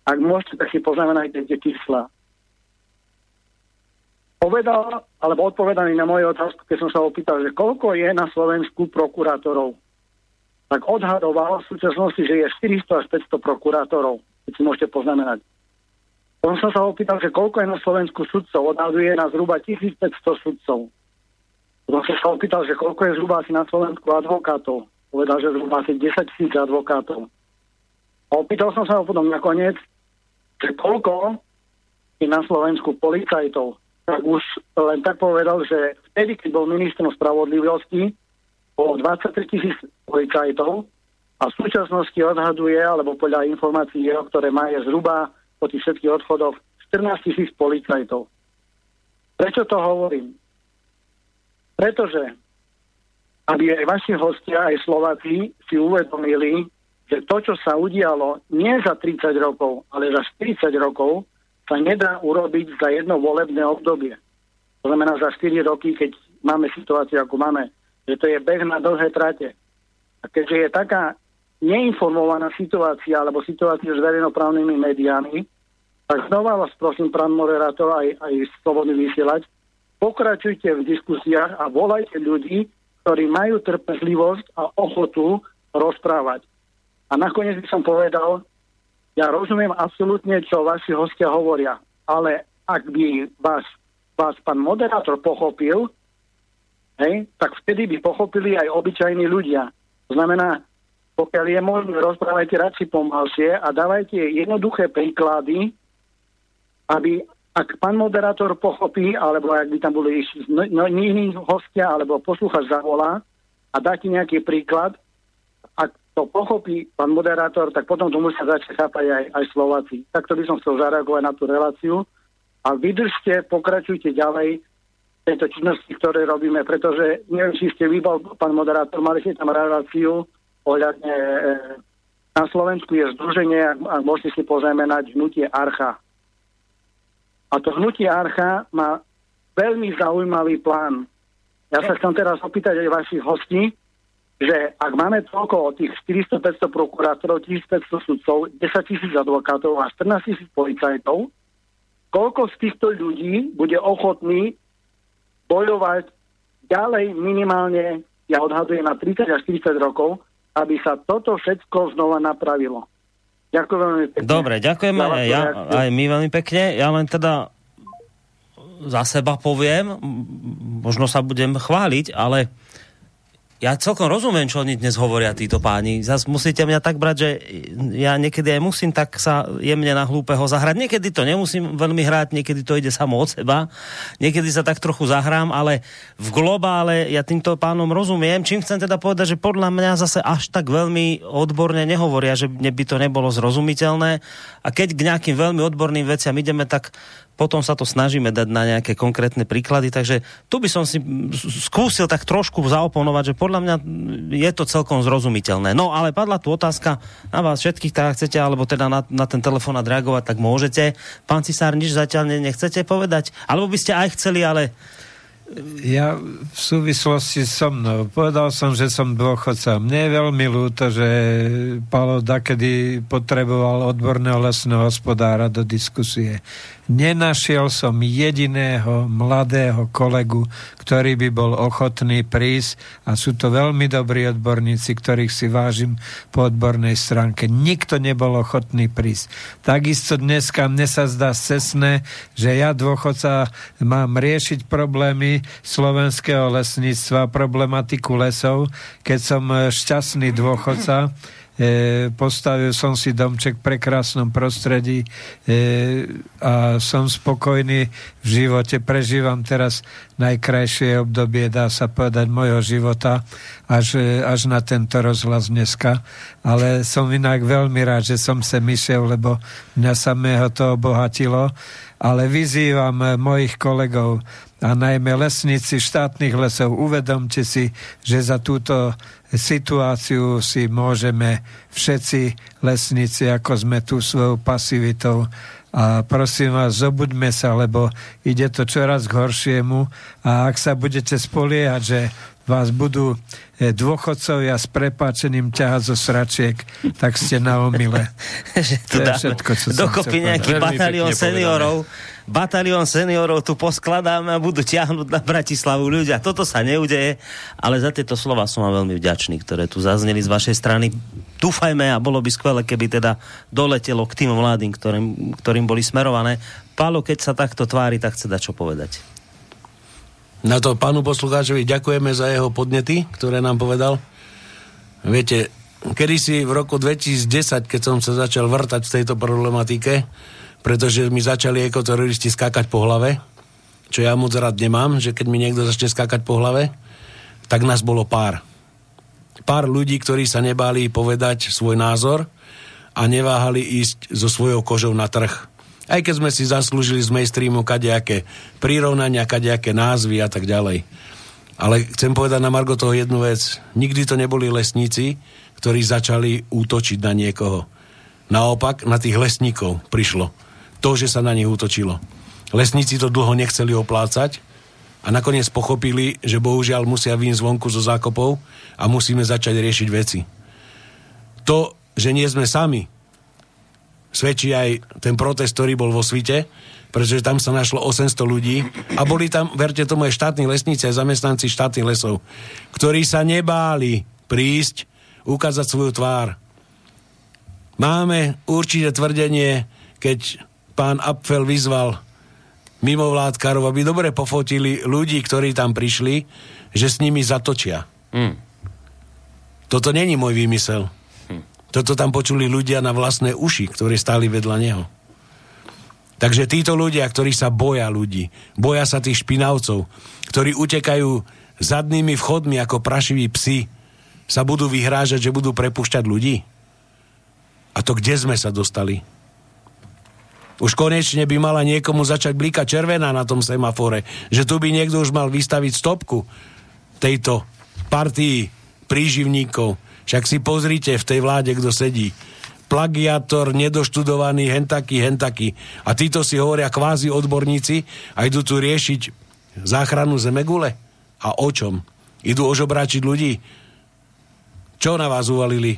Ak môžete, tak si poznamenajte tie čísla. Povedal, alebo odpovedaný na moju otázku, keď som sa opýtal, že koľko je na Slovensku prokurátorov, tak odhadoval v súčasnosti, že je 400 až 500 prokurátorov, keď si môžete poznamenať. Potom som sa opýtal, že koľko je na Slovensku sudcov. Odhaduje na zhruba 1500 sudcov. Potom som sa opýtal, že koľko je zhruba asi na Slovensku advokátov. Povedal, že zhruba asi 10 tisíc advokátov. A opýtal som sa ho potom nakoniec, že koľko je na Slovensku policajtov. Tak už len tak povedal, že vtedy, keď bol ministrom spravodlivosti, bolo 23 tisíc policajtov a v súčasnosti odhaduje, alebo podľa informácií ktoré má, je zhruba po tých všetkých odchodoch 14 tisíc policajtov. Prečo to hovorím? Pretože aby aj vaši hostia, aj Slováci si uvedomili, že to, čo sa udialo nie za 30 rokov, ale za 40 rokov, sa nedá urobiť za jedno volebné obdobie. To znamená za 4 roky, keď máme situáciu, ako máme, že to je beh na dlhé trate. A keďže je taká neinformovaná situácia alebo situácia s verejnoprávnymi médiami, tak znova vás prosím, pán moderátor, aj, aj slobodný vysielať, pokračujte v diskusiách a volajte ľudí, ktorí majú trpezlivosť a ochotu rozprávať. A nakoniec by som povedal, ja rozumiem absolútne, čo vaši hostia hovoria, ale ak by vás, vás pán moderátor pochopil, hej, tak vtedy by pochopili aj obyčajní ľudia. To znamená, pokiaľ je možné, rozprávajte radši pomalšie a dávajte jednoduché príklady, aby ak pán moderátor pochopí, alebo ak by tam boli no, no, iní hostia, alebo poslúchač zavolá a dá ti nejaký príklad, ak to pochopí pán moderátor, tak potom to musia začať chápať aj, aj Slováci. Takto by som chcel zareagovať na tú reláciu a vydržte, pokračujte ďalej tejto činnosti, ktoré robíme, pretože neviem, či ste vy, pán moderátor, mali ste tam reláciu ohľadne e, na Slovensku je združenie, ak môžete si poznamenať, hnutie Archa. A to hnutie Archa má veľmi zaujímavý plán. Ja sa chcem teraz opýtať aj vašich hostí, že ak máme toľko tých 400-500 prokurátorov, 1500 sudcov, 10 tisíc advokátov a 14 tisíc policajtov, koľko z týchto ľudí bude ochotný bojovať ďalej minimálne, ja odhadujem na 30 až 40 rokov, aby sa toto všetko znova napravilo. Ďakujem veľmi pekne. Dobre, ďakujem aj, ja, aj my veľmi pekne. Ja len teda za seba poviem, možno sa budem chváliť, ale ja celkom rozumiem, čo oni dnes hovoria, títo páni. Zas musíte mňa tak brať, že ja niekedy aj musím tak sa jemne na hlúpeho zahrať. Niekedy to nemusím veľmi hrať, niekedy to ide samo od seba. Niekedy sa tak trochu zahrám, ale v globále ja týmto pánom rozumiem. Čím chcem teda povedať, že podľa mňa zase až tak veľmi odborne nehovoria, že by to nebolo zrozumiteľné. A keď k nejakým veľmi odborným veciam ideme, tak potom sa to snažíme dať na nejaké konkrétne príklady, takže tu by som si skúsil tak trošku zaoponovať, že podľa mňa je to celkom zrozumiteľné. No ale padla tu otázka na vás všetkých, tak chcete, alebo teda na, na ten telefón reagovať, tak môžete. Pán Cisár, nič zatiaľ nechcete povedať? Alebo by ste aj chceli, ale ja v súvislosti so mnou povedal som, že som dôchodca. Mne je veľmi ľúto, že Palo dakedy potreboval odborného lesného hospodára do diskusie. Nenašiel som jediného mladého kolegu, ktorý by bol ochotný prísť a sú to veľmi dobrí odborníci, ktorých si vážim po odbornej stránke. Nikto nebol ochotný prísť. Takisto dneska mne sa zdá cesné, že ja dôchodca mám riešiť problémy slovenského lesníctva, problematiku lesov, keď som šťastný dôchodca, E, postavil som si domček v prekrásnom prostredí e, a som spokojný v živote. Prežívam teraz najkrajšie obdobie, dá sa povedať, mojho života až, až na tento rozhlas dneska. Ale som inak veľmi rád, že som sem išiel, lebo mňa samého to obohatilo. Ale vyzývam mojich kolegov, a najmä lesníci štátnych lesov, uvedomte si, že za túto situáciu si môžeme všetci lesníci, ako sme tu svojou pasivitou. A prosím vás, zobuďme sa, lebo ide to čoraz k horšiemu. A ak sa budete spoliehať, že vás budú e, dôchodcovia s prepáčením ťahať zo sračiek, tak ste na omile. to je všetko, čo Dokopy nejaký batalión seniorov, batalión seniorov tu poskladáme a budú ťahnuť na Bratislavu ľudia. Toto sa neudeje, ale za tieto slova som vám veľmi vďačný, ktoré tu zazneli z vašej strany. Dúfajme a bolo by skvelé, keby teda doletelo k tým mladým, ktorým, ktorým boli smerované. Pálo, keď sa takto tvári, tak chce dať čo povedať. Na to pánu poslucháčovi ďakujeme za jeho podnety, ktoré nám povedal. Viete, kedysi v roku 2010, keď som sa začal vrtať v tejto problematike, pretože mi začali ekoteroristi skákať po hlave, čo ja moc rád nemám, že keď mi niekto začne skákať po hlave, tak nás bolo pár. Pár ľudí, ktorí sa nebáli povedať svoj názor a neváhali ísť so svojou kožou na trh aj keď sme si zaslúžili z mainstreamu kadejaké prirovnania, kadejaké názvy a tak ďalej. Ale chcem povedať na Margo toho jednu vec. Nikdy to neboli lesníci, ktorí začali útočiť na niekoho. Naopak, na tých lesníkov prišlo to, že sa na nich útočilo. Lesníci to dlho nechceli oplácať a nakoniec pochopili, že bohužiaľ musia výjsť zvonku zo zákopov a musíme začať riešiť veci. To, že nie sme sami, svedčí aj ten protest, ktorý bol vo svite, pretože tam sa našlo 800 ľudí a boli tam, verte tomu, aj štátni lesníci, aj zamestnanci štátnych lesov, ktorí sa nebáli prísť, ukázať svoju tvár. Máme určité tvrdenie, keď pán Apfel vyzval mimovládkarov, aby dobre pofotili ľudí, ktorí tam prišli, že s nimi zatočia. Mm. Toto není môj výmysel. Toto tam počuli ľudia na vlastné uši, ktorí stáli vedľa neho. Takže títo ľudia, ktorí sa boja ľudí, boja sa tých špinavcov, ktorí utekajú zadnými vchodmi ako prašiví psi, sa budú vyhrážať, že budú prepušťať ľudí? A to kde sme sa dostali? Už konečne by mala niekomu začať blíkať červená na tom semafore, že tu by niekto už mal vystaviť stopku tejto partii príživníkov, však si pozrite v tej vláde, kto sedí. Plagiátor, nedoštudovaný, hentaký, hentaký. A títo si hovoria kvázi odborníci a idú tu riešiť záchranu Zemegule? A o čom? Idú ožobráčiť ľudí? Čo na vás uvalili?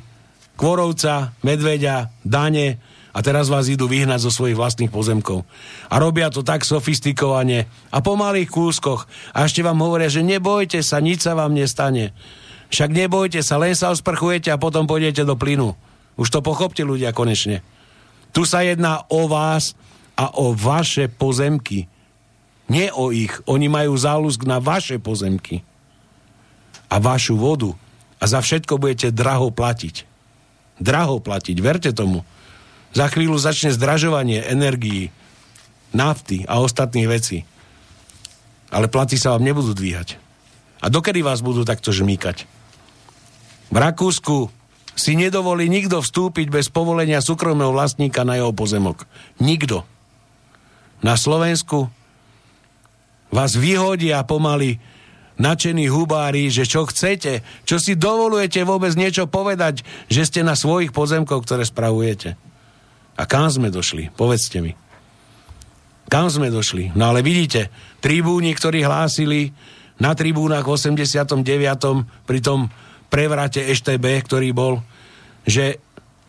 Kvorovca, medveďa, dane a teraz vás idú vyhnať zo svojich vlastných pozemkov. A robia to tak sofistikovane a po malých kúskoch. A ešte vám hovoria, že nebojte sa, nič sa vám nestane. Však nebojte sa, len sa osprchujete a potom pôjdete do plynu. Už to pochopte ľudia konečne. Tu sa jedná o vás a o vaše pozemky. Nie o ich. Oni majú záľusk na vaše pozemky. A vašu vodu. A za všetko budete draho platiť. Draho platiť, verte tomu. Za chvíľu začne zdražovanie energií, nafty a ostatných vecí. Ale platy sa vám nebudú dvíhať. A dokedy vás budú takto žmýkať? V Rakúsku si nedovolí nikto vstúpiť bez povolenia súkromného vlastníka na jeho pozemok. Nikto. Na Slovensku vás vyhodia pomaly načení hubári, že čo chcete, čo si dovolujete vôbec niečo povedať, že ste na svojich pozemkoch, ktoré spravujete. A kam sme došli? Povedzte mi. Kam sme došli? No ale vidíte, tribúni, ktorí hlásili na tribúnach v 89. pri tom prevrate EŠTB, ktorý bol, že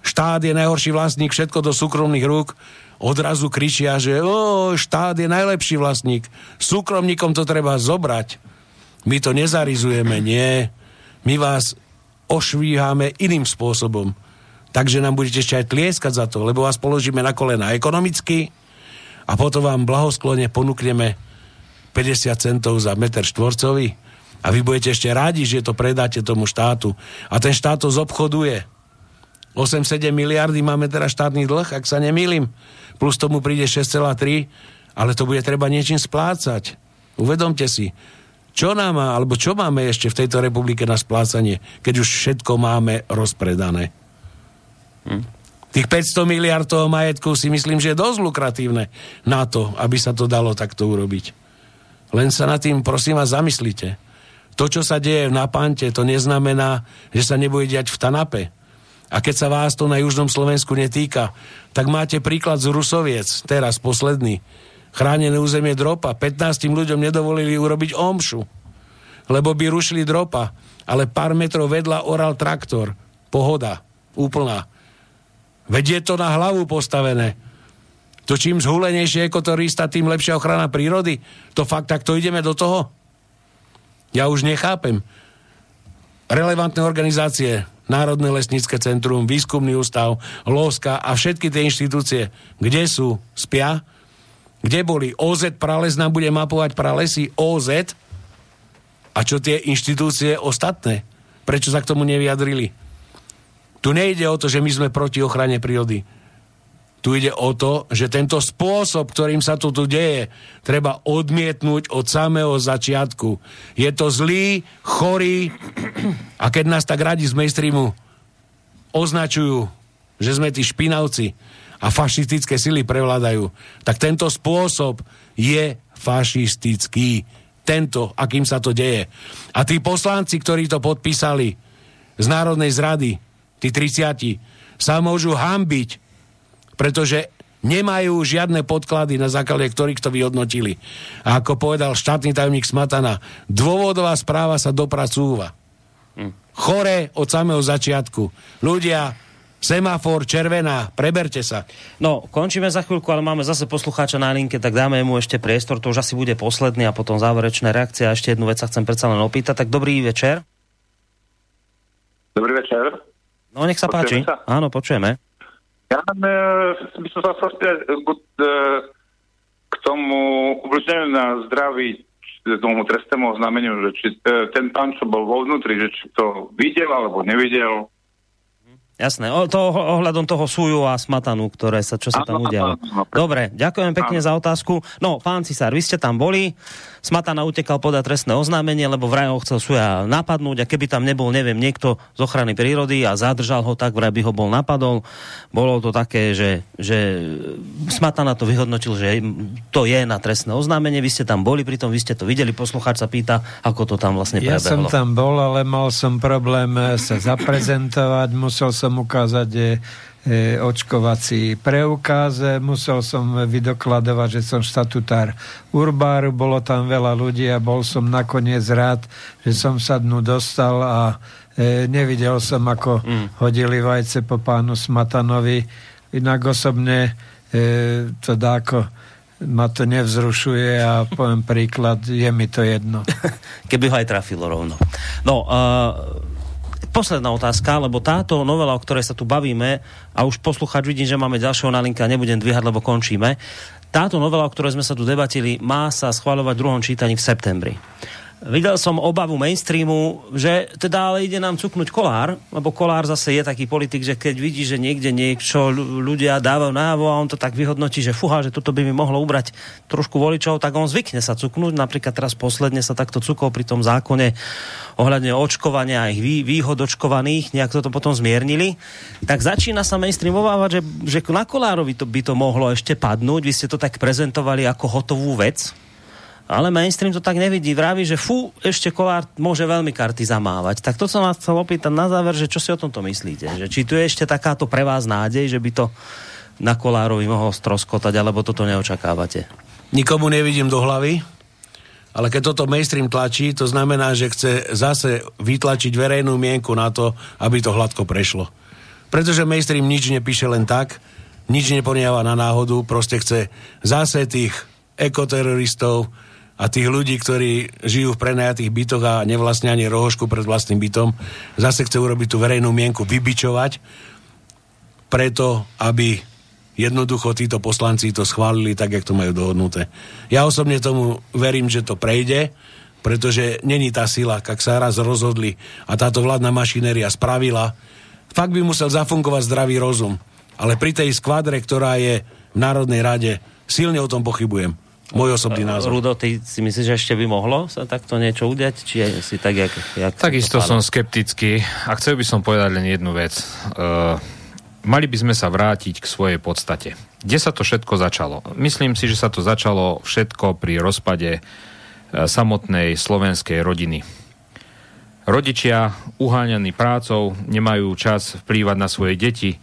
štát je najhorší vlastník, všetko do súkromných rúk, odrazu kričia, že o, štát je najlepší vlastník, súkromníkom to treba zobrať. My to nezarizujeme, nie. My vás ošvíhame iným spôsobom. Takže nám budete ešte aj tlieskať za to, lebo vás položíme na kolena ekonomicky a potom vám blahosklone ponúkneme 50 centov za meter štvorcový a vy budete ešte rádi, že to predáte tomu štátu. A ten štát to zobchoduje. 8-7 miliardy máme teraz štátny dlh, ak sa nemýlim. Plus tomu príde 6,3, ale to bude treba niečím splácať. Uvedomte si, čo nám má, alebo čo máme ešte v tejto republike na splácanie, keď už všetko máme rozpredané. Hm. Tých 500 miliard toho majetku si myslím, že je dosť lukratívne na to, aby sa to dalo takto urobiť. Len sa nad tým, prosím vás, zamyslite. To, čo sa deje na Pante, to neznamená, že sa nebude diať v Tanape. A keď sa vás to na južnom Slovensku netýka, tak máte príklad z Rusoviec, teraz posledný. Chránené územie dropa. 15 ľuďom nedovolili urobiť omšu, lebo by rušili dropa. Ale pár metrov vedľa oral traktor. Pohoda. Úplná Veď je to na hlavu postavené. To čím zhulenejšie ekotorista, tým lepšia ochrana prírody. To fakt, tak to ideme do toho? Ja už nechápem. Relevantné organizácie, Národné lesnícke centrum, Výskumný ústav, Loska a všetky tie inštitúcie, kde sú? Spia? Kde boli? OZ Prales nám bude mapovať pralesy OZ? A čo tie inštitúcie ostatné? Prečo sa k tomu nevyjadrili? Tu nejde o to, že my sme proti ochrane prírody. Tu ide o to, že tento spôsob, ktorým sa to tu deje, treba odmietnúť od samého začiatku. Je to zlý, chorý a keď nás tak radi z mainstreamu označujú, že sme tí špinavci a fašistické sily prevládajú, tak tento spôsob je fašistický. Tento, akým sa to deje. A tí poslanci, ktorí to podpísali z Národnej zrady, tí 30 sa môžu hambiť, pretože nemajú žiadne podklady, na základe ktorých to vyhodnotili. A ako povedal štátny tajomník Smatana, dôvodová správa sa dopracúva. Hm. Chore od samého začiatku. Ľudia, semafor, červená, preberte sa. No, končíme za chvíľku, ale máme zase poslucháča na linke, tak dáme mu ešte priestor, to už asi bude posledný a potom záverečné reakcie. A ešte jednu vec sa chcem predsa len opýtať. Tak dobrý večer. Dobrý večer. No nech sa počujeme páči. Sa? Áno, počujeme. Ja e, by som sa chcel spýtať e, k tomu ubliženiu na zdraví tomu trestnému oznámeniu, že či e, ten pán, čo bol vo vnútri, že či to videl alebo nevidel, Jasné, o, to ohľadom toho súju a smatanu, ktoré sa, čo sa tam udialo. Dobre, ďakujem pekne za otázku. No, pán Cisár, vy ste tam boli, Smatana utekal podať trestné oznámenie, lebo vraj ho chcel súja napadnúť a keby tam nebol, neviem, niekto z ochrany prírody a zadržal ho tak, vraj by ho bol napadol. Bolo to také, že, že Smatana to vyhodnotil, že to je na trestné oznámenie, vy ste tam boli, pritom vy ste to videli, poslucháč sa pýta, ako to tam vlastne prebehlo. Ja som tam bol, ale mal som problém sa zaprezentovať, musel som ukázať e, očkovací preukaz, musel som vydokladovať, že som štatutár Urbáru, bolo tam veľa ľudí a bol som nakoniec rád, že som sa dnu dostal a e, nevidel som, ako mm. hodili vajce po pánu Smatanovi. Inak osobne e, to dáko ma to nevzrušuje a poviem príklad, je mi to jedno. Keby ho aj trafilo rovno. No, uh, posledná otázka, lebo táto novela, o ktorej sa tu bavíme, a už poslucháč vidím, že máme ďalšieho na linka, nebudem dvíhať, lebo končíme. Táto novela, o ktorej sme sa tu debatili, má sa schváľovať v druhom čítaní v septembri videl som obavu mainstreamu, že teda ale ide nám cuknúť kolár, lebo kolár zase je taký politik, že keď vidí, že niekde niečo ľudia dávajú návo a on to tak vyhodnotí, že fuha, že toto by mi mohlo ubrať trošku voličov, tak on zvykne sa cuknúť. Napríklad teraz posledne sa takto cukol pri tom zákone ohľadne očkovania a ich výhod očkovaných, nejak to potom zmiernili. Tak začína sa mainstream obávať, že, že na kolárovi to by to mohlo ešte padnúť. Vy ste to tak prezentovali ako hotovú vec ale mainstream to tak nevidí. Vraví, že fú, ešte Kolár môže veľmi karty zamávať. Tak to som vás chcel opýtať na záver, že čo si o tomto myslíte? Že či tu je ešte takáto pre vás nádej, že by to na Kolárovi mohol stroskotať, alebo toto neočakávate? Nikomu nevidím do hlavy, ale keď toto mainstream tlačí, to znamená, že chce zase vytlačiť verejnú mienku na to, aby to hladko prešlo. Pretože mainstream nič nepíše len tak, nič neponiava na náhodu, proste chce zase tých ekoteroristov, a tých ľudí, ktorí žijú v prenajatých bytoch a nevlastne ani rohošku pred vlastným bytom, zase chce urobiť tú verejnú mienku, vybičovať, preto, aby jednoducho títo poslanci to schválili tak, jak to majú dohodnuté. Ja osobne tomu verím, že to prejde, pretože není tá sila, ak sa raz rozhodli a táto vládna mašinéria spravila, fakt by musel zafungovať zdravý rozum. Ale pri tej skvadre, ktorá je v Národnej rade, silne o tom pochybujem. Môj osobný názor. Rudo, ty si myslíš, že ešte by mohlo sa takto niečo udiať? Či si tak, jak, jak Takisto som skeptický a chcel by som povedať len jednu vec. Uh, mali by sme sa vrátiť k svojej podstate. Kde sa to všetko začalo? Myslím si, že sa to začalo všetko pri rozpade uh, samotnej slovenskej rodiny. Rodičia, uháňaní prácou, nemajú čas vplývať na svoje deti,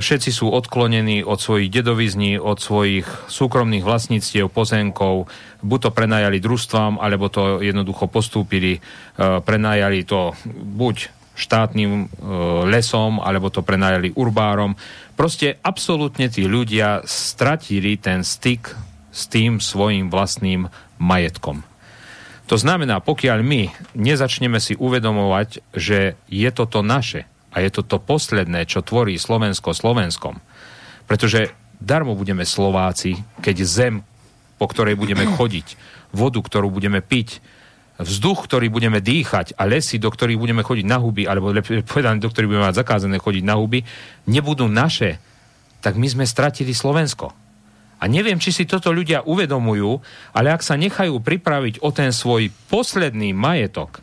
Všetci sú odklonení od svojich dedovizní, od svojich súkromných vlastníctiev, pozemkov, buď to prenajali družstvám, alebo to jednoducho postúpili, e, prenajali to buď štátnym e, lesom, alebo to prenajali urbárom. Proste absolútne tí ľudia stratili ten styk s tým svojim vlastným majetkom. To znamená, pokiaľ my nezačneme si uvedomovať, že je toto naše, a je to to posledné, čo tvorí Slovensko Slovenskom. Pretože darmo budeme Slováci, keď zem, po ktorej budeme chodiť, vodu, ktorú budeme piť, vzduch, ktorý budeme dýchať a lesy, do ktorých budeme chodiť na huby, alebo povedané, do ktorých budeme mať zakázané chodiť na huby, nebudú naše, tak my sme stratili Slovensko. A neviem, či si toto ľudia uvedomujú, ale ak sa nechajú pripraviť o ten svoj posledný majetok,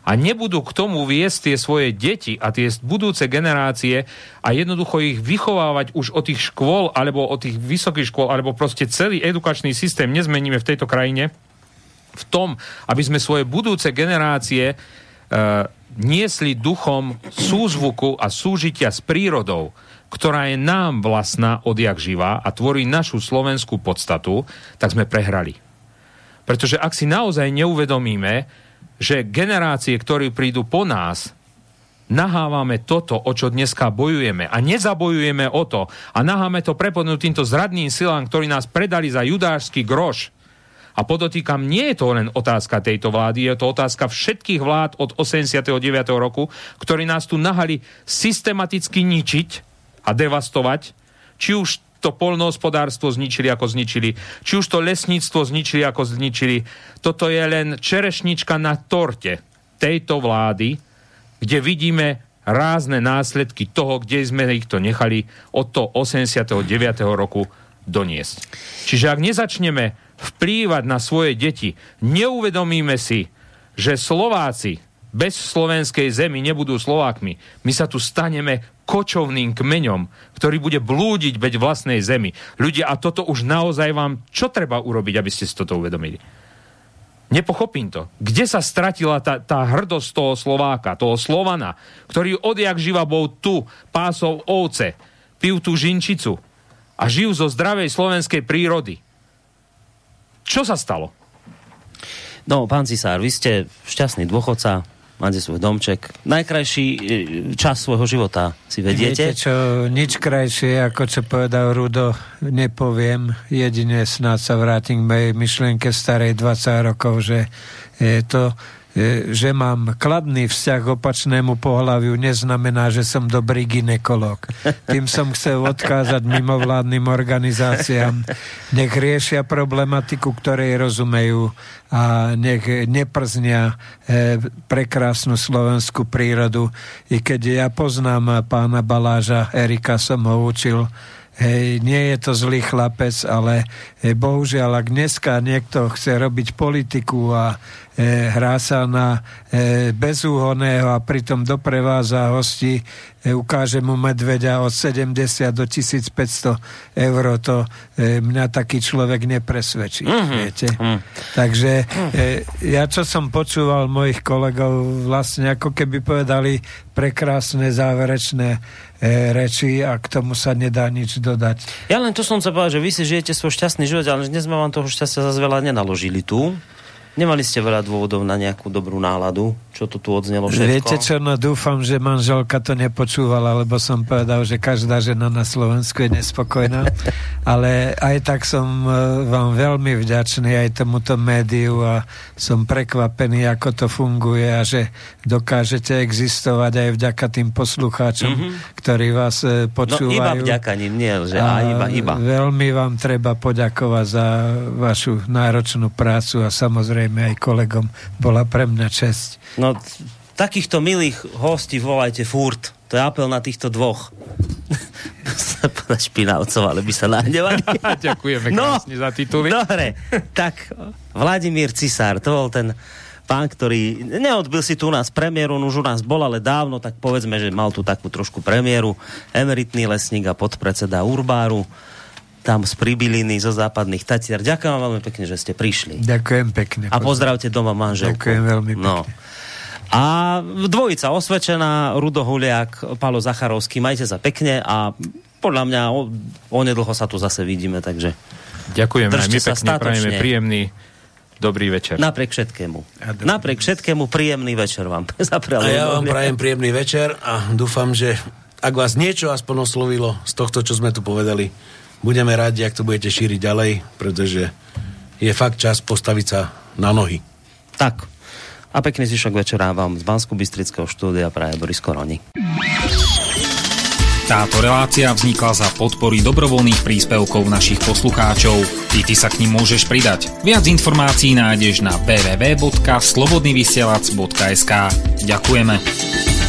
a nebudú k tomu viesť tie svoje deti a tie budúce generácie a jednoducho ich vychovávať už od tých škôl alebo od tých vysokých škôl alebo proste celý edukačný systém nezmeníme v tejto krajine v tom, aby sme svoje budúce generácie e, niesli duchom súzvuku a súžitia s prírodou, ktorá je nám vlastná odjak živá a tvorí našu slovenskú podstatu, tak sme prehrali. Pretože ak si naozaj neuvedomíme, že generácie, ktorí prídu po nás, nahávame toto, o čo dneska bojujeme a nezabojujeme o to a naháme to prepodnúť týmto zradným silám, ktorí nás predali za judášsky groš. A podotýkam, nie je to len otázka tejto vlády, je to otázka všetkých vlád od 89. roku, ktorí nás tu nahali systematicky ničiť a devastovať, či už to polnohospodárstvo zničili, ako zničili, či už to lesníctvo zničili, ako zničili. Toto je len čerešnička na torte tejto vlády, kde vidíme rázne následky toho, kde sme ich to nechali od toho 89. roku doniesť. Čiže ak nezačneme vplývať na svoje deti, neuvedomíme si, že Slováci bez slovenskej zemi nebudú Slovákmi. My sa tu staneme kočovným kmeňom, ktorý bude blúdiť beď vlastnej zemi. Ľudia, a toto už naozaj vám, čo treba urobiť, aby ste si toto uvedomili? Nepochopím to. Kde sa stratila tá, tá hrdosť toho Slováka, toho Slovana, ktorý odjak živa bol tu, pásov ovce, pil tú žinčicu a žil zo zdravej slovenskej prírody. Čo sa stalo? No, pán Cisár, vy ste šťastný dôchodca, máte svoj domček. Najkrajší e, čas svojho života si vediete? Viete čo, nič krajšie, ako čo povedal Rudo, nepoviem. Jedine snáď sa vrátim k mojej myšlienke starej 20 rokov, že je to že mám kladný vzťah k opačnému pohľaviu, neznamená, že som dobrý ginekolog. Tým som chcel odkázať mimovládnym organizáciám, nech riešia problematiku, ktorej rozumejú a nech neprznia e, prekrásnu slovenskú prírodu. I keď ja poznám pána Baláža, Erika som ho učil, Hej, nie je to zlý chlapec, ale hej, bohužiaľ, ak dneska niekto chce robiť politiku a e, hrá sa na e, bezúhonného a pritom dopreváza hosti, e, ukáže mu medveďa od 70 do 1500 eur, to e, mňa taký človek nepresvedčí. Mm-hmm. Viete? Mm. Takže e, ja, čo som počúval mojich kolegov, vlastne ako keby povedali prekrásne záverečné e, reči a k tomu sa nedá nič dodať. Ja len to som sa povedal, že vy si žijete svoj šťastný život, ale dnes sme vám toho šťastia zase veľa nenaložili tu. Nemali ste veľa dôvodov na nejakú dobrú náladu, čo to tu odznelo všetko? Viete čo, no dúfam, že manželka to nepočúvala, lebo som povedal, že každá žena na Slovensku je nespokojná. Ale aj tak som e, vám veľmi vďačný aj tomuto médiu a som prekvapený, ako to funguje a že dokážete existovať aj vďaka tým poslucháčom, mm-hmm. ktorí vás e, počúvajú. No iba vďaka ním, nie, že a iba, iba. Veľmi vám treba poďakovať za vašu náročnú prácu a samozrejme samozrejme aj kolegom. Bola pre mňa čest. No, takýchto milých hostí volajte furt. To je apel na týchto dvoch. Špinavcov, ale by sa nahnevali. Ďakujeme no, krásne za tituly. Dobre, tak Vladimír Cisár, to bol ten pán, ktorý neodbil si tu u nás premiéru, on už u nás bol, ale dávno, tak povedzme, že mal tu takú trošku premiéru, emeritný lesník a podpredseda Urbáru, tam z Pribiliny, zo západných Tatier. Ďakujem vám veľmi pekne, že ste prišli. Ďakujem pekne. A pozdravte doma manželku. Ďakujem veľmi no. pekne. No. A dvojica osvečená, Rudo Huliak, Palo Zacharovský, majte sa pekne a podľa mňa onedlho sa tu zase vidíme, takže Ďakujeme aj my pekne, prajeme príjemný dobrý večer. Napriek všetkému. Napriek všetkému príjemný večer vám. A ja vám prajem príjemný večer a dúfam, že ak vás niečo aspoň oslovilo z tohto, čo sme tu povedali, budeme rádi, ak to budete šíriť ďalej, pretože je fakt čas postaviť sa na nohy. Tak. A pekný zvyšok večera vám z bansko bystrického štúdia praje Boris Koroni. Táto relácia vznikla za podpory dobrovoľných príspevkov našich poslucháčov. I ty sa k ním môžeš pridať. Viac informácií nájdeš na www.slobodnyvysielac.sk Ďakujeme.